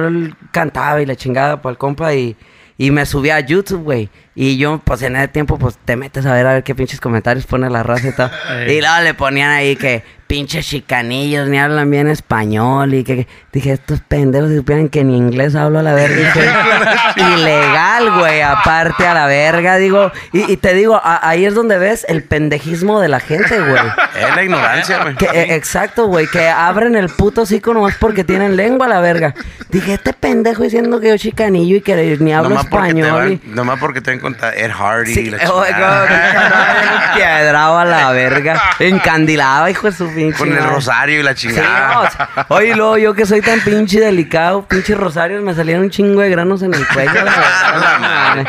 cantaba y la chingada para el compa y, y me subía a YouTube, güey. Y yo, pues en ese tiempo, pues te metes a ver a ver qué pinches comentarios pone la raza y todo. Ey. y luego le ponían ahí que pinches chicanillos, ni hablan bien español. Y que, que- dije, estos pendejos si supieran que ni inglés hablo a la verga. Dije, ilegal, güey, aparte a la verga, digo. Y, y te digo, a- ahí es donde ves el pendejismo de la gente, güey. Es la ignorancia, güey. Eh, exacto, güey, que abren el puto hocico nomás porque tienen lengua a la verga. Dije, este pendejo diciendo que yo chicanillo y que ni hablo Nomás español. van, y- nomás porque te ven contra Ed Hardy Sí, y la oh, a la verga. Encandilado, hijo de su pinche. Con el madre. rosario y la Sí, chingada. no, o sea, oye, luego yo que soy tan pinche delicado, pinche rosarios, me salían un chingo de granos en el cuello. la verdad, madre.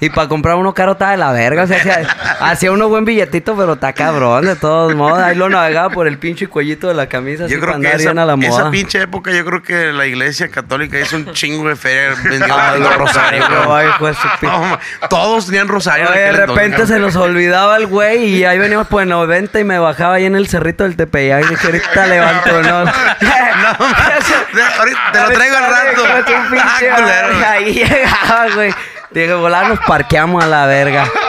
Y para comprar uno caro estaba de la verga. O sea, hacía, hacía uno buen billetito, pero está cabrón, de todos modos. Ahí lo navegaba por el pinche cuellito de la camisa. así Yo creo para que andar esa, bien a la moda. esa pinche época, yo creo que la iglesia católica hizo un chingo de feria vendiendo Ah, los rosarios. no, todos tenían rosario. Oye, de entonces, repente se nos olvidaba el güey y ahí veníamos por el 90 y me bajaba ahí en el cerrito del Tepeyac y dije, ahorita levanto, ¿no? No, ahorita te lo traigo al rato. Ah, Ahí llegaba, güey. Dije, volar nos parqueamos a la verga.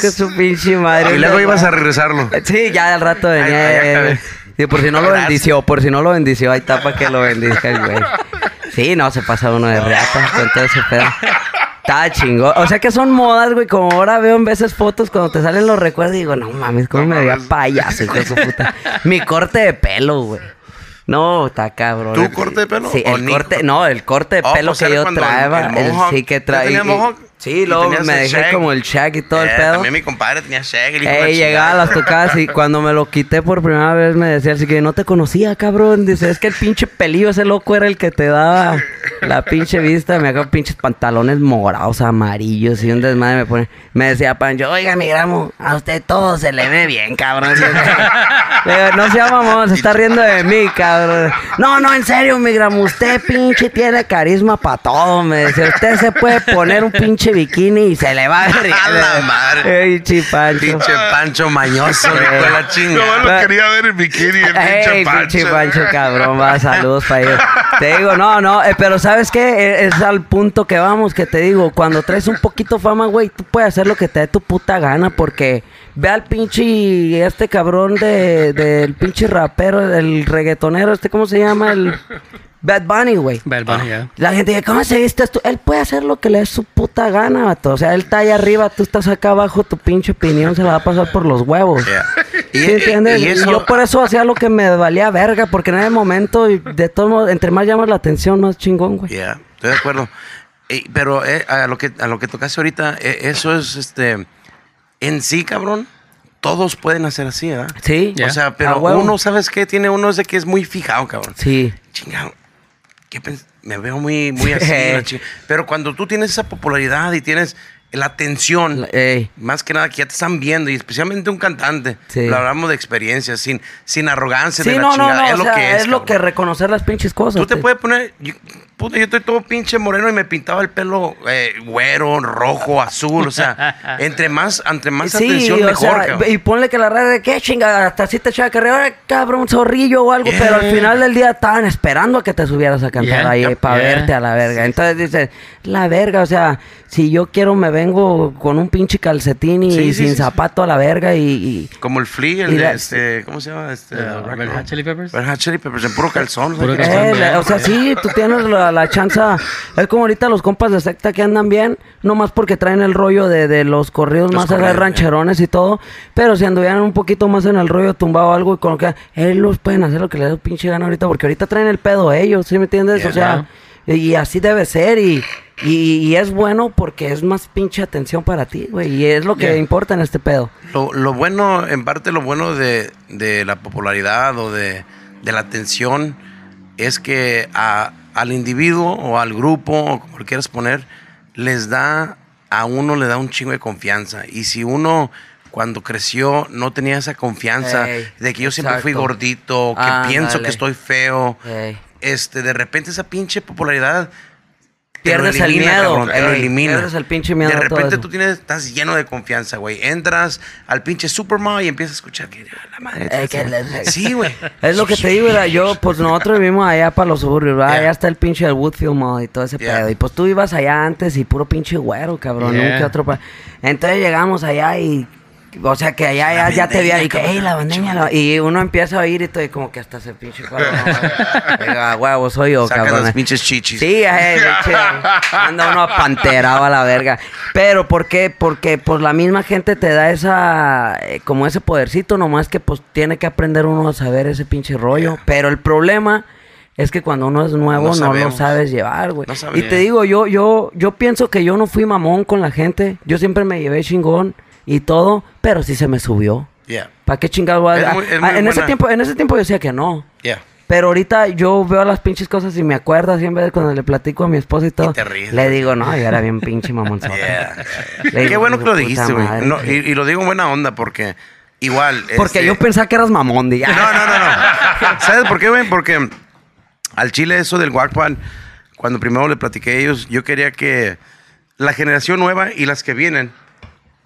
Que su pinche madre. Y luego ibas a regresarlo. Sí, ya al rato venía. Eh, sí, por si no lo bendició, por si no lo bendició, ahí está para que lo bendiga el güey. Sí, no, se pasa uno de reata con todo ese pedo. Está chingón. O sea que son modas, güey. Como ahora veo en veces fotos cuando te salen los recuerdos y digo, no mames, cómo me veía payaso, hijo de su puta. Mi corte de pelo, güey. No, está cabrón. ¿Tu corte de pelo Sí, el corte, no, el corte de Oh, pelo que yo mohawk. sí, que ¿Ya traía. Sí, ¿Y luego me dejé como el shag y todo el Eh, pedo. También mi compadre tenía shag. el hijo Ey, llegaba a las tocadas y cuando me lo quité por primera vez me decía así que no te conocía, cabrón. Dice, es que el pinche pelillo ese loco era el que te daba la pinche vista. Me hago pinches pantalones morados, amarillos y un desmadre me pone. Me decía Pancho, oiga, mi gramo, a usted todo se le ve bien, cabrón. Digo, no se mamón, se está riendo de mí, cabrón. No, no, en serio, mi gramo, usted pinche tiene carisma para todo, me decía. Usted se puede poner un pinche bikini y se le va a ver. A la madre. Ey, chipancho. Pinche Pancho mañoso, la No, lo quería ver en bikini, el Ey, pinche pinche Pancho. Pancho, cabrón, va, saludos para ellos. Te digo, no, no, eh, pero ¿sabes qué? Eh, Es al punto que vamos, que te digo, cuando traes un poquito fama, güey, tú puedes hacer lo que te dé tu puta gana, porque ve al pinche, este cabrón de, del pinche rapero, el reggaetonero, este, ¿cómo se llama? El Bad Bunny, güey. Bad Bunny, yeah. La gente dice, ¿cómo se viste esto? Él puede hacer lo que le dé su puta gana, vato. O sea, él está ahí arriba, tú estás acá abajo, tu pinche opinión se la va a pasar por los huevos. Yeah. ¿Sí entiendes? y Y eso- yo por eso hacía lo que me valía verga, porque en ese momento, y de todos modos, entre más llamas la atención, más chingón, güey. Yeah, estoy de acuerdo. Pero eh, a lo que a lo que tocaste ahorita, eh, eso es este en sí, cabrón. Todos pueden hacer así, ¿verdad? Sí. O sea, pero uno, ¿sabes qué? Tiene uno es de que es muy fijado, cabrón. Sí. Chingado. ¿Qué pens- me veo muy, muy así. Pero cuando tú tienes esa popularidad y tienes la atención, ey. más que nada que ya te están viendo, y especialmente un cantante, Sí. lo hablamos de experiencia, sin, sin arrogancia Sí, de la no, chingada. no. es lo sea, que es. es lo que reconocer las pinches cosas. Tú te te- puedes poner. yo- puta, yo estoy todo pinche moreno y me pintaba el pelo eh, güero, rojo, azul. O sea, entre más, entre más atención, o mejor. sea, cabrón. y ponle que la red de qué chingada, hasta así te echaba carrera, "Ay, cabrón, un zorrillo o algo, pero al final del día estaban esperando a que te subieras a cantar Yeah, ahí para yeah. verte a la verga. Entonces dices, la verga, o sea, si yo quiero me vengo con un pinche calcetín y Sí, sí, sin sí, sí. zapato a la verga y, y- Como el Flea, el Y de la- este, ¿cómo se llama? Este, Uh, rock Red and Hot Chili Peppers. Red Hot Chili Peppers, en puro calzón. Puro ¿sabes? calzón. Eh, la- o sea, sí, tú tienes la, la chance. Es como ahorita los compas de secta que andan bien, nomás porque traen el rollo de, de los corridos Los más corridos, eh. rancherones y todo. Pero si anduvieran un poquito más en el rollo tumbado o algo y con lo que ellos pueden hacer lo que les dé pinche gana ahorita, porque ahorita traen el pedo ellos, ¿sí me entiendes? O sea, y así debe ser y, y, y es bueno porque es más pinche atención para ti, güey. Y es lo que Yeah. importa en este pedo. Lo, lo bueno, en parte lo bueno de, de la popularidad o de, de la atención es que a- al individuo o al grupo, o como lo quieras poner, les da, a uno le da un chingo de confianza. Y si uno cuando creció no tenía esa confianza Ey, de que yo siempre fui gordito, que pienso que estoy feo, Ey. este, de repente esa pinche popularidad Pierdes el miedo, cabrón, te lo elimina. pierdes el pinche miedo De todo repente tú tienes, estás lleno de confianza, güey. Entras al pinche Supermall y empiezas a escuchar que "Ah, la madre. Te- que le- Sí, güey. Es lo que te digo, ¿verdad? yo, pues nosotros vivimos allá para los suburbios, ¿verdad? Yeah. Allá está el pinche del Woodfield Mall y todo ese Yeah. pedo. Y pues tú ibas allá antes y puro pinche güero, cabrón, Yeah. que otro. pa- Entonces llegamos allá y, o sea, que allá ya, ya te veía y que, hey, la bandeña, la-". y uno empieza a oír y todo, como que hasta se pinche cabrón. Venga, huevo, soy yo, cabrón. las pinches chichis. Sí, pinche, anda uno apanterado a la verga. Pero ¿por qué? Porque pues la misma gente te da esa, eh, como ese podercito, nomás que pues tiene que aprender uno a saber ese pinche rollo. Pero el problema es que cuando uno es nuevo No no, lo sabes llevar, güey. No y te digo, yo, yo, yo pienso que yo no fui mamón con la gente. Yo siempre me llevé chingón y todo, pero sí se me subió. Yeah, ¿Para qué a- Es muy- es Ah, en ese tiempo, en ese tiempo yo decía que no. yeah. Pero ahorita yo veo las pinches cosas y me acuerdo siempre cuando le platico a mi esposa y todo. te ríes, le digo, no, yo era bien pinche mamonzota. Yeah. Qué bueno que lo dijiste, güey. No, y, y lo digo en buena onda porque igual. Porque este, yo pensaba que eras mamón, di. No, no, no, no. ¿Sabes por qué, güey? Porque al Chile eso del Walkman, cuando primero le platiqué a ellos, yo quería que la generación nueva y las que vienen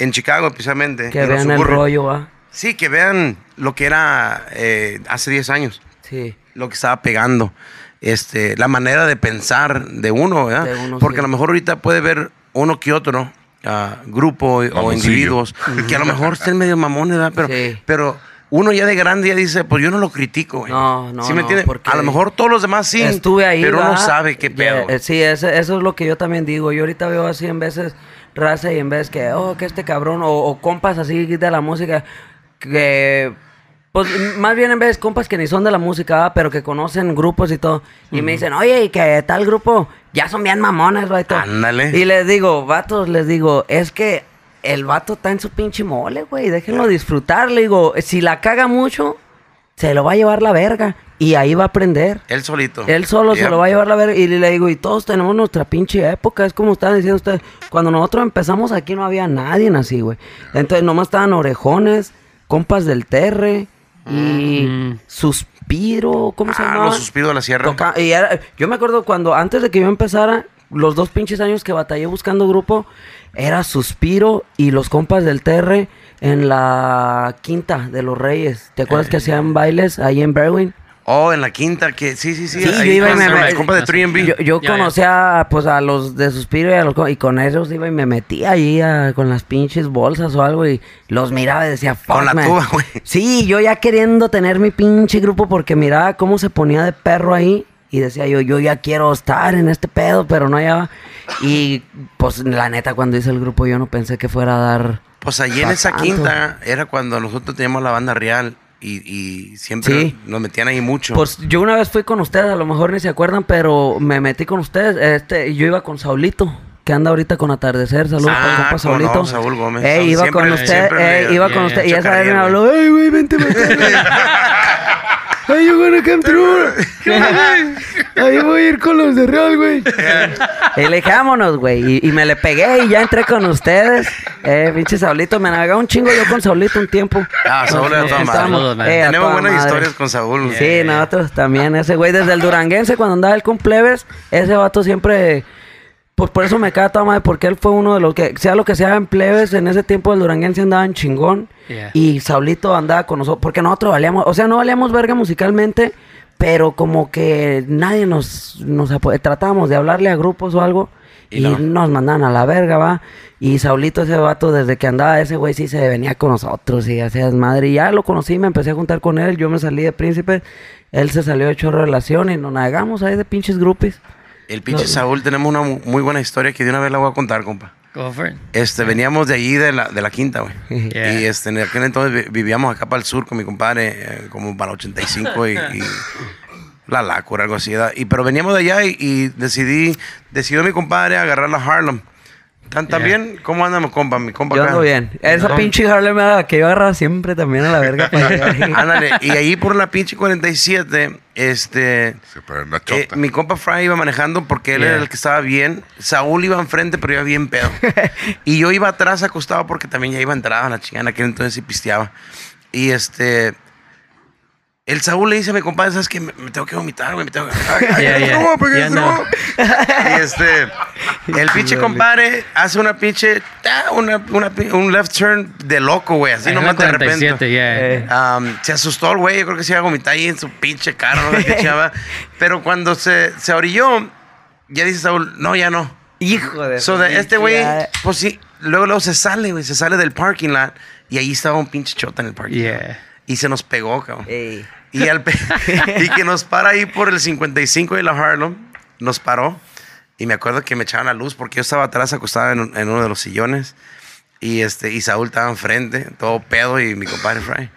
en Chicago, precisamente. Que vean el rollo, va. Sí, que vean lo que era eh, hace 10 años, Sí. lo que estaba pegando. Este, la manera de pensar de uno, ¿verdad? De uno, Porque sí. a lo mejor ahorita puede ver uno que otro ah, grupo o Mamoncillo. individuos que a lo mejor estén medio mamones, ¿verdad? Pero, Sí. pero uno ya de grande ya dice, pues yo no lo critico, güey. No, no, ¿Sí me no, entiendes? A lo mejor todos los demás sí. Estuve ahí. Pero uno ¿verdad? sabe qué pedo. eh, sí, ese- eso es lo que yo también digo. Yo ahorita veo así en veces raza y en vez que, oh, que este cabrón, o, o compas así de la música, que. Pues más bien en vez compas que ni son de la música, ¿va? pero que conocen grupos y todo. Y me dicen, oye, y que tal grupo ya son bien mamones, ¿va? y todo. Ándale. Y les digo, vatos, les digo, es que el vato está en su pinche mole, güey. Déjenlo disfrutar. Le digo, si la caga mucho, se lo va a llevar la verga. Y ahí va a aprender. Él solito. Él solo se lo va a llevar la verga. Y le digo, y todos tenemos nuestra pinche época. Es como estaban diciendo ustedes. Cuando nosotros empezamos aquí no había nadie así, güey. Entonces nomás estaban orejones, compas del terre y Mm. suspiro. ¿Cómo se Ah, llama? los suspiros de la sierra. Toca- y era- yo me acuerdo cuando, antes de que yo empezara, los dos pinches años que batallé buscando grupo, era Suspiro y los compas del Terre en la quinta de los Reyes. ¿Te acuerdas que hacían bailes ahí en Berwyn? Oh, en la quinta, que sí, sí, sí. Sí, ahí yo iba y con me- compas de 3B. Yo, conocía pues a los de Suspiro y, a los y con ellos iba y me metía ahí a- con las pinches bolsas o algo y los miraba y decía, Con "Fuck, la man". tuba, güey. Sí, yo ya queriendo tener mi pinche grupo porque miraba cómo se ponía de perro ahí y decía yo, yo ya quiero estar en este pedo, pero no hallaba. Y pues la neta cuando hice el grupo yo no pensé que fuera a dar... Pues allí en esa tanto. quinta era cuando nosotros teníamos la banda real y, y siempre Sí. nos metían ahí mucho. Pues yo una vez fui con ustedes, a lo mejor ni se acuerdan, pero me metí con ustedes. Este, yo iba con Saulito, que anda ahorita con Atardecer. Saludos Ah, para cómo no, Saulito. Saúl Gómez. Ey, iba siempre- con usted, ey, iba con usted. Y esa vez me habló, ey, güey, vente, vente. Ay, yo gonna come through. Ahí voy a ir con los de Real, güey. y le dije, vámonos, güey. Y, y me le pegué y ya entré con ustedes. Eh, pinche Saulito. Me navegaba un chingo yo con Saulito un tiempo. Ah, Saúl era. Eh, Tenemos buenas madre. historias con Saúl. Sí, nosotros también. Ese güey desde el Duranguense, cuando andaba él con plebes, ese vato siempre... Pues por eso me cae toda madre, porque él fue uno de los que, sea lo que sea en plebes, en ese tiempo el Duranguense andaba en chingón. Yeah. Y Saulito andaba con nosotros, porque nosotros valíamos, o sea, no valíamos verga musicalmente, pero como que nadie nos, nos tratábamos de hablarle a grupos o algo. Y Y, no. nos mandaban a la verga, va. Y Saulito, ese vato, desde que andaba ese güey, sí se venía con nosotros y hacía desmadre. Y ya lo conocí, me empecé a juntar con él. Yo me salí de príncipe. Él se salió de chorro de relación y nos navegamos ahí de pinches grupis. El pinche Saúl, tenemos una mu- muy buena historia que de una vez la voy a contar, compa. Go for it. Este, veníamos de allí, de la, de la quinta, güey. Yeah. Y este, en aquel entonces vi- vivíamos acá para el sur con mi compadre, eh, como para el 85 y, y la lacura, algo así. Y, pero veníamos de allá y, y decidí, decidió mi compadre agarrar la Harlem. ¿Tan, tan Yeah. bien? ¿Cómo andamos, compa? Mi compa Yo acá. ando bien. Esa No. pinche Harlem era la que yo agarraba siempre también a la verga. ahí. Ándale, y ahí por la pinche 47, este... Se una eh, chota. mi compa Fry iba manejando porque él Yeah. era el que estaba bien. Saúl iba enfrente, pero iba bien pedo. y yo iba atrás acostado porque también ya iba entrada a la chingada. En aquel entonces sí pisteaba. Y este. El Saúl le dice a mi compadre, ¿sabes qué? Me, me tengo que vomitar, güey. Me tengo que. Ay, Yeah, yeah. no, Yeah, no. Y este. El pinche compadre hace una pinche. ah, Una, una un left turn de loco, güey. Así nomás la de repente. 47, yeah. Am, se asustó el güey, yo creo que se iba a vomitar ahí en su pinche carro, qué chava. Pero cuando se, se orilló, ya dice Saúl, no, ya no. Hijo de. So de este güey, pues sí, luego, luego se sale, güey, se sale del parking lot y ahí estaba un pinche chota en el parking lot. Y se nos pegó, cabrón. Ey. Y, al y que nos para ahí por el 55 de la Harlem, nos paró. Y me acuerdo que me echaban la luz porque yo estaba atrás acostado en, en uno de los sillones. Y, este, y Saúl estaba enfrente, todo pedo, y mi compadre Fry.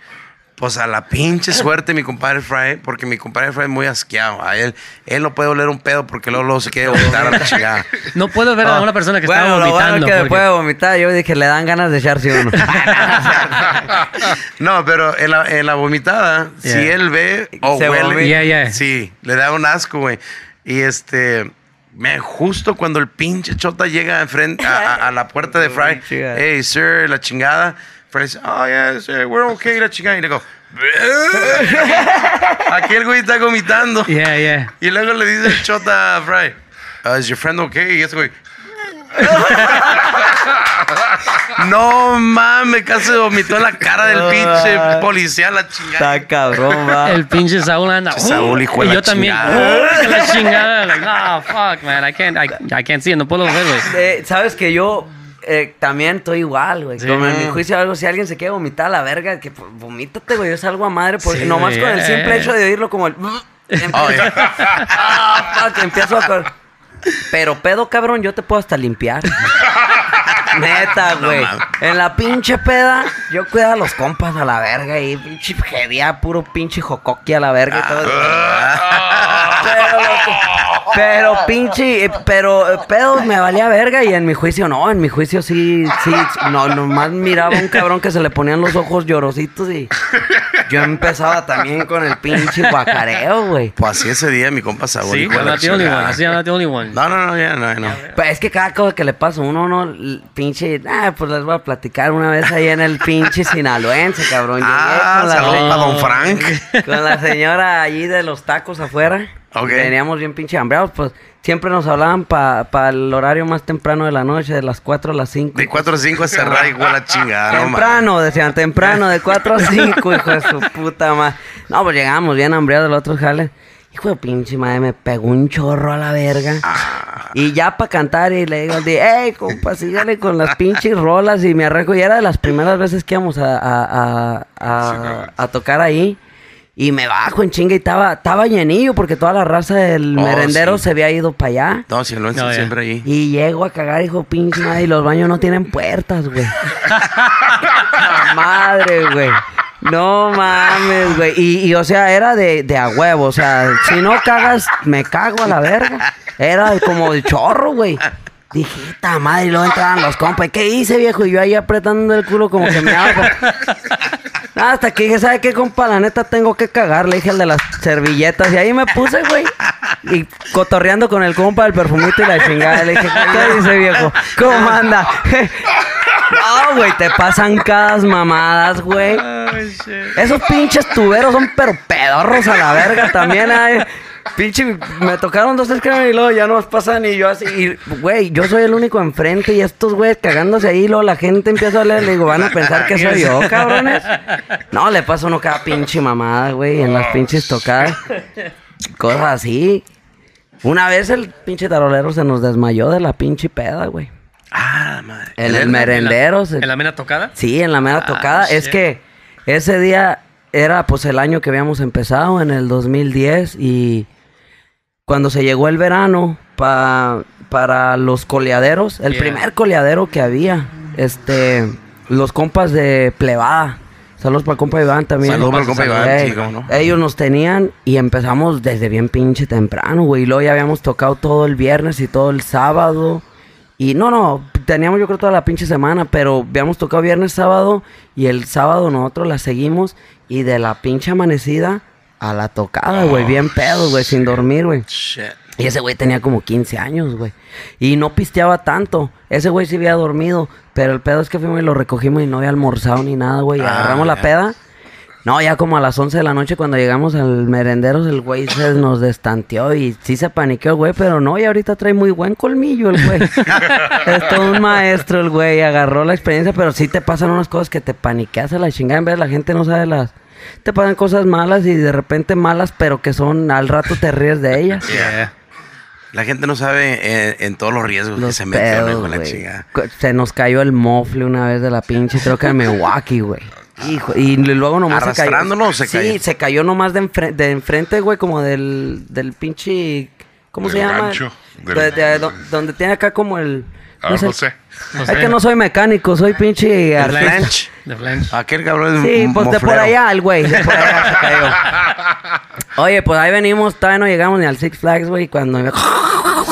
Pues a la pinche suerte mi compadre Fry, porque mi compadre Fry es muy asqueado. A él, él no puede oler un pedo porque luego, luego se quiere vomitar a la chingada. No puedo ver a una persona que bueno, está lo bueno vomitando. que porque- después de vomitar, yo dije, le dan ganas de echarse uno. No, pero en la, en la vomitada, si él ve o huele. Yeah, yeah. sí, le da un asco, güey. Y este, me, justo cuando el pinche chota llega enfrente a, a- a la puerta de Fry, hey, sir, la chingada. Fry dice, oh, yeah, sir, we're okay, la chingada. Y le digo, aquí el güey está vomitando. Yeah, yeah. Y luego le dice el chota a Fry, "Uh, is your friend okay? Y ese güey, no mames, casi vomitó en la cara del pinche policía, la chingada. Está cabrón, va. El pinche Saúl anda. Saúl, hijo de y la yo también. chingada. "Oh, la chingada. Like, no, fuck, man. I can't, I, I can't see it. No puedo ver, güey. Eh, Sabes que yo eh, también estoy igual, güey. Sí. Como en mi juicio, algo, si alguien se quiere vomitar a la verga, que pues, vomítate, güey. Yo salgo a madre. Porque Sí, nomás con el eh. simple hecho de oírlo como el. empiezo, Oh. Ah, fuck, empiezo a. Pero pedo, cabrón, yo te puedo hasta limpiar. Neta, güey. en la pinche peda, yo cuidaba a los compas a la verga y pinche jedía, puro pinche jocoqui a la verga y todo. Pero, loco, pero pinche, eh, pero eh, pedos me valía verga y en mi juicio no, en mi juicio sí, sí, no, nomás miraba un cabrón que se le ponían los ojos llorositos y yo empezaba también con el pinche guacareo, güey. Pues así ese día mi compa Saúl. Sí, hijo de I'm la not the only chingada. one. Así, I'm not the only one. No, no, no, ya, no, no. Pues es que cada cosa que le pasa a uno, no, pinche, ah, pues les voy a platicar una vez ahí en el pinche sinaloense, cabrón. Llegué Ah, saludos para Don Frank. Con la señora allí de los tacos afuera. Ok. Veníamos bien pinche hambreados, pues siempre nos hablaban para el horario más temprano de la noche, de las 4 a las 5. De 4 a 5 a cerrar igual la chingada. Temprano, decían, temprano, de 4 a 5, hijo de su puta madre. No, pues llegamos bien hambreados del otro jale. Hijo de pinche madre, me pegó un chorro a la verga. Ah. Y ya para cantar, y le digo al hey, compa, sígale con las pinches rolas. Y me arrejo, y era de las primeras veces que íbamos a, a, a, a- a tocar ahí. Y me bajo en chinga y estaba, estaba llenillo porque toda la raza del Oh, merendero sí. se había ido para allá. No, si lo No, ya. siempre ahí. Y llego a cagar, hijo pinche madre, y los baños no tienen puertas, güey. La madre, güey. No mames, güey. Y, y, o sea, era de, de a huevo. O sea, si no cagas, me cago a la verga. Era como de chorro, güey. Dije, esta madre, y luego entraban los compas. ¿Qué hice, viejo? Y yo ahí apretando el culo como que me hago. Hasta que dije, ¿sabe qué, compa? La neta tengo que cagar. Le dije al de las servilletas. Y ahí me puse, güey. Y cotorreando con el compa del perfumito y la chingada. Le dije, ¿qué dice, viejo? ¿Cómo anda? No, güey, te pasan cada mamadas, güey. Esos pinches tuberos son pero pedorros a la verga también, ay. Pinche, me tocaron dos, tres y luego ya no nos pasan y yo así, y, güey, yo soy el único enfrente y estos güeyes cagándose ahí, luego la gente empieza a leer, le digo, van a pensar que soy yo, cabrones. No, le pasa uno cada pinche mamada, güey, en las pinches tocadas. Cosas así. Una vez el pinche tarolero se nos desmayó de la pinche peda, güey. Ah, madre. En el merendero. ¿En la mena tocada? Sí, en la mera Ah, tocada. Es que ese día era pues el año que habíamos empezado, en el 2010, y cuando se llegó el verano pa- para los coleaderos, el Yeah. primer coleadero que había, este, los compas de Plebada. Saludos para el compa Iván también. Saludos para el compa Iván, Ey, cómo no. Ellos nos tenían y empezamos desde bien pinche temprano, güey. Y luego ya habíamos tocado todo el viernes y todo el sábado. Y no, no, teníamos yo creo toda la pinche semana, pero habíamos tocado viernes, sábado y el sábado nosotros la seguimos y de la pinche amanecida a la tocada, güey, bien pedo, güey, sin dormir, güey. Shit. Y ese güey tenía como 15 años, güey. Y no pisteaba tanto. Ese güey sí había dormido. Pero el pedo es que fuimos y lo recogimos y no había almorzado ni nada, güey. Y Ah, agarramos la peda. No, ya como a las 11 de la noche cuando llegamos al merenderos, el güey se nos destanteó y sí se paniqueó el güey, pero no, y ahorita trae muy buen colmillo el güey. es todo un maestro el güey, agarró la experiencia, pero sí te pasan unas cosas que te paniqueas a la chingada, en vez la gente no sabe las... Te pasan cosas malas y de repente malas, pero que son, al rato te ríes de ellas. Yeah. La gente no sabe eh, en todos los riesgos que se mete uno pedos, con la chingada. Se nos cayó el mofle una vez de la pinche troca de Milwaukee, güey. Hijo, y luego nomás se cayó. ¿Arrastrándolo o se sí, cayó? se cayó nomás de, enfre- de enfrente, güey, como del, del pinche... ¿Cómo se llama? gancho, del- De- de- do- donde tiene acá como el... Ah, no sé. José. Es que no soy mecánico, soy pinche De artista. flange. De flange. Aquel cabrón es Sí, pues de por allá el güey. De por allá se cayó. Oye, pues ahí venimos, todavía no llegamos ni al Six Flags, güey, cuando...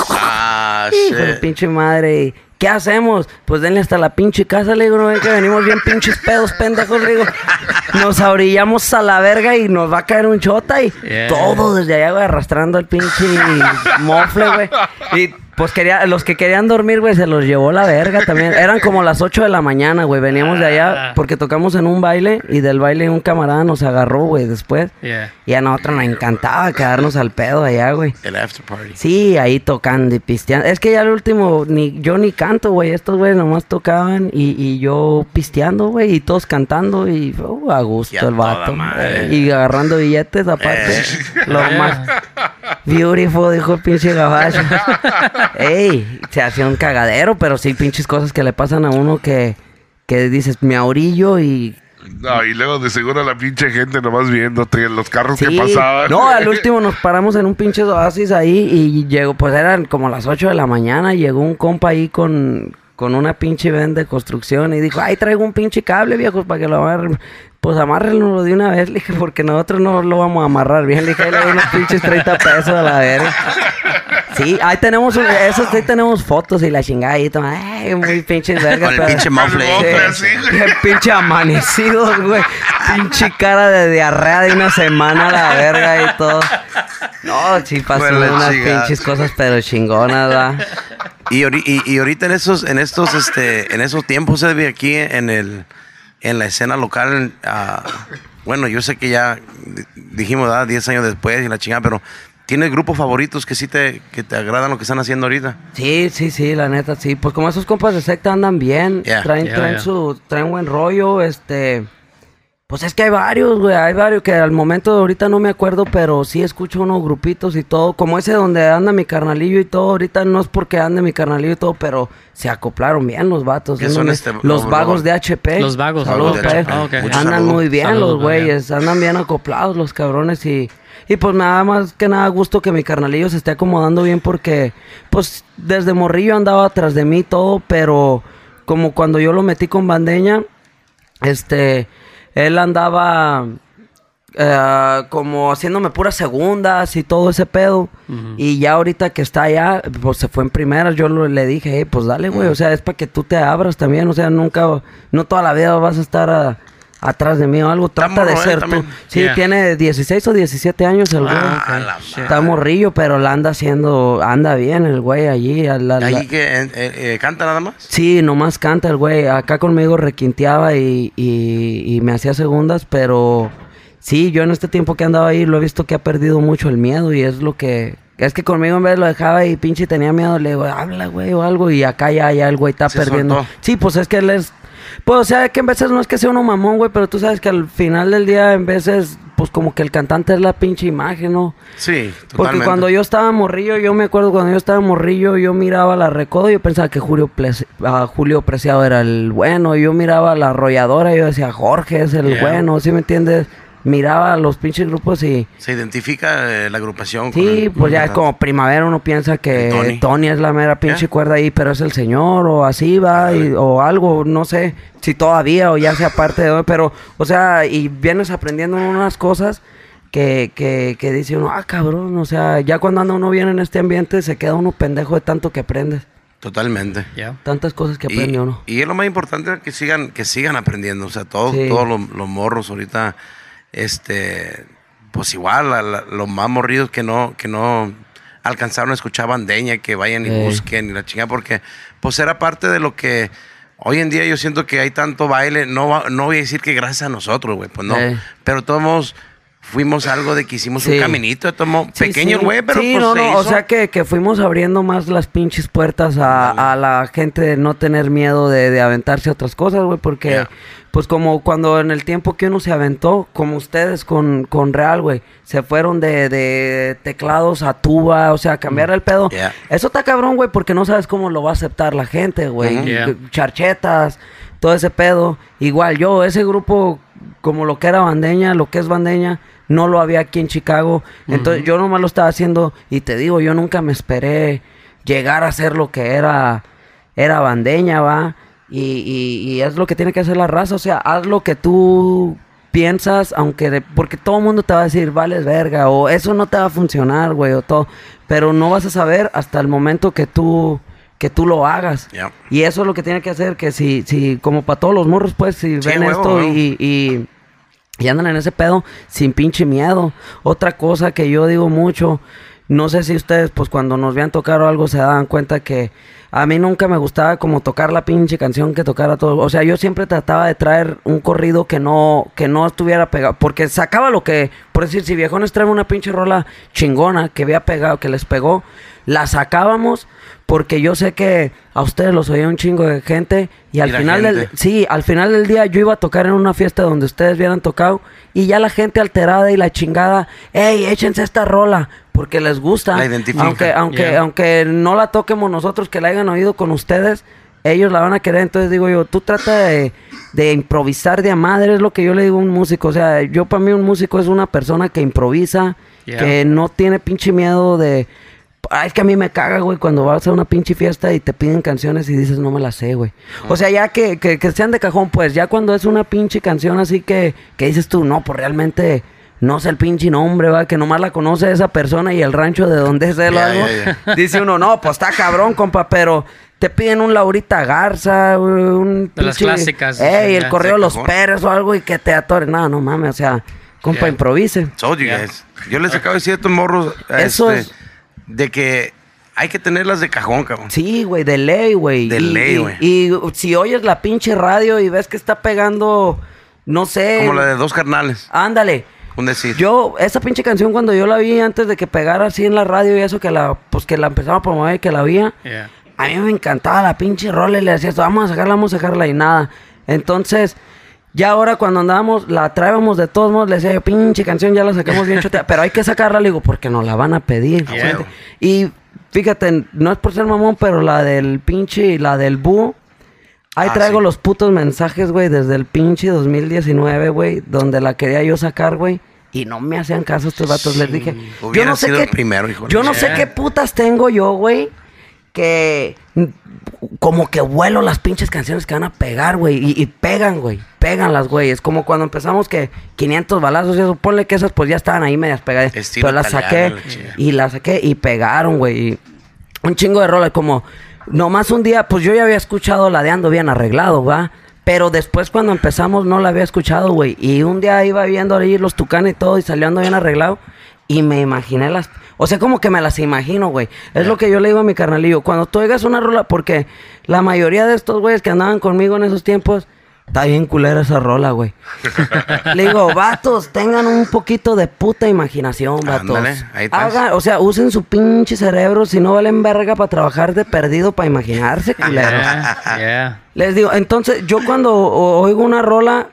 Ah, Hijo de pinche madre. ¿y ¿Qué hacemos? Pues denle hasta la pinche casa, le digo, no ven que venimos bien pinches pedos, pendejos, le digo. Nos ahorillamos a la verga y nos va a caer un chota y Yeah. todo desde allá, güey, arrastrando el pinche mofle, güey. Y pues quería, los que querían dormir, güey, se los llevó la verga también. Eran como las 8 de la mañana, güey. Veníamos de allá porque tocamos en un baile y del baile un camarada nos agarró, güey, después. Yeah. Y a nosotros nos encantaba quedarnos al pedo allá, güey. El after party. Sí, ahí tocando y pisteando. Es que ya el último, ni yo ni canto, güey. Estos güeyes nomás tocaban y, y yo pisteando, güey. Y todos cantando y uh, a gusto Y a el vato. madre. Y agarrando billetes aparte. Eh. Lo más beautiful, dijo el pinche gabacho. Ey, se hacía un cagadero, pero sí pinches cosas que le pasan a uno que, que dices, me ahorillo y No, y luego de seguro la pinche gente nomás viéndote los carros que pasaban. No, al último nos paramos en un pinche oasis ahí y llegó, pues eran como las 8 de la mañana. y Llegó un compa ahí con, con una pinche ven de construcción y dijo, ay, traigo un pinche cable, viejos, para que lo amarren. Pues amárrenlo de una vez, le dije, porque nosotros no lo vamos a amarrar bien. Le dije, ahí le doy unos pinches 30 pesos a la verga. Sí, ahí tenemos, un- esos sí tenemos fotos y la chingada ahí, toma, ay, muy pinches vergas. Con el pero- pinche mofle. Bien pinche amanecidos, güey. Pinche cara de diarrea de una semana a la verga y todo. No, sí pasó Bueno, unas chingada. pinches cosas, pero chingonas, ¿verdad? Y, ahori- y, y ahorita en esos, en estos, este, en esos tiempos, Edvi, aquí en el, en la escena local, ah, bueno, yo sé que ya di- dijimos, ¿verdad? 10 años después y la chingada, pero ¿tienes grupos favoritos que sí te, que te agradan lo que están haciendo ahorita? Sí, sí, sí, la neta, sí. Pues como esos compas de secta andan bien, Yeah. traen, Yeah, traen yeah. su, traen buen rollo, este. Pues es que hay varios, güey, hay varios que al momento de ahorita no me acuerdo, pero sí escucho unos grupitos y todo, como ese donde anda mi carnalillo y todo, ahorita no es porque ande mi carnalillo y todo, pero se acoplaron bien los vatos. ¿Qué son este- los lo- vagos de HP. Los vagos. Saludos, de HP. Ah, Andan saludo. muy bien Saludos, los güeyes, andan bien acoplados los cabrones y, y pues nada más que nada gusto que mi carnalillo se esté acomodando bien porque pues desde morrillo andaba atrás de mí todo, pero como cuando yo lo metí con bandeña, este, él andaba eh, como haciéndome puras segundas y todo ese pedo. Y ya ahorita que está allá, pues se fue en primeras. Yo lo- le dije, "Hey, pues dale, güey. O sea, es para que tú te abras también. O sea, nunca, no toda la vida vas a estar a- atrás de mí o algo. Trata de ¿eh? ser tú. Sí, Yeah. tiene 16 o 17 años el güey. Ah, la Está morrillo, pero la anda haciendo, anda bien el güey allí. a la- la- Ahí que eh, eh, canta nada más. Sí, nomás canta el güey. Acá conmigo requinteaba y, y, y me hacía segundas, pero sí, yo en este tiempo que andaba ahí lo he visto que ha perdido mucho el miedo y es lo que... Es que conmigo en vez lo dejaba y pinche tenía miedo, le digo, habla güey o algo y acá ya, ya el güey está Se perdiendo. soltó. Sí, pues es que él es... Pues o sea, que en veces no es que sea uno mamón, güey, pero tú sabes que al final del día en veces, pues como que el cantante es la pinche imagen, ¿no? Sí, Porque totalmente. cuando yo estaba morrillo, yo me acuerdo cuando yo estaba morrillo, yo miraba la recodo y yo pensaba que Julio, ah, Julio Preciado era el bueno. Yo miraba la arrolladora y yo decía, Jorge es el Yeah. bueno, ¿sí me entiendes? Miraba los pinches grupos y... Se identifica eh, la agrupación. con Sí, el- pues ya con es como primavera uno piensa que Tony. Tony. es la mera pinche cuerda ahí, pero es el señor o así va, y- o algo, no sé, si todavía o ya sea parte de... Pero, o sea, y vienes aprendiendo unas cosas que, que, que dice uno, ah, cabrón, o sea, ya cuando anda uno bien en este ambiente se queda uno pendejo de tanto que aprendes. Totalmente. Yeah. Tantas cosas que aprende Y, uno. y es lo más importante que sigan, que sigan aprendiendo. O sea, todos, Sí. todos los, los morros ahorita, este, pues igual, a la- los más morridos que no, que no alcanzaron a escuchar bandeña, que vayan y busquen y la chingada, porque pues era parte de lo que hoy en día yo siento que hay tanto baile, no, no voy a decir que gracias a nosotros, güey, pues no, pero todos fuimos algo de que hicimos Sí. un caminito, Sí, pequeño, sí. güey, pero Sí, pues no, se no, o hizo. sea que, que fuimos abriendo más las pinches puertas a, a la gente de no tener miedo de, de aventarse otras cosas, güey, porque Yeah. Pues como cuando en el tiempo que uno se aventó, como ustedes con, con Real, güey, se fueron de, de teclados a tuba, o sea, cambiar el pedo. Yeah. Eso está cabrón, güey, porque no sabes cómo lo va a aceptar la gente, güey. Yeah. Charchetas, todo ese pedo. Igual yo, ese grupo, como lo que era Bandeña, lo que es Bandeña, no lo había aquí en Chicago. Entonces yo nomás lo estaba haciendo y te digo, yo nunca me esperé llegar a ser lo que era, era Bandeña, va. Y, y- y es lo que tiene que hacer la raza, o sea, haz lo que tú piensas, aunque de- porque todo el mundo te va a decir, vales verga, o eso no te va a funcionar, güey, o todo, pero no vas a saber hasta el momento que tú, que tú lo hagas. Y eso es lo que tiene que hacer, que si, si como para todos los morros, pues, si Sí, ven huevo, esto huevo. y, y, y andan en ese pedo sin pinche miedo. Otra cosa que yo digo mucho, no sé si ustedes, pues, cuando nos vean tocar o algo, se dan cuenta que a mí nunca me gustaba como tocar la pinche canción que tocara todo. O sea, yo siempre trataba de traer un corrido que no, que no estuviera pegado. Porque sacaba lo que, por decir, si viejones traen una pinche rola chingona que había pegado, que les pegó, la sacábamos porque yo sé que a ustedes los oía un chingo de gente y al Y final del, sí, al final del día yo iba a tocar en una fiesta donde ustedes hubieran tocado y ya la gente alterada y la chingada, hey, échense esta rola porque les gusta. La identifica. Aunque, aunque, Yeah. aunque no la toquemos nosotros, que la hayan oído con ustedes, ellos la van a querer. Entonces digo yo, tú trata de, de improvisar de a madre, es lo que yo le digo a un músico. O sea, yo para mí un músico es una persona que improvisa, Yeah. que no tiene pinche miedo de... Ay, es que a mí me caga, güey, cuando vas a una pinche fiesta y te piden canciones y dices, no me las sé, güey. O sea, ya que, que, que sean de cajón, pues, ya cuando es una pinche canción así que, que dices tú, no, pues realmente no sé el pinche nombre, va, que nomás la conoce esa persona y el rancho de donde es él o Ya, algo. Dice uno, no, pues está cabrón, compa, pero te piden un Laurita Garza, güey, un De las clásicas, Ey, el correo de Los cajón. Pérez o algo y que te atore. No, no mames, o sea, compa, Yeah. improvise. Told you Yeah. guys. Yo les acabo de decir a estos morros Eso este, es- de que hay que tenerlas de cajón, cabrón. Sí, güey, de ley, güey. De Y- ley, y- güey. Y, si oyes la pinche radio y ves que está pegando, no sé. Como la de dos carnales. Ándale. Un decir. Yo, esa pinche canción cuando yo la vi antes de que pegara así en la radio y eso, que la, pues que la empezaba a promover y que la vi, Yeah. a mí me encantaba la pinche rola y le decía esto, vamos a sacarla, vamos a sacarla y nada. Entonces, ya ahora cuando andábamos, la traíamos de todos modos, le decía yo, pinche canción, ya la sacamos bien chotea, pero hay que sacarla, le digo, porque nos la van a pedir. Yeah. Y fíjate, no es por ser mamón, pero la del pinche, la del búho, ahí Ah, traigo sí. los putos mensajes, güey, desde el pinche 2019, güey, donde la quería yo sacar, güey. Y no me hacían caso estos vatos, les dije. Yo no sé qué, el primero, hijo de Yo no la sé chingada. qué putas tengo yo, güey, que como que vuelo las pinches canciones que van a pegar, güey. Y, y pegan, güey. Pegan las, güey. Es como cuando empezamos que 500 balazos y eso. Ponle que esas pues ya estaban ahí medias pegadas. Estilo Pero las saqué la y las saqué y pegaron, güey. Un chingo de rolas como... Nomás un día, pues yo ya había escuchado la de Bien Arreglado, ¿va? Pero después cuando empezamos no la había escuchado, güey. Y un día iba viendo ahí los tucanes y todo y saliendo bien arreglado. Y me imaginé las... O sea, como que me las imagino, güey. Es lo que yo le digo a mi carnalillo. Cuando tú oigas una rola, porque la mayoría de estos güeyes que andaban conmigo en esos tiempos, está bien culera esa rola, güey. le digo, vatos, tengan un poquito de puta imaginación, vatos. Ándale, ahí estás. Hagan- o sea, usen su pinche cerebro. Si no valen verga para trabajar de perdido para imaginarse, culeros. Yeah, yeah. Les digo, entonces yo cuando oigo una rola,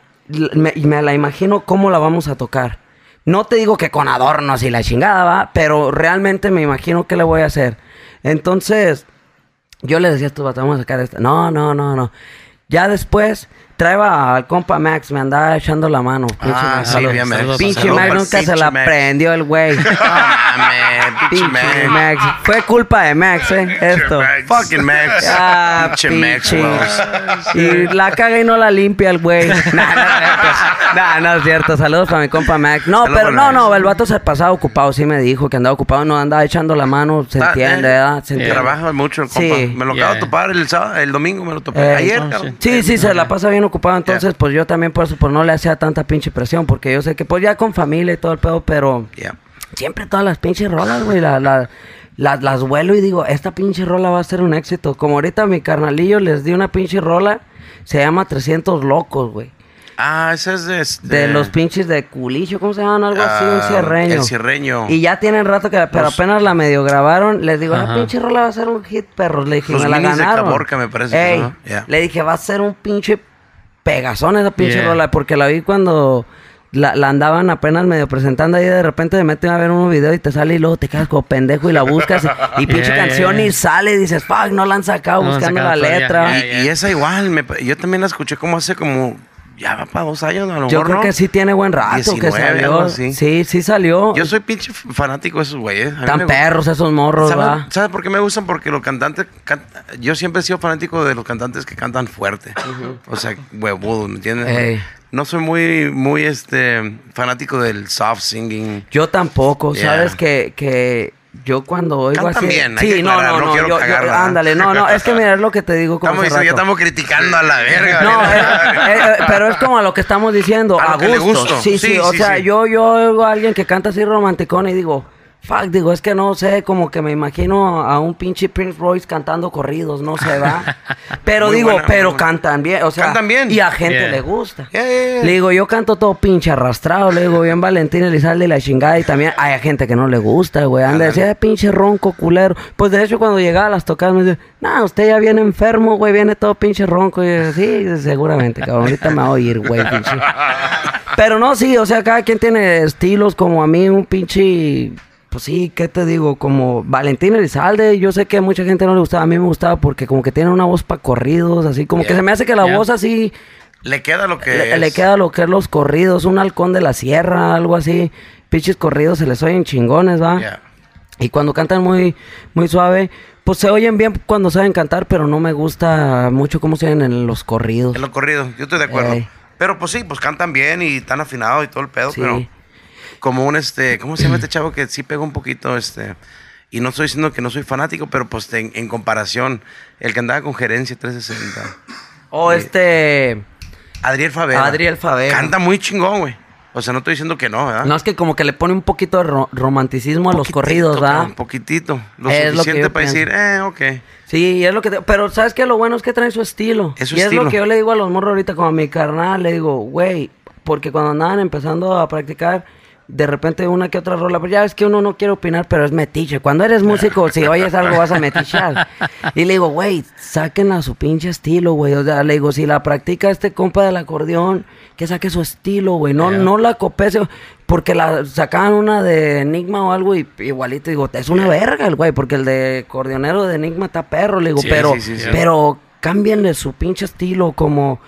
me, me la imagino cómo la vamos a tocar. No te digo que con adornos y la chingada, va, pero realmente me imagino qué le voy a hacer. Entonces, yo le decía a estos vatos, vamos a sacar esta. No, no, no, no. Ya después, traeba al compa Max, me andaba echando la mano. Pinche Ah, Max. sí, bien, Max. Pinche Max nunca se la Max. prendió el güey. No mames, pinche Pinche Max. Max. Fue culpa de Max, eh, esto. Max. Fucking Max. Ah, pinche pinche. Maxwell. Y la caga y no la limpia el güey. No, no, es cierto. No, no es cierto. Saludos para mi compa Max. No, Saludos pero no, Max. no, el vato se pasaba ocupado. Sí me dijo que andaba ocupado, no andaba echando la mano. Se Ah, entiende, eh, ¿verdad? Se entiende. Trabaja mucho el compa. Sí. Me lo acabo de topar el sábado, el domingo me lo topé. Eh, Ayer. Sí, sí, se la pasa bien ocupado. Entonces, pues yo también por eso pues no le hacía tanta pinche presión. Porque yo sé que pues ya con familia y todo el pedo, pero Yeah. siempre todas las pinches rolas, güey, la- la- las, las vuelo y digo, esta pinche rola va a ser un éxito. Como ahorita a mi carnalillo les di una pinche rola, se llama 300 Locos, güey. Ah, ese es de... De los pinches de culicho, ¿cómo se llaman? Algo así, un Ah, cierreño. el cierreño. Y ya tienen rato que, pero Los- apenas la medio grabaron. Les digo, la Ajá. pinche rola va a ser un hit, perros. Le dije, Los me la minis de ganaron. Caborca, me parece que Ey, son, ¿no? Yeah. Le dije, va a ser un pinche pegazón esa pinche Yeah. rola. Porque la vi cuando la, la andaban apenas medio presentando ahí. De repente me meten a ver un video y te sale y luego te quedas como pendejo y la buscas. y, y pinche Yeah, canción yeah. y sale y dices, fuck, no la han sacado No la han buscando sacado la todavía. letra. Yeah, Y, y esa igual, me yo también la escuché como hace como... Ya va para dos años, a lo Yo mejor, creo ¿no? que sí tiene buen rato que 19, salió. algo así. Sí, sí salió. Yo soy pinche fanático de esos güeyes. A mí Tan me gusta. perros esos morros, va. ¿Sabes, ¿Sabes por qué me gustan? Porque los cantantes... can- Yo siempre he sido fanático de los cantantes que cantan fuerte. O sea, huevudos, ¿me entiendes? Ey. No soy muy, muy, este... Fanático del soft singing. Yo tampoco, Yeah. sabes que, que yo cuando oigo Cantan así. bien, sí, que no, aclarar, no, no no, quiero yo- yo- ándale, no, no, es que mira, es lo que te digo como Estamos diciendo, ya estamos criticando a la verga. No, ¿verdad? eh, eh, eh, pero es como a lo que estamos diciendo, A gusto. gusto. Sí, sí, Sí, o sí, sea, sí. yo yo oigo a alguien que canta así romanticón y digo, fuck, digo, es que no sé, como que me imagino a un pinche Prince Royce cantando corridos, no sé, va. Pero Muy digo, buena, pero cantan bien, o sea, Cantan bien. y a gente Yeah. le gusta. Yeah, yeah, yeah. Le digo, yo canto todo pinche arrastrado, le digo, bien Valentín Elizalde y la chingada. Y también hay gente que no le gusta, güey. Anda, decía, "Eh, pinche ronco, culero. Pues de hecho, cuando llegaba a las tocadas, me dice, nah, usted ya viene enfermo, güey, viene todo pinche ronco. Y yo, sí, seguramente, cabrón, ahorita me va a oír, güey, pinche. Pero no, sí, o sea, cada quien tiene estilos, como a mí, un pinche. Pues sí, ¿qué te digo? Como Valentín Elizalde, yo sé que a mucha gente no le gustaba, a mí me gustaba porque como que tiene una voz para corridos, así como que se me hace que la Yeah. voz así Le queda lo que le, es. le queda lo que es los corridos, un halcón de la sierra, algo así. Pinches corridos se les oyen chingones, ¿va? Yeah. Y cuando cantan muy, muy suave, pues se oyen bien cuando saben cantar, pero no me gusta mucho cómo se oyen en los corridos. En lo corrido, yo estoy de acuerdo. Pero pues sí, pues cantan bien y están afinados y todo el pedo, Sí. pero como un este, ¿cómo se llama este chavo que sí pega un poquito este? Y no estoy diciendo que no soy fanático, pero pues en, en comparación, el que andaba con gerencia 360. O este... Adriel Favela. Adriel Favela. Canta muy chingón, güey. O sea, no estoy diciendo que no, ¿verdad? No, es que como que le pone un poquito de ro- romanticismo a los corridos, ¿va? cabrón, poquitito. Lo Es lo que suficiente para decir, eh, ok. Sí, es lo que... te- Pero ¿sabes qué? Lo bueno es que traen su estilo. Es su y es lo que yo le digo a los morros ahorita, como a mi carnal, le digo, güey, porque cuando andaban empezando a practicar, de repente una que otra rola, pero ya ves que uno no quiere opinar, pero es metiche. Cuando eres músico, si oyes algo vas a metichar. Y le digo, güey, saquen a su pinche estilo, güey. O sea, le digo, si la practica este compa del acordeón, que saque su estilo, güey. No, Yeah. no la copese, porque la sacaban una de Enigma o algo y igualito, digo, es una verga el güey, porque el de acordeonero de Enigma está perro, le digo, Sí, pero, sí, sí, sí. pero cámbienle su pinche estilo, como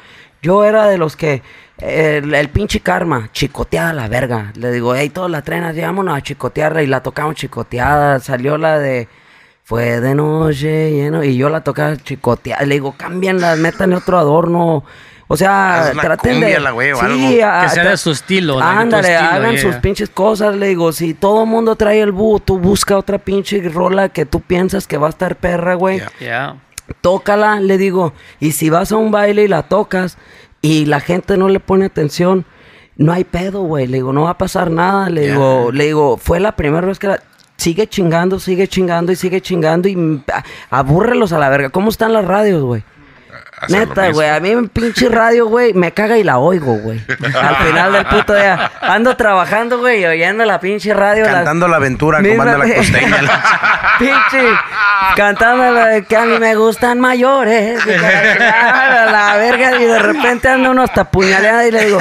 yo era de los que el, el pinche karma, chicoteada a la verga. Le digo, hey, todas las trenas, vámonos a chicotearla y la tocamos chicoteada. Salió la de fue de noche lleno y yo la tocaba chicoteada. Le digo, cámbienla, métanle otro adorno. O sea, traten cumbia, de. la o sí, algo. a- Que sea de su estilo, Ándale, estilo, hagan yeah. sus pinches cosas. Le digo, si todo el mundo trae el búho, tú busca otra pinche rola que tú piensas que va a estar perra, güey. Yeah. Yeah. Tócala, le digo, y si vas a un baile y la tocas y la gente no le pone atención, no hay pedo, güey. Le digo, no va a pasar nada. Le digo, le digo, fue la primera vez que la... Sigue chingando, sigue chingando y sigue chingando y abúrrelos a la verga. ¿Cómo están las radios, güey? Lo Neta, güey, a mí en pinche radio, güey, me caga y la oigo, güey. Al final del puto día. Ando trabajando, güey, y oyendo la pinche radio. Cantando la aventura, Misma- comando la costeña. pinche, cantando la de que a mí me gustan mayores. y la, verga, y de repente anda uno hasta puñaleada y le digo,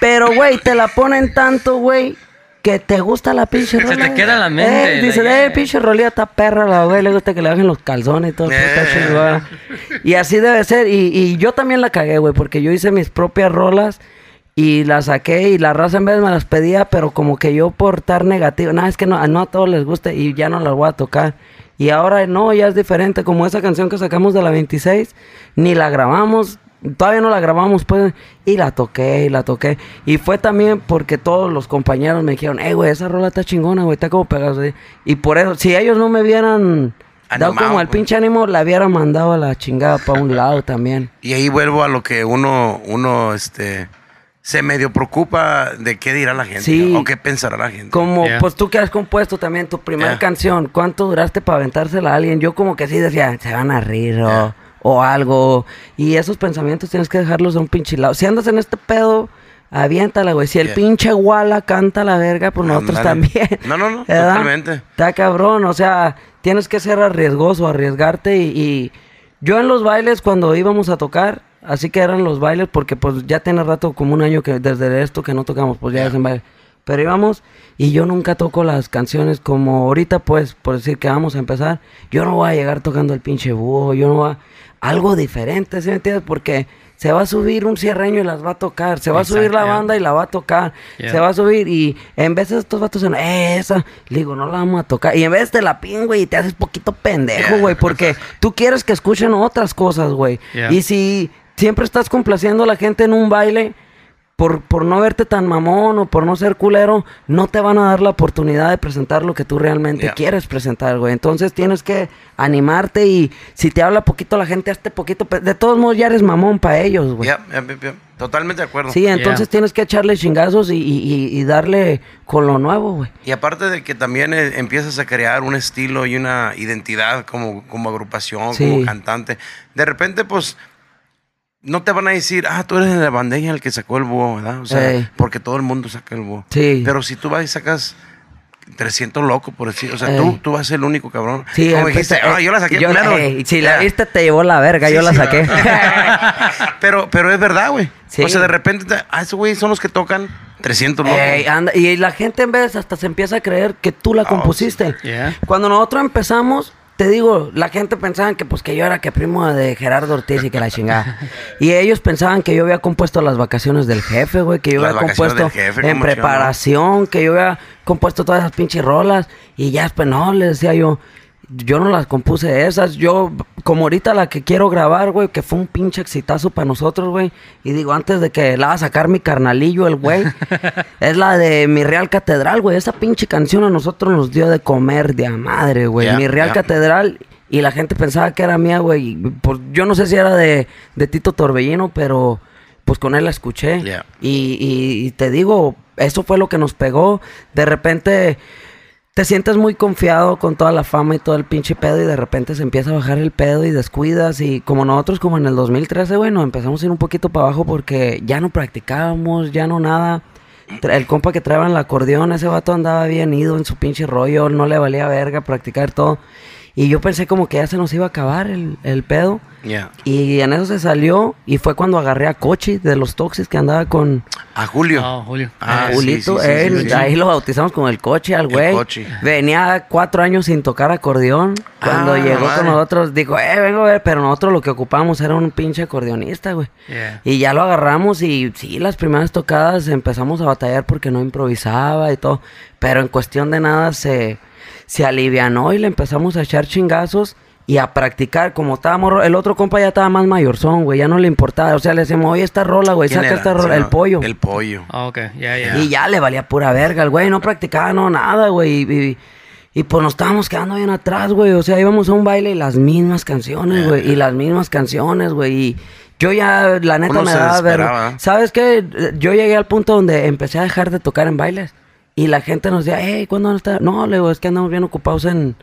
pero, güey, te la ponen tanto, güey. Que te gusta la pinche Se te rola. queda la mente, Eh, dice, like, eh, pinche rolita está perra, la güey. Le gusta que le bajen los calzones y todo. Eh. Y así debe ser. Y, y yo también la cagué, güey, porque yo hice mis propias rolas y las saqué y la raza en vez me las pedía, pero como que yo por estar negativo, nada, es que no, no a todos les gusta y ya no las voy a tocar. Y ahora no, ya es diferente, como esa canción que sacamos de la 26, ni la grabamos, todavía no la grabamos, pues, y la toqué, y la toqué. Y fue también porque todos los compañeros me dijeron, eh, güey, esa rola está chingona, güey, está como pegado. Y por eso, si ellos no me hubieran dado Animado, como el pues. pinche ánimo, la hubiera mandado a la chingada para un lado también. Y ahí vuelvo a lo que uno, uno, este, se medio preocupa de qué dirá la gente Sí. o qué pensará la gente. Como, Yeah. pues tú que has compuesto también tu primera Yeah. canción, ¿cuánto duraste para aventársela a alguien? Yo como que sí decía, se van a rir o, Yeah. O algo. Y esos pensamientos tienes que dejarlos a un pinche lado. Si andas en este pedo, aviéntala, güey. Si el Yeah. pinche Walla canta la verga, pues nosotros también. No, no, no, ¿Verdad? totalmente. Está cabrón, o sea, tienes que ser arriesgoso, arriesgarte y, y yo en los bailes cuando íbamos a tocar, así que eran los bailes porque pues ya tiene rato como un año que desde esto que no tocamos, pues ya es en baile. Pero íbamos y yo nunca toco las canciones como ahorita pues, por decir que vamos a empezar, yo no voy a llegar tocando el pinche búho, yo no voy a... Algo diferente, ¿sí me entiendes? Porque se va a subir un cierreño y las va a tocar, se va a subir la yeah. banda y la va a tocar, Yeah. se va a subir y en vez de estos vatos en "Eh, esa, le digo, no la vamos a tocar. Y en vez te la pin, güey, y te haces poquito pendejo, Yeah. güey, porque tú quieres que escuchen otras cosas, güey. Y si siempre estás complaciendo a la gente en un baile, por, por no verte tan mamón o por no ser culero, no te van a dar la oportunidad de presentar lo que tú realmente Yeah. quieres presentar, güey. Entonces tienes que animarte y si te habla poquito la gente, hazte poquito. De todos modos, ya eres mamón para ellos, güey. Ya, ya, ya, ya. Totalmente de acuerdo. Sí, entonces Yeah. tienes que echarle chingazos y, y- y- y darle con lo nuevo, güey. Y aparte de que también eh, empiezas a crear un estilo y una identidad como, como agrupación, Sí. como cantante, de repente pues no te van a decir, ah, tú eres de la bandeña el que sacó el búho, ¿verdad? O sea, Ey. porque todo el mundo saca el búho. Sí. Pero si tú vas y sacas 300 locos, por decir, o sea, tú, tú vas a ser el único cabrón. Sí, como empecé- dijiste, ah, yo la saqué yo la- primero. ey, si la viste, te llevó la verga, Sí, yo la saqué. pero, pero es verdad, güey. Sí. O sea, de repente, te- ah, esos güey son los que tocan 300 locos. Ey, anda, y la gente en vez hasta se empieza a creer que tú la Oh, compusiste. sí. Yeah. Cuando nosotros empezamos, te digo, la gente pensaba que pues que yo era que primo de Gerardo Ortiz y que la chingada. y ellos pensaban que yo había compuesto las vacaciones del jefe, güey, que yo Las había compuesto jefe, en preparación, que yo había compuesto todas esas pinches rolas y ya después no, les decía yo, yo no las compuse esas, yo como ahorita la que quiero grabar, güey, que fue un pinche exitazo para nosotros, güey, y digo, antes de que la va a sacar mi carnalillo, el güey, es la de Mi Real Catedral, güey, esa pinche canción a nosotros nos dio de comer de a madre, güey, Mi Real. Catedral, y la gente pensaba que era mía, güey, y, pues yo no sé si era de, de Tito Torbellino, pero pues con él la escuché, y- y te digo, eso fue lo que nos pegó, de repente te sientes muy confiado con toda la fama y todo el pinche pedo y de repente se empieza a bajar el pedo y descuidas y como nosotros como en el 2013, bueno, empezamos a ir un poquito para abajo porque ya no practicábamos, ya no nada. El compa que traía el acordeón, ese vato andaba bien ido en su pinche rollo, no le valía verga practicar todo. Y yo pensé como que ya se nos iba a acabar el, el pedo. Ya. Y en eso se salió y fue cuando agarré a Cochi de los Toxis que andaba con, A Julio. Oh, Julio. Ah, sí, Julito, sí, sí, él, sí, sí. ahí lo bautizamos como el coche al El güey. Cochi. Venía cuatro años sin tocar acordeón. Cuando Ah, llegó madre. con nosotros, dijo, eh, vengo a ver, pero nosotros lo que ocupamos era un pinche acordeonista, güey. Yeah. Y ya lo agarramos y sí, las primeras tocadas empezamos a batallar porque no improvisaba y todo. Pero en cuestión de nada se, se alivianó y le empezamos a echar chingazos y a practicar. Como estábamos, el otro compa ya estaba más mayorzón, güey, ya no le importaba. O sea, le decíamos, oye, esta rola, güey, ¿Quién saca era? esta rola, Sí, el no, pollo. El pollo. Oh, okay. Yeah, yeah. Y ya le valía pura verga el güey, no practicaba, no, nada, güey. Y, y- Y pues nos estábamos quedando bien atrás, güey. O sea, íbamos a un baile y las mismas canciones, güey. Y las mismas canciones, güey. Y yo ya, la neta, Uno me daba ver. desesperaba. ¿Sabes qué? Yo llegué al punto donde empecé a dejar de tocar en bailes. Y la gente nos decía, hey, ¿cuándo van a estar? No, le digo, es que andamos bien ocupados en,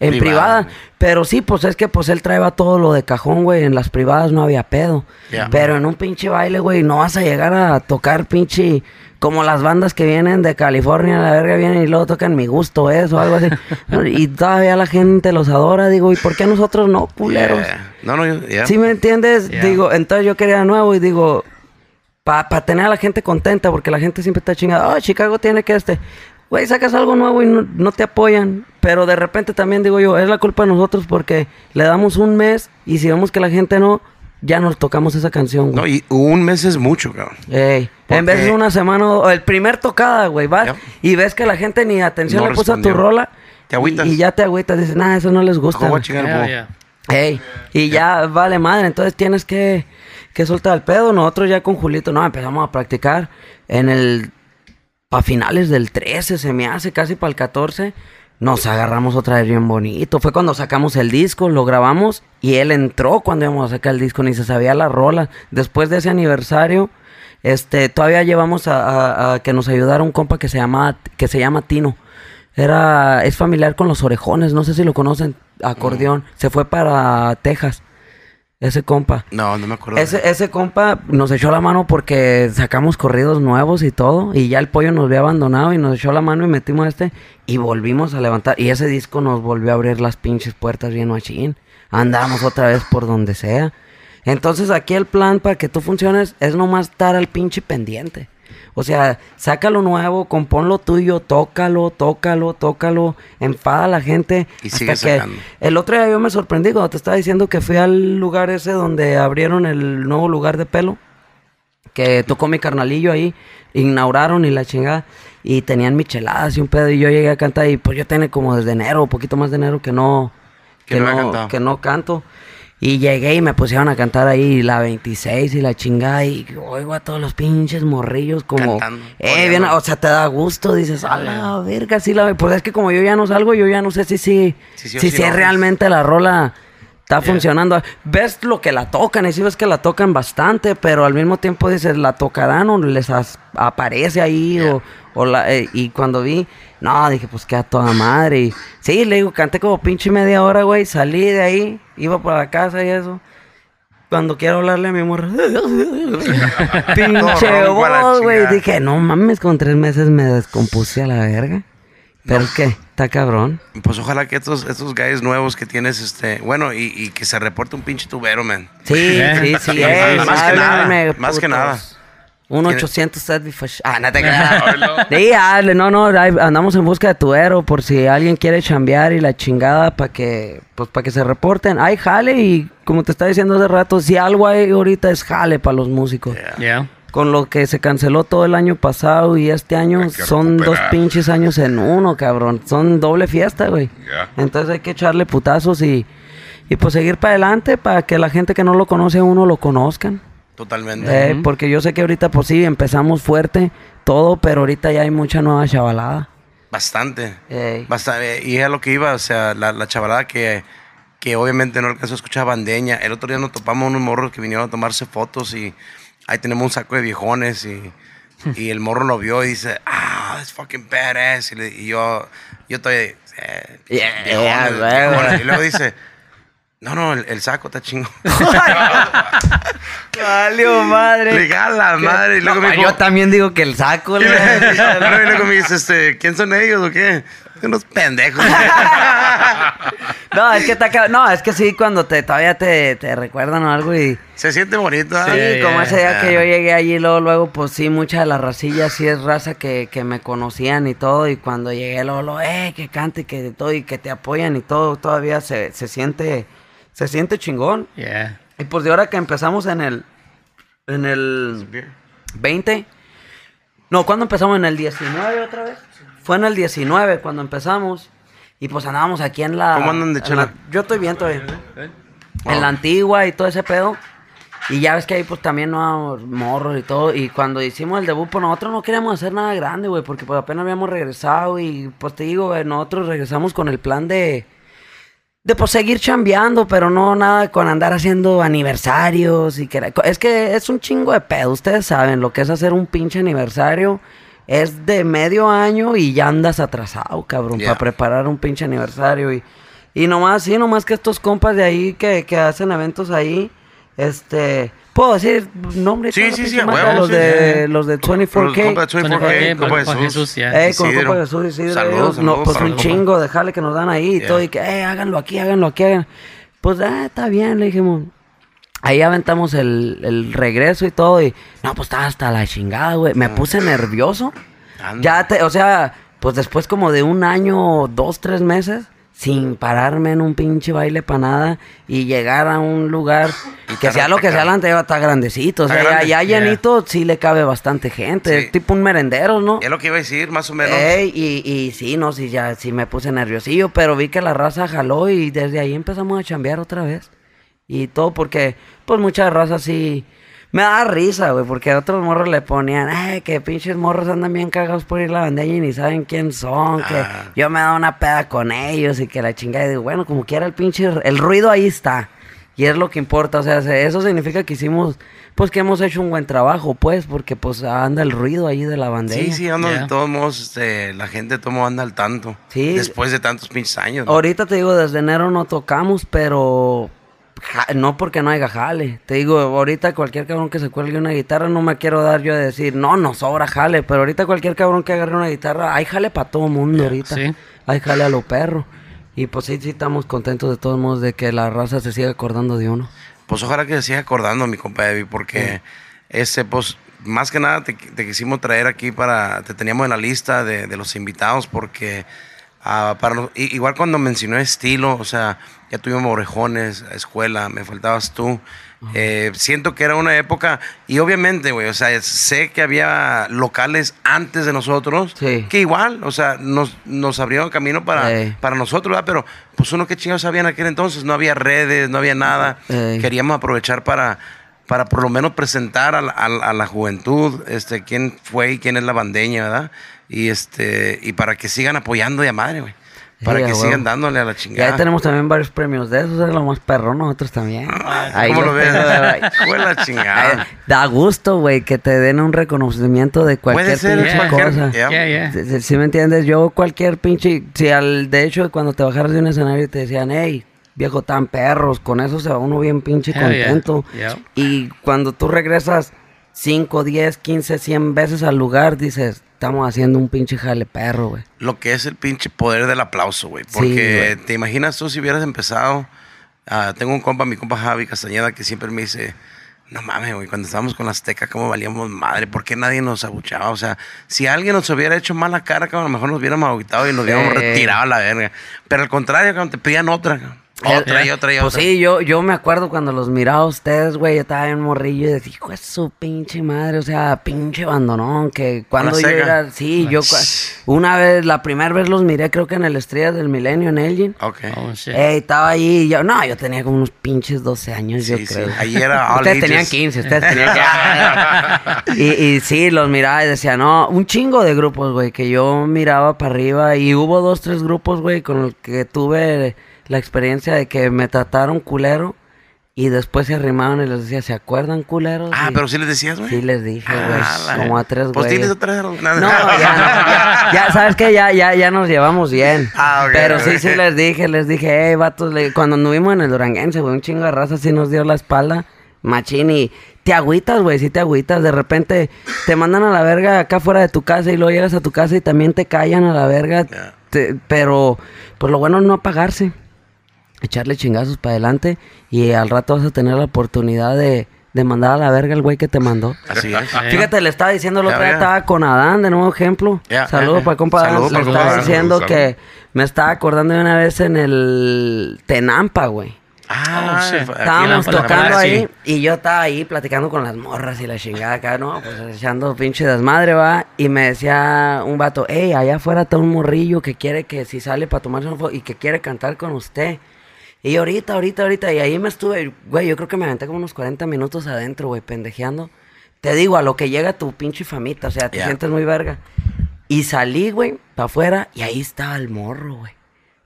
en Privada. privada. Pero sí, pues es que pues él traeba todo lo de cajón, güey. En las privadas no había pedo. Pero en un pinche baile, güey, no vas a llegar a tocar pinche... Como las bandas que vienen de California, la verga vienen y luego tocan mi gusto, eso, algo así. y todavía la gente los adora, digo, ¿y por qué nosotros no, culeros? Yeah. No, no, ya. ¿Sí me entiendes? Yeah. Digo, entonces yo quería nuevo y digo, para tener a la gente contenta, porque la gente siempre está chingada, oh, Chicago tiene que este. Güey, sacas algo nuevo y no, no te apoyan. Pero de repente también digo yo, es la culpa de nosotros porque le damos un mes y si vemos que la gente no, ya nos tocamos esa canción, güey. No, y un mes es mucho, cabrón. Ey, Porque- En vez de una semana o el primer tocada, güey, vas Yep. y ves que la gente ni atención No le puso a tu rola. Te agüitas. Y, y ya te agüitas, dices, nah, eso no les gusta. ¿Cómo voy a güey". chingar búho? yeah. Ey, y ya vale madre, entonces tienes que, que soltar el pedo. Nosotros ya con Julito, no, empezamos a practicar en el, para finales del 13 se me hace, casi para el 14, nos agarramos otra vez bien bonito. Fue cuando sacamos el disco, lo grabamos y él entró cuando íbamos a sacar el disco, ni se sabía la rola. Después de ese aniversario, este, todavía llevamos a, a- a que nos ayudara un compa que se llama, que se llama Tino. Era, es familiar con los orejones, no sé si lo conocen, acordeón. Se fue para Texas, ese compa. No, no me acuerdo. Ese, ese compa nos echó la mano porque sacamos corridos nuevos y todo. Y ya el pollo nos había abandonado y nos echó la mano y metimos este. Y volvimos a levantar. Y ese disco nos volvió a abrir las pinches puertas bien machín. Andamos otra vez por donde sea. Entonces aquí el plan para que tú funciones es nomás estar al pinche pendiente. O sea, saca lo nuevo, compón lo tuyo, tócalo, tócalo, tócalo, enfada a la gente. Y hasta sigue sacando. el otro día yo me sorprendí cuando te estaba diciendo que fui al lugar ese donde abrieron el nuevo lugar de pelo. Que tocó mi carnalillo ahí, inauguraron y la chingada. Y tenían micheladas y un pedo. Y yo llegué a cantar y pues yo tenía como desde enero, un poquito más de enero que no, Que no que no canto. Y llegué y me pusieron a cantar ahí la 26 y la chingada. Y oigo a todos los pinches morrillos como... Cantando, Eh, bien, o sea, te da gusto. Dices, a la verga, sí la... Pues es que como yo ya no salgo, yo ya no sé si sí... Sí, sí Si sí no. realmente la rola está funcionando. Ves lo que la tocan y sí ves que la tocan bastante, pero al mismo tiempo dices, la tocarán o les aparece ahí o, o la, eh, y cuando vi, no, dije, pues queda toda madre. Y, sí, le digo, canté como pinche media hora, güey, salí de ahí, iba para la casa y eso. Cuando quiero hablarle a mi morra, pinche voz, güey. Dije, no mames, con tres meses me descompuse a la verga. Pero es que, está cabrón. Pues ojalá que estos, estos guys nuevos que tienes, este, bueno, y, y que se reporte un pinche tubero, man. Sí, Eh, sí, sí. sí, eh, más que nada, más que nada. Un Tiene- 800 Satisfaction. Ah, no te creas. Sí, no, no, andamos en busca de tuero por si alguien quiere chambear y la chingada para que, pues para que se reporten. Hay jale y como te estaba diciendo hace rato, si algo hay ahorita es jale para los músicos. Yeah. Con lo que se canceló todo el año pasado y este año son dos pinches años en uno, cabrón. Son doble fiesta, güey. Entonces hay que echarle putazos y, y pues seguir para adelante para que la gente que no lo conoce a uno lo conozcan. Totalmente. Eh, Porque yo sé que ahorita, pues sí, empezamos fuerte, todo, pero ahorita ya hay mucha nueva chavalada. Bastante. Bastante. Y es a lo que iba, o sea, la, la chavalada que, que obviamente no alcanzó a escuchar bandeña. El otro día nos topamos unos morros que vinieron a tomarse fotos y ahí tenemos un saco de viejones y, y el morro lo vio y dice, ah, it's fucking badass. Y, le- y yo, yo estoy, eh, Yeah, viejones, yeah, viejones. Y luego dice, no, no, el, el saco está chingo. Valió madre. Legal la madre. Y luego me dijo, yo también digo que el saco. y le- luego me dice, este, ¿quién son ellos o qué? Unos pendejos. no, es que está No, es que sí, cuando te todavía te, te recuerdan o algo y. Se siente bonito. ¿ah? Sí, Sí, como yeah. ese día que Ah. yo llegué allí, luego, luego, pues sí, mucha de la racilla sí es raza que, que me conocían y todo. Y cuando llegué, luego, luego, eh, que cante, que de todo y que te apoyan y todo, todavía se, se siente, se siente chingón. Yeah. Y pues de ahora que empezamos en el, en el 20, no, ¿cuándo empezamos? En el 19 otra vez. Fue en el 19 cuando empezamos. Y pues andábamos aquí en la... ¿Cómo andan de en chela? la- yo estoy bien todavía. En la antigua y todo ese pedo. Y ya ves que ahí pues también no morros y todo. Y cuando hicimos el debut, pues nosotros no queríamos hacer nada grande, güey, porque pues apenas habíamos regresado y pues te digo, güey, nosotros regresamos con el plan de... De pues seguir chambeando, pero no nada con andar haciendo aniversarios y que... Es que es un chingo de pedo, ustedes saben lo que es hacer un pinche aniversario. Es de medio año y ya andas atrasado, cabrón, para preparar un pinche aniversario. Y, y nomás, sí, nomás que estos compas de ahí que, que hacen eventos ahí, este... ¿Puedo decir nombres? Sí, sí, sí, a huevo, los, sí. de, los de 24K. Los compas de 24K, compa Juan Jesús. Eh, con Isidro. Copa Jesús, Isidro, Saludos, no, saludos pues un compa. chingo de jale que nos dan ahí y Yeah. todo, y que, eh, háganlo aquí, háganlo aquí, hagan. Pues, ah, está bien, le dijimos. Ahí aventamos el, el regreso y todo, y, no, pues estaba hasta la chingada, güey. Me puse nervioso. Anda. Ya te, o sea, pues después como de un año, dos, tres meses, sin pararme en un pinche baile para nada y llegar a un lugar que sea lo que sea, la anterior está grandecito. O sea, ya, grande. ya Yeah. llenito sí le cabe bastante gente. Sí. Tipo un merendero, ¿no? Es lo que iba a decir, más o menos. Ey, y, y sí, no, sí, ya sí me puse nerviosillo, pero vi que la raza jaló y desde ahí empezamos a chambear otra vez. Y todo porque, pues muchas razas sí... Me da risa, güey, porque otros morros le ponían, ay, que pinches morros andan bien cagados por ir a la bandeña y ni saben quién son, que Ah. yo me daba una peda con ellos y que la chingada, y digo, bueno, como quiera el pinche, el ruido ahí está. Y es lo que importa, o sea, se- eso significa que hicimos, pues que hemos hecho un buen trabajo, pues, porque pues anda el ruido ahí de la bandeña. Sí, sí, ando de todos modos, este, la gente modo anda al tanto. Sí. Después de tantos pinches años. ¿no? Ahorita te digo, desde enero no tocamos, pero ja- no porque no haya jale. Te digo, ahorita cualquier cabrón que se cuelgue una guitarra, no me quiero dar yo a decir, no, no sobra jale, pero ahorita cualquier cabrón que agarre una guitarra, hay jale para todo mundo ahorita. sí. Hay jale a lo perro. Y pues sí, sí estamos contentos de todos modos de que la raza se siga acordando de uno. Pues ojalá que se siga acordando, mi compa Evi, porque ese, pues, más que nada te, te quisimos traer aquí para, te teníamos en la lista de, de los invitados, porque ah, para i- igual cuando mencionó estilo, o sea, ya tuvimos orejones, escuela, me faltabas tú. Eh, siento que era una época, y obviamente, güey, o sea, sé que había locales antes de nosotros, Sí. que igual, o sea, nos, nos abrieron camino para, para nosotros, ¿verdad? Pero, pues uno que chingados sabía en aquel entonces, no había redes, no había nada queríamos aprovechar para, para por lo menos presentar a la, a a la juventud este, quién fue y quién es la bandeña, ¿verdad? Y, este, y para que sigan apoyando de a madre, güey. Para Sí, que huevo. sigan dándole a la Y chingada. ahí tenemos también varios premios de esos, es lo más perro, nosotros también. Ahí ¿Cómo lo ves? de la chingada. Da gusto, güey, que te den un reconocimiento de cualquier Puede ser pinche cualquier- cosa. ya. Yeah, yeah. Si, si- si me entiendes, yo cualquier pinche, si al, de hecho cuando te bajaras de un escenario y te decían, hey, viejo tan perros, con eso se va uno bien pinche Hell yeah. contento. Yeah. Y cuando tú regresas 5, 10, 15, 100 veces al lugar, dices, estamos haciendo un pinche jale perro, güey. Lo que es el pinche poder del aplauso, güey. Sí, Porque güey. te imaginas tú si hubieras empezado. ah, tengo un compa, mi compa Javi Castañeda, que siempre me dice. No mames, güey, cuando estábamos con la Azteca, cómo valíamos madre, ¿por qué nadie nos abuchaba? O sea, si alguien nos hubiera hecho mala cara, cabrón, a lo mejor nos hubiéramos agüitado y nos hubiéramos Sí. retirado a la verga. Pero al contrario, cabrón, te pedían otra, cabrón. Otra y otra y Pues otra. sí, yo, yo me acuerdo cuando los miraba a ustedes, güey, yo estaba en morrillo y decía, hijo de su pinche madre, o sea, pinche abandonón, que cuando yo era, sí, yo una vez, la primera vez los miré, creo que en el Estrella del Milenio, en Elgin. Ok. Oh. Ey, estaba ahí, y yo, no, yo tenía como unos pinches 12 años, yo Sí, sí. creo. Ahí era all Ustedes ages. tenían 15, ustedes tenían que... y, y sí, los miraba y decía, no, un chingo de grupos, güey, que yo miraba para arriba y hubo dos, tres grupos, güey, con los que tuve la experiencia de que me trataron culero y después se arrimaron y les decía, ¿se acuerdan culeros? Ah, Y pero sí les decías, güey. Sí les dije, güey, Ah, como a tres Pues güeyes. diles otra vez. No, ya, ya, ya, sabes que ya, ya, ya nos llevamos bien. Ah, ok, Pero sí, sí les dije, les dije, hey, vatos, le- cuando anduvimos en el Duranguense, güey, un chingo de raza sí nos dio la espalda, machín, y te agüitas, güey, sí te agüitas, de repente te mandan a la verga acá fuera de tu casa y luego llegas a tu casa y también te callan a la verga, te- pero, pues lo bueno es no apagarse, echarle chingazos para adelante y al rato vas a tener la oportunidad de, de mandar a la verga al güey que te mandó. Así es. Yeah. Fíjate, le estaba diciendo el otro día, estaba con Adán, de nuevo ejemplo. Saludos ya. para el compa Adán. Le para el estaba diciendo que me estaba acordando de una vez en el Tenampa, güey. Ah, Oh, Estábamos tocando ahí sí. y yo estaba ahí platicando con las morras y la chingada acá, ¿no? Pues echando pinche desmadre, va. Y me decía un vato, hey, allá afuera está un morrillo que quiere que si sale para tomarse una foto y que quiere cantar con usted. Y ahorita, ahorita, ahorita, y ahí me estuve, güey, yo creo que me aventé como unos 40 minutos adentro, güey, pendejeando. Te digo, a lo que llega tu pinche famita, o sea, te Ya. sientes muy verga. Y salí, güey, para afuera, y ahí estaba el morro, güey.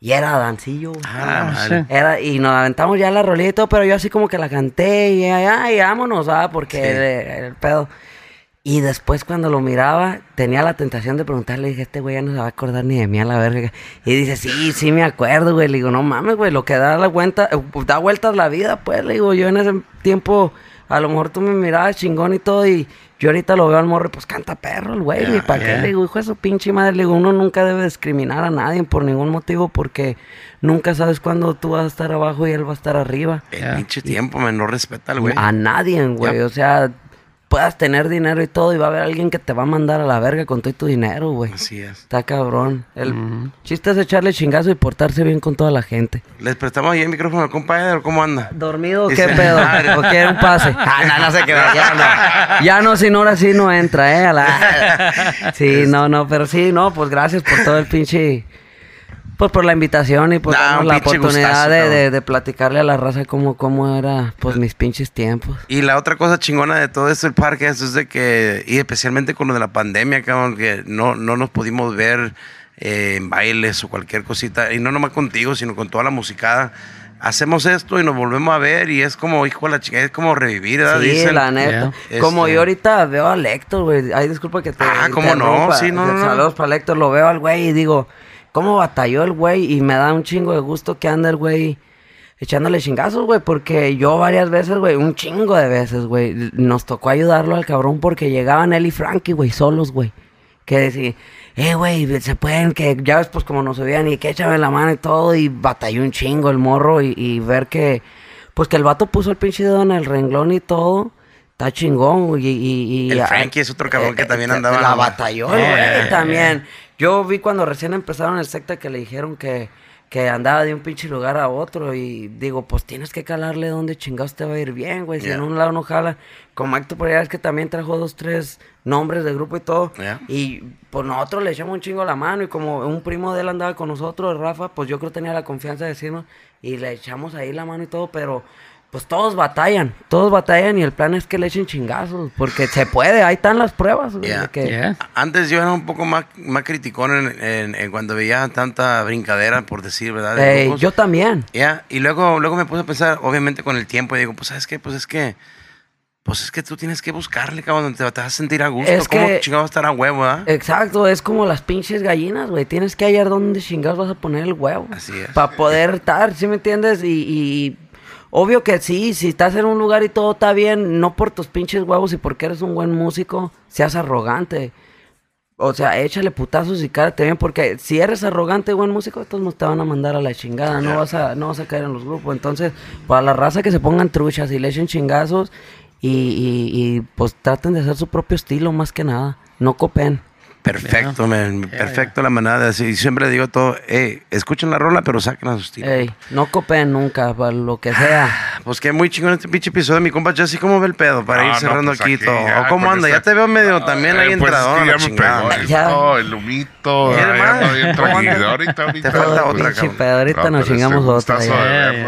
Y era dancillo, güey. Ah, madre. Era, y nos aventamos ya la rolita y todo, pero yo así como que la canté y ay, vámonos, ah, porque Sí. el, el pedo. Y después cuando lo miraba, tenía la tentación de preguntarle, dije, este güey ya no se va a acordar ni de mí a la verga. Y dice, sí, sí me acuerdo, güey. Le digo, no mames, güey, lo que da la vuelta, eh, da vueltas la vida, pues, le digo, yo en ese tiempo, a lo mejor tú me mirabas chingón y todo, y yo ahorita lo veo al morro, y pues canta perro el güey, ¿y para qué? yeah. Le digo, hijo de su pinche madre, le digo, uno nunca debe discriminar a nadie por ningún motivo, porque nunca sabes cuándo tú vas a estar abajo y él va a estar arriba. El pinche tiempo, man, no respeta al güey. A nadie, güey. O sea, puedas tener dinero y todo y va a haber alguien que te va a mandar a la verga con todo y tu dinero, güey. Así es. Está cabrón. El chiste es echarle chingazo y portarse bien con toda la gente. ¿Les prestamos ahí el micrófono al compadre? ¿Cómo anda? ¿Dormido o qué pedo? madre. ¿O quiere un pase? Ah, no, no se queda. Ya no. Ya no, si no, ahora sí no entra, ¿eh? A la- Sí, no, no, pero sí, no, pues gracias por todo el pinche... Pues por la invitación y por Nah, darnos la oportunidad gustazo, de, de, de platicarle a la raza cómo, cómo era, pues, mis pinches tiempos. Y la otra cosa chingona de todo esto, el parque, es de que, y especialmente con lo de la pandemia, cabrón, que no, no nos pudimos ver eh, en bailes o cualquier cosita, y no nomás contigo, sino con toda la musicada. Hacemos esto y nos volvemos a ver y es como, hijo de la chica, es como revivir, ¿verdad? Sí, Dicen. la neta. Yeah. Como Este- yo ahorita veo a Héctor, güey. Ay, disculpa que te. Ah, ¿cómo no? Sí, no, no. Saludos para Héctor. Lo veo al güey y digo, ¿cómo batalló el güey? Y me da un chingo de gusto que anda el güey echándole chingazos, güey. Porque yo varias veces, güey, un chingo de veces, güey, nos tocó ayudarlo al cabrón porque llegaban él y Frankie, güey, solos, güey. Que decía, eh, güey, se pueden, que ya ves, pues como nos subían y que échame la mano y todo. Y batalló un chingo el morro y, y ver que, pues que el vato puso el pinche dedo en el renglón y todo. Está chingón, güey, y, y, y- El Frankie es otro cabrón que también andaba- La batalló, Eh, güey, eh, también. Yo vi cuando recién empezaron el secta que le dijeron que, que andaba de un pinche lugar a otro y digo, pues tienes que calarle donde chingados te va a ir bien, güey. Si Yeah. en un lado no jala. Como Héctor por allá es que también trajo dos, tres nombres de grupo y todo. Yeah. Y pues nosotros le echamos un chingo la mano y como un primo de él andaba con nosotros, Rafa, pues yo creo que tenía la confianza de decirnos y le echamos ahí la mano y todo, pero pues todos batallan, todos batallan y el plan es que le echen chingazos, porque se puede, ahí están las pruebas. güey, Yeah. que- Yeah. Antes yo era un poco más, más criticón en, en- en cuando veía tanta brincadera, por decir, ¿verdad? de grupos. yo también. Ya, y luego, luego me puse a pensar, obviamente con el tiempo, y digo, pues, ¿sabes qué? Pues es que, pues es que tú tienes que buscarle, cabrón, donde te, te vas a sentir a gusto. Es ¿Cómo que- chingado va a estar a huevo, ah? Exacto, es como las pinches gallinas, güey. Tienes que hallar dónde chingados vas a poner el huevo. Así es. Para poder estar, ¿sí me entiendes? Y, y obvio que sí, si estás en un lugar y todo está bien, no por tus pinches huevos y porque eres un buen músico, seas arrogante. O sea, échale putazos y cárate bien, porque si eres arrogante y buen músico, todos nos te van a mandar a la chingada, no vas a, no vas a caer en los grupos. Entonces, para la raza que se pongan truchas y le echen chingazos y, y, y, pues traten de hacer su propio estilo más que nada. No copen. Perfecto, man, perfecto la decir. Y siempre digo todo, hey, escuchen la rola, pero saquen a su estilo. Ey, no copen nunca, para lo que sea. Pues que muy chingón este pinche episodio, mi compa Jesse, ¿cómo ve el pedo? Para No, ir no, cerrando pues aquí, aquí todo. ya, ¿O ¿Cómo anda? Ya te veo medio también ahí Eh, pues entrador es a que la ya me chingada. pegó Ya. esto, el humito, ¿Quieres ahí andas? Ahorita, ahorita. Te falta pues, otra, ahorita No, nos chingamos este, otra. ya. ya.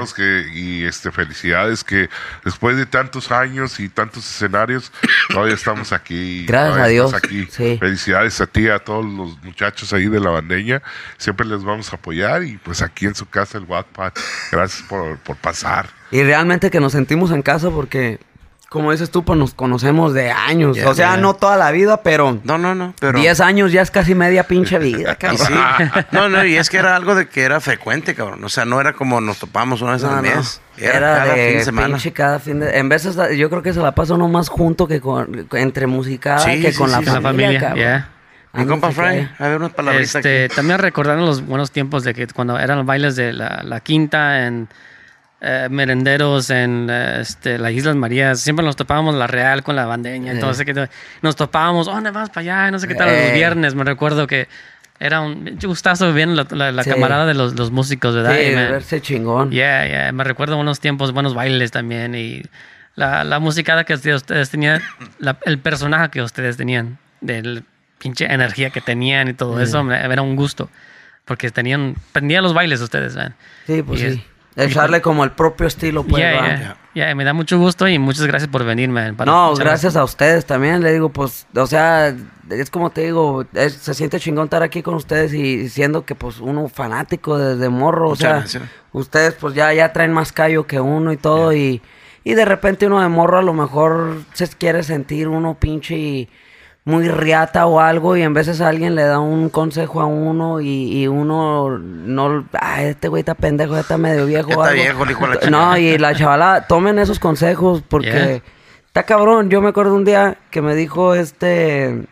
y este, felicidades que después de tantos años y tantos escenarios, todavía estamos aquí. Gracias a Dios. Felicidades a ti, a todos los muchachos ahí de la bandeña. Siempre les vamos a apoyar y pues aquí en su casa el Wattpad. Gracias por, por pasar. Y realmente que nos sentimos en casa porque, como dices tú, pues nos conocemos de años. O sea, no toda la vida, pero No, no, no, pero... 10 años ya es casi media pinche vida, cabrón. sí. No, no, y es que era algo de que era frecuente, cabrón. O sea, no era como nos topamos una vez No, al no. mes. Era, Era, cada de fin de semana. pinche cada fin de... En veces yo creo que se la pasa uno más junto que con, entre musicada Sí, que sí, con sí, la sí. Con la familia, familia, cabrón. yeah. Mi compa Fry, a ver unas palabritas Este, aquí. también recordando los buenos tiempos de que cuando eran los bailes de la, la quinta en eh, merenderos en eh, este, las Islas Marías, siempre nos topábamos la Real con la bandeña, entonces que nos topábamos, oh, ¿dónde vas para allá? No sé qué tal, los Eh. viernes, me recuerdo que era un gustazo bien la, la, la Sí. camarada de los, los músicos, ¿verdad? Sí, me- verse chingón. Yeah, yeah. Me recuerdo buenos tiempos, buenos bailes también. Y la, la musicada que ustedes tenían, el personaje que ustedes tenían, del pinche energía que tenían y todo eso, me- era un gusto. Porque tenían, prendían los bailes ustedes, man. Sí, pues Y sí. es- Echarle como el propio estilo, pues. Yeah, ¿va? yeah. Yeah, me da mucho gusto y muchas gracias por venir, man. para No, gracias a ustedes también, le digo, pues, o sea, es como te digo, es- se siente chingón estar aquí con ustedes y siendo que, pues, uno fanático desde morro, o sea, gracias. ustedes, pues, ya, ya traen más callo que uno y todo, y, y de repente uno de morro a lo mejor se quiere sentir uno pinche y muy riata o algo, y en veces alguien le da un consejo a uno y, y uno no, ah, este güey está pendejo, ya está medio viejo. Ya o está algo". viejo, el hijo de la No, y la chavala, tomen esos consejos porque Yeah. está cabrón. Yo me acuerdo un día que me dijo este.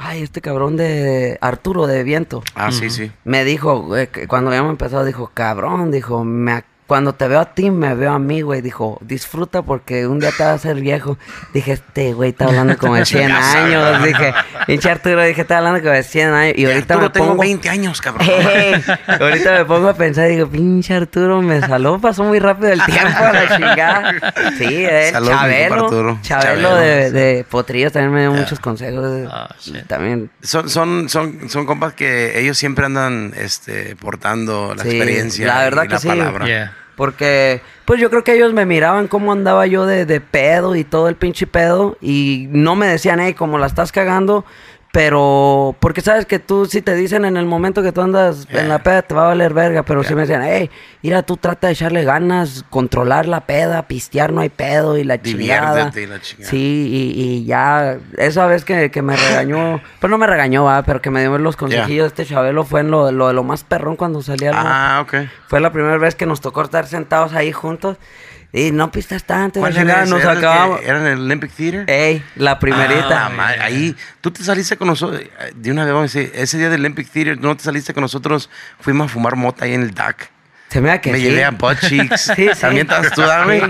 Ay, este cabrón de Arturo de Viento. Ah, sí, sí. Me dijo, que cuando habíamos empezado, dijo, cabrón, dijo, me cuando te veo a ti, me veo a mí, güey. Dijo, disfruta porque un día te vas a hacer viejo. Dije, este güey está hablando como de 100 años. Dije, pinche Arturo, dije, está hablando como de 100 años. Y ahorita Arturo, me tengo pongo... 20 años, cabrón. Ahorita me pongo a pensar y digo, pinche Arturo, me saló, pasó muy rápido el tiempo a la chingada. Sí, compa Chabelo. Chabelo, Chabelo. de, de Potrillos también me dio muchos consejos. Ah, shit. También, Son, son, son, son compas que ellos siempre andan este, portando la Sí, experiencia la verdad y que la sí. palabra. Yeah. Porque, pues yo creo que ellos me miraban cómo andaba yo de, de pedo y todo el pinche pedo y no me decían, hey, como la estás cagando. Pero, porque sabes que tú, si te dicen en el momento que tú andas en la peda, te va a valer verga. Pero si me decían, hey, mira, tú trata de echarle ganas, controlar la peda, pistear, no hay pedo y la chingada. Y la chingada. Sí, y, y ya, esa vez que, que me regañó, pues no me regañó, va, pero que me dio los consejillos de este Chabelo fue en lo, lo de lo más perrón cuando salía. Ah, ok. Fue la primera vez que nos tocó estar sentados ahí juntos. Y no pistas tanto. ¿Cuál era? Nos ¿Era acabamos. ¿Era en el Olympic Theater? Ey, la primerita. Ah, ma- ahí, tú te saliste con nosotros, eh, de una vez vamos a decir, ese día del Olympic Theater, no te saliste con nosotros, fuimos a fumar mota ahí en el DAC. Se me da que Me sí. llevé a Butt Cheeks. Sí, sí. También estabas tú. Sí.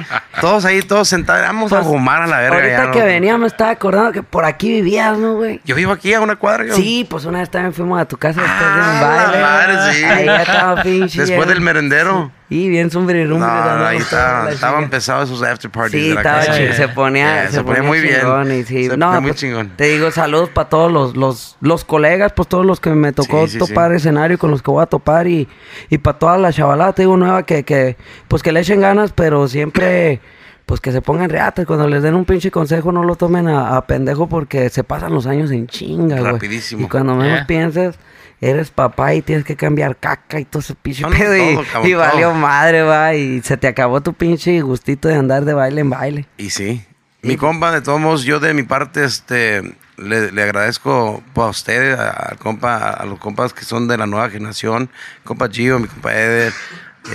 Todos ahí, todos sentados. Vamos a Pues, fumar a la verga. Ahorita ya, que ¿no? venía me estaba acordando que por aquí vivías, ¿no, güey? Yo vivo aquí a una cuadra. yo. Sí, pues una vez también fuimos a tu casa después de un Ah, baile. la madre, sí. Ahí ya estaba pinche. Después del merendero. Y bien sombrirumbre. No, ahí la estaban pesados esos after parties. Sí, de la estaba casa. se ponía, Yeah, se, ponía, muy bien. bien. Y sí, Se no, ponía muy pues, chingón. Te digo saludos para todos los, los, los colegas, pues todos los que me tocó Sí, sí, topar sí. escenario con los que voy a topar y, y para toda la chavalada, te digo nueva que, que pues que le echen ganas, pero siempre pues que se pongan reatas. Cuando les den un pinche consejo no lo tomen a, a pendejo porque se pasan los años en chinga, güey. Rapidísimo. Y cuando menos Yeah. pienses, eres papá y tienes que cambiar caca y todo ese pinche No, pedo y, todo, cabrón, y valió madre, va, y se te acabó tu pinche gustito de andar de baile en baile. Y sí. Mi compa, de todos modos, yo de mi parte, este, le, le agradezco a ustedes, a- al compa, a los compas que son de la nueva generación, compa Gio, mi compa Eder,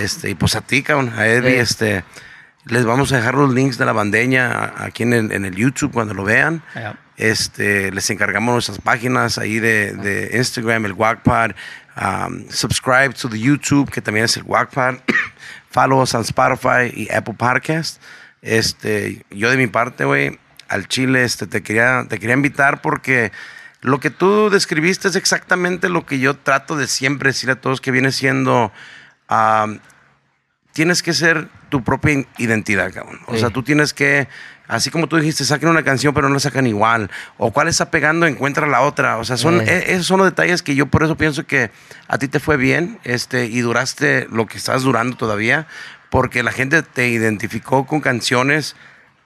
este, y pues a ti, cabrón, a Eddie, Sí. este, les vamos a dejar los links de la bandeña aquí en el, en el YouTube cuando lo vean. Yeah. Este, les encargamos nuestras páginas ahí de, de Instagram, el Wackpad. Um, subscribe to the YouTube, que también es el Wackpad. Follow us on Spotify y Apple Podcast. Este, yo de mi parte, güey, al Chile, este, te quería, te quería invitar porque lo que tú describiste es exactamente lo que yo trato de siempre decir a todos que viene siendo, um, tienes que ser tu propia identidad, cabrón. O Sí. sea, tú tienes que, así como tú dijiste, saquen una canción pero no la sacan igual. O cuál está pegando, encuentra la otra. O sea, son, e- esos son los detalles que yo por eso pienso que a ti te fue bien este, y duraste lo que estás durando todavía, porque la gente te identificó con canciones.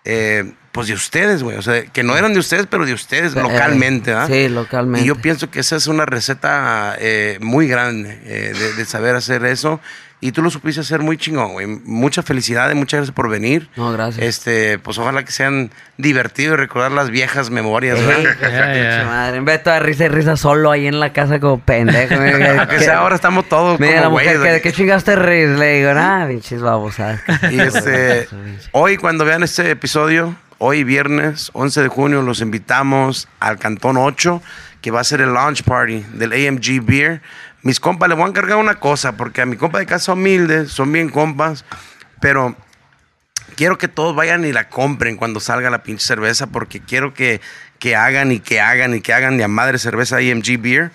eh, pues de ustedes, güey. O sea, que no eran de ustedes, pero de ustedes Eh, localmente, ¿ah? sí, localmente. Y yo pienso que esa es una receta eh, muy grande de, de saber hacer eso. Y tú lo supiste hacer muy chingón, güey. Mucha felicidad y muchas gracias por venir. No, gracias. Este, pues ojalá que sean divertidos y recordar las viejas memorias, Ey, ¿verdad? hijo de su Yeah, yeah. pinche madre. En vez de toda risa y risa solo ahí en la casa como pendejo. Aunque sea ahora estamos todos Mira, la mujer, güeyes. ¿qué, ¿qué chingaste reír? Le digo, nah, pinches babosadas. Y este, hoy cuando vean este episodio, hoy viernes 11 de junio, los invitamos al Cantón 8, que va a ser el launch party del AMG Beer. Mis compas, les voy a encargar una cosa, porque a mi compa de casa humildes, son bien compas, pero quiero que todos vayan y la compren cuando salga la pinche cerveza, porque quiero que, que hagan y que hagan y que hagan de a madre cerveza AMG Beer,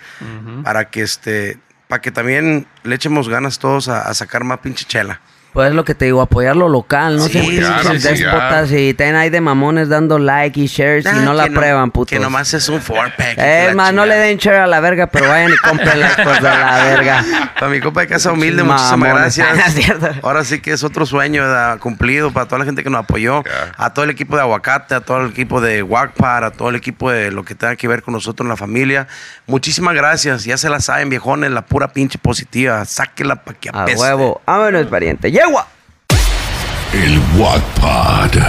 para que este, para que también le echemos ganas todos a, a sacar más pinche chela. Pues es lo que te digo, apoyar lo local, no Sí, siempre claro, sí, déspotas y ten ahí de mamones dando like y shares y Ah, no la que prueban, putos. Que nomás es un four pack. Es más, no le den share a la verga, pero vayan y compren las cosas a la verga. Para mi compa de casa humilde, muchísimas Ah, gracias. cierto. Ahora sí que es otro sueño cumplido para toda la gente que nos apoyó, a todo el equipo de Aguacate, a todo el equipo de Wagpar, a todo el equipo de lo que tenga que ver con nosotros en la familia. Muchísimas gracias. Ya se la saben, viejones, la pura pinche positiva. Sáquela para que A apeste. huevo. Vámonos, pariente. ¡Yegua! El Wack Pod.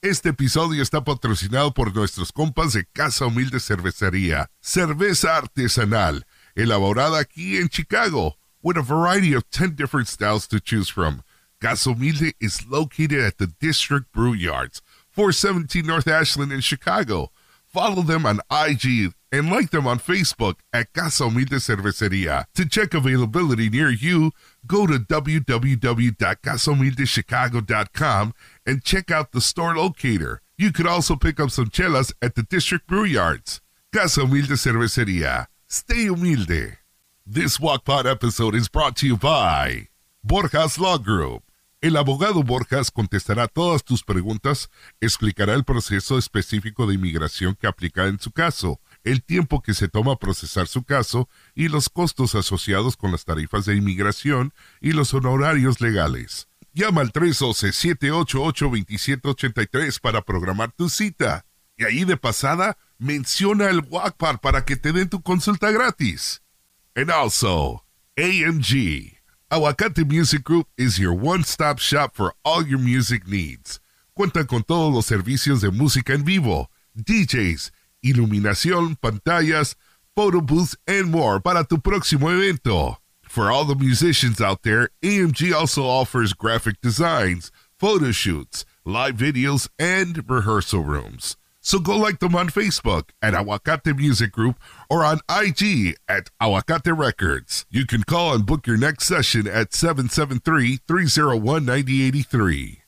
Este episodio está patrocinado por nuestros compas de Casa Humilde Cervecería. Cerveza artesanal, elaborada aquí en Chicago, with a variety of 10 different styles to choose from. Casa Humilde is located at the District Brew Yards, 417 North Ashland in Chicago. Follow them on IG and like them on Facebook at Casa Humilde Cervecería. To check availability near you, go to www.casahumildechicago.com and check out the store locator. You could also pick up some chelas at the District Brew Yards. Casa Humilde Cervecería. Stay humilde. This Walkpod episode is brought to you by Borjas Law Group. El abogado Borjas contestará todas tus preguntas, explicará el proceso específico de inmigración que aplica en su caso, el tiempo que se toma procesar su caso y los costos asociados con las tarifas de inmigración y los honorarios legales. Llama al 312-788-2783 para programar tu cita. Y ahí de pasada, menciona el WACPAR para que te den tu consulta gratis. And also, AMG. Aguacate Music Group is your one-stop shop for all your music needs. Cuentan con todos los servicios de música en vivo, DJs, iluminación, pantallas, photo booths, and more para tu próximo evento. For all the musicians out there, AMG also offers graphic designs, photo shoots, live videos, and rehearsal rooms. So go like them on Facebook at Aguacate Music Group or on IG at Aguacate Records. You can call and book your next session at 773 301 9083.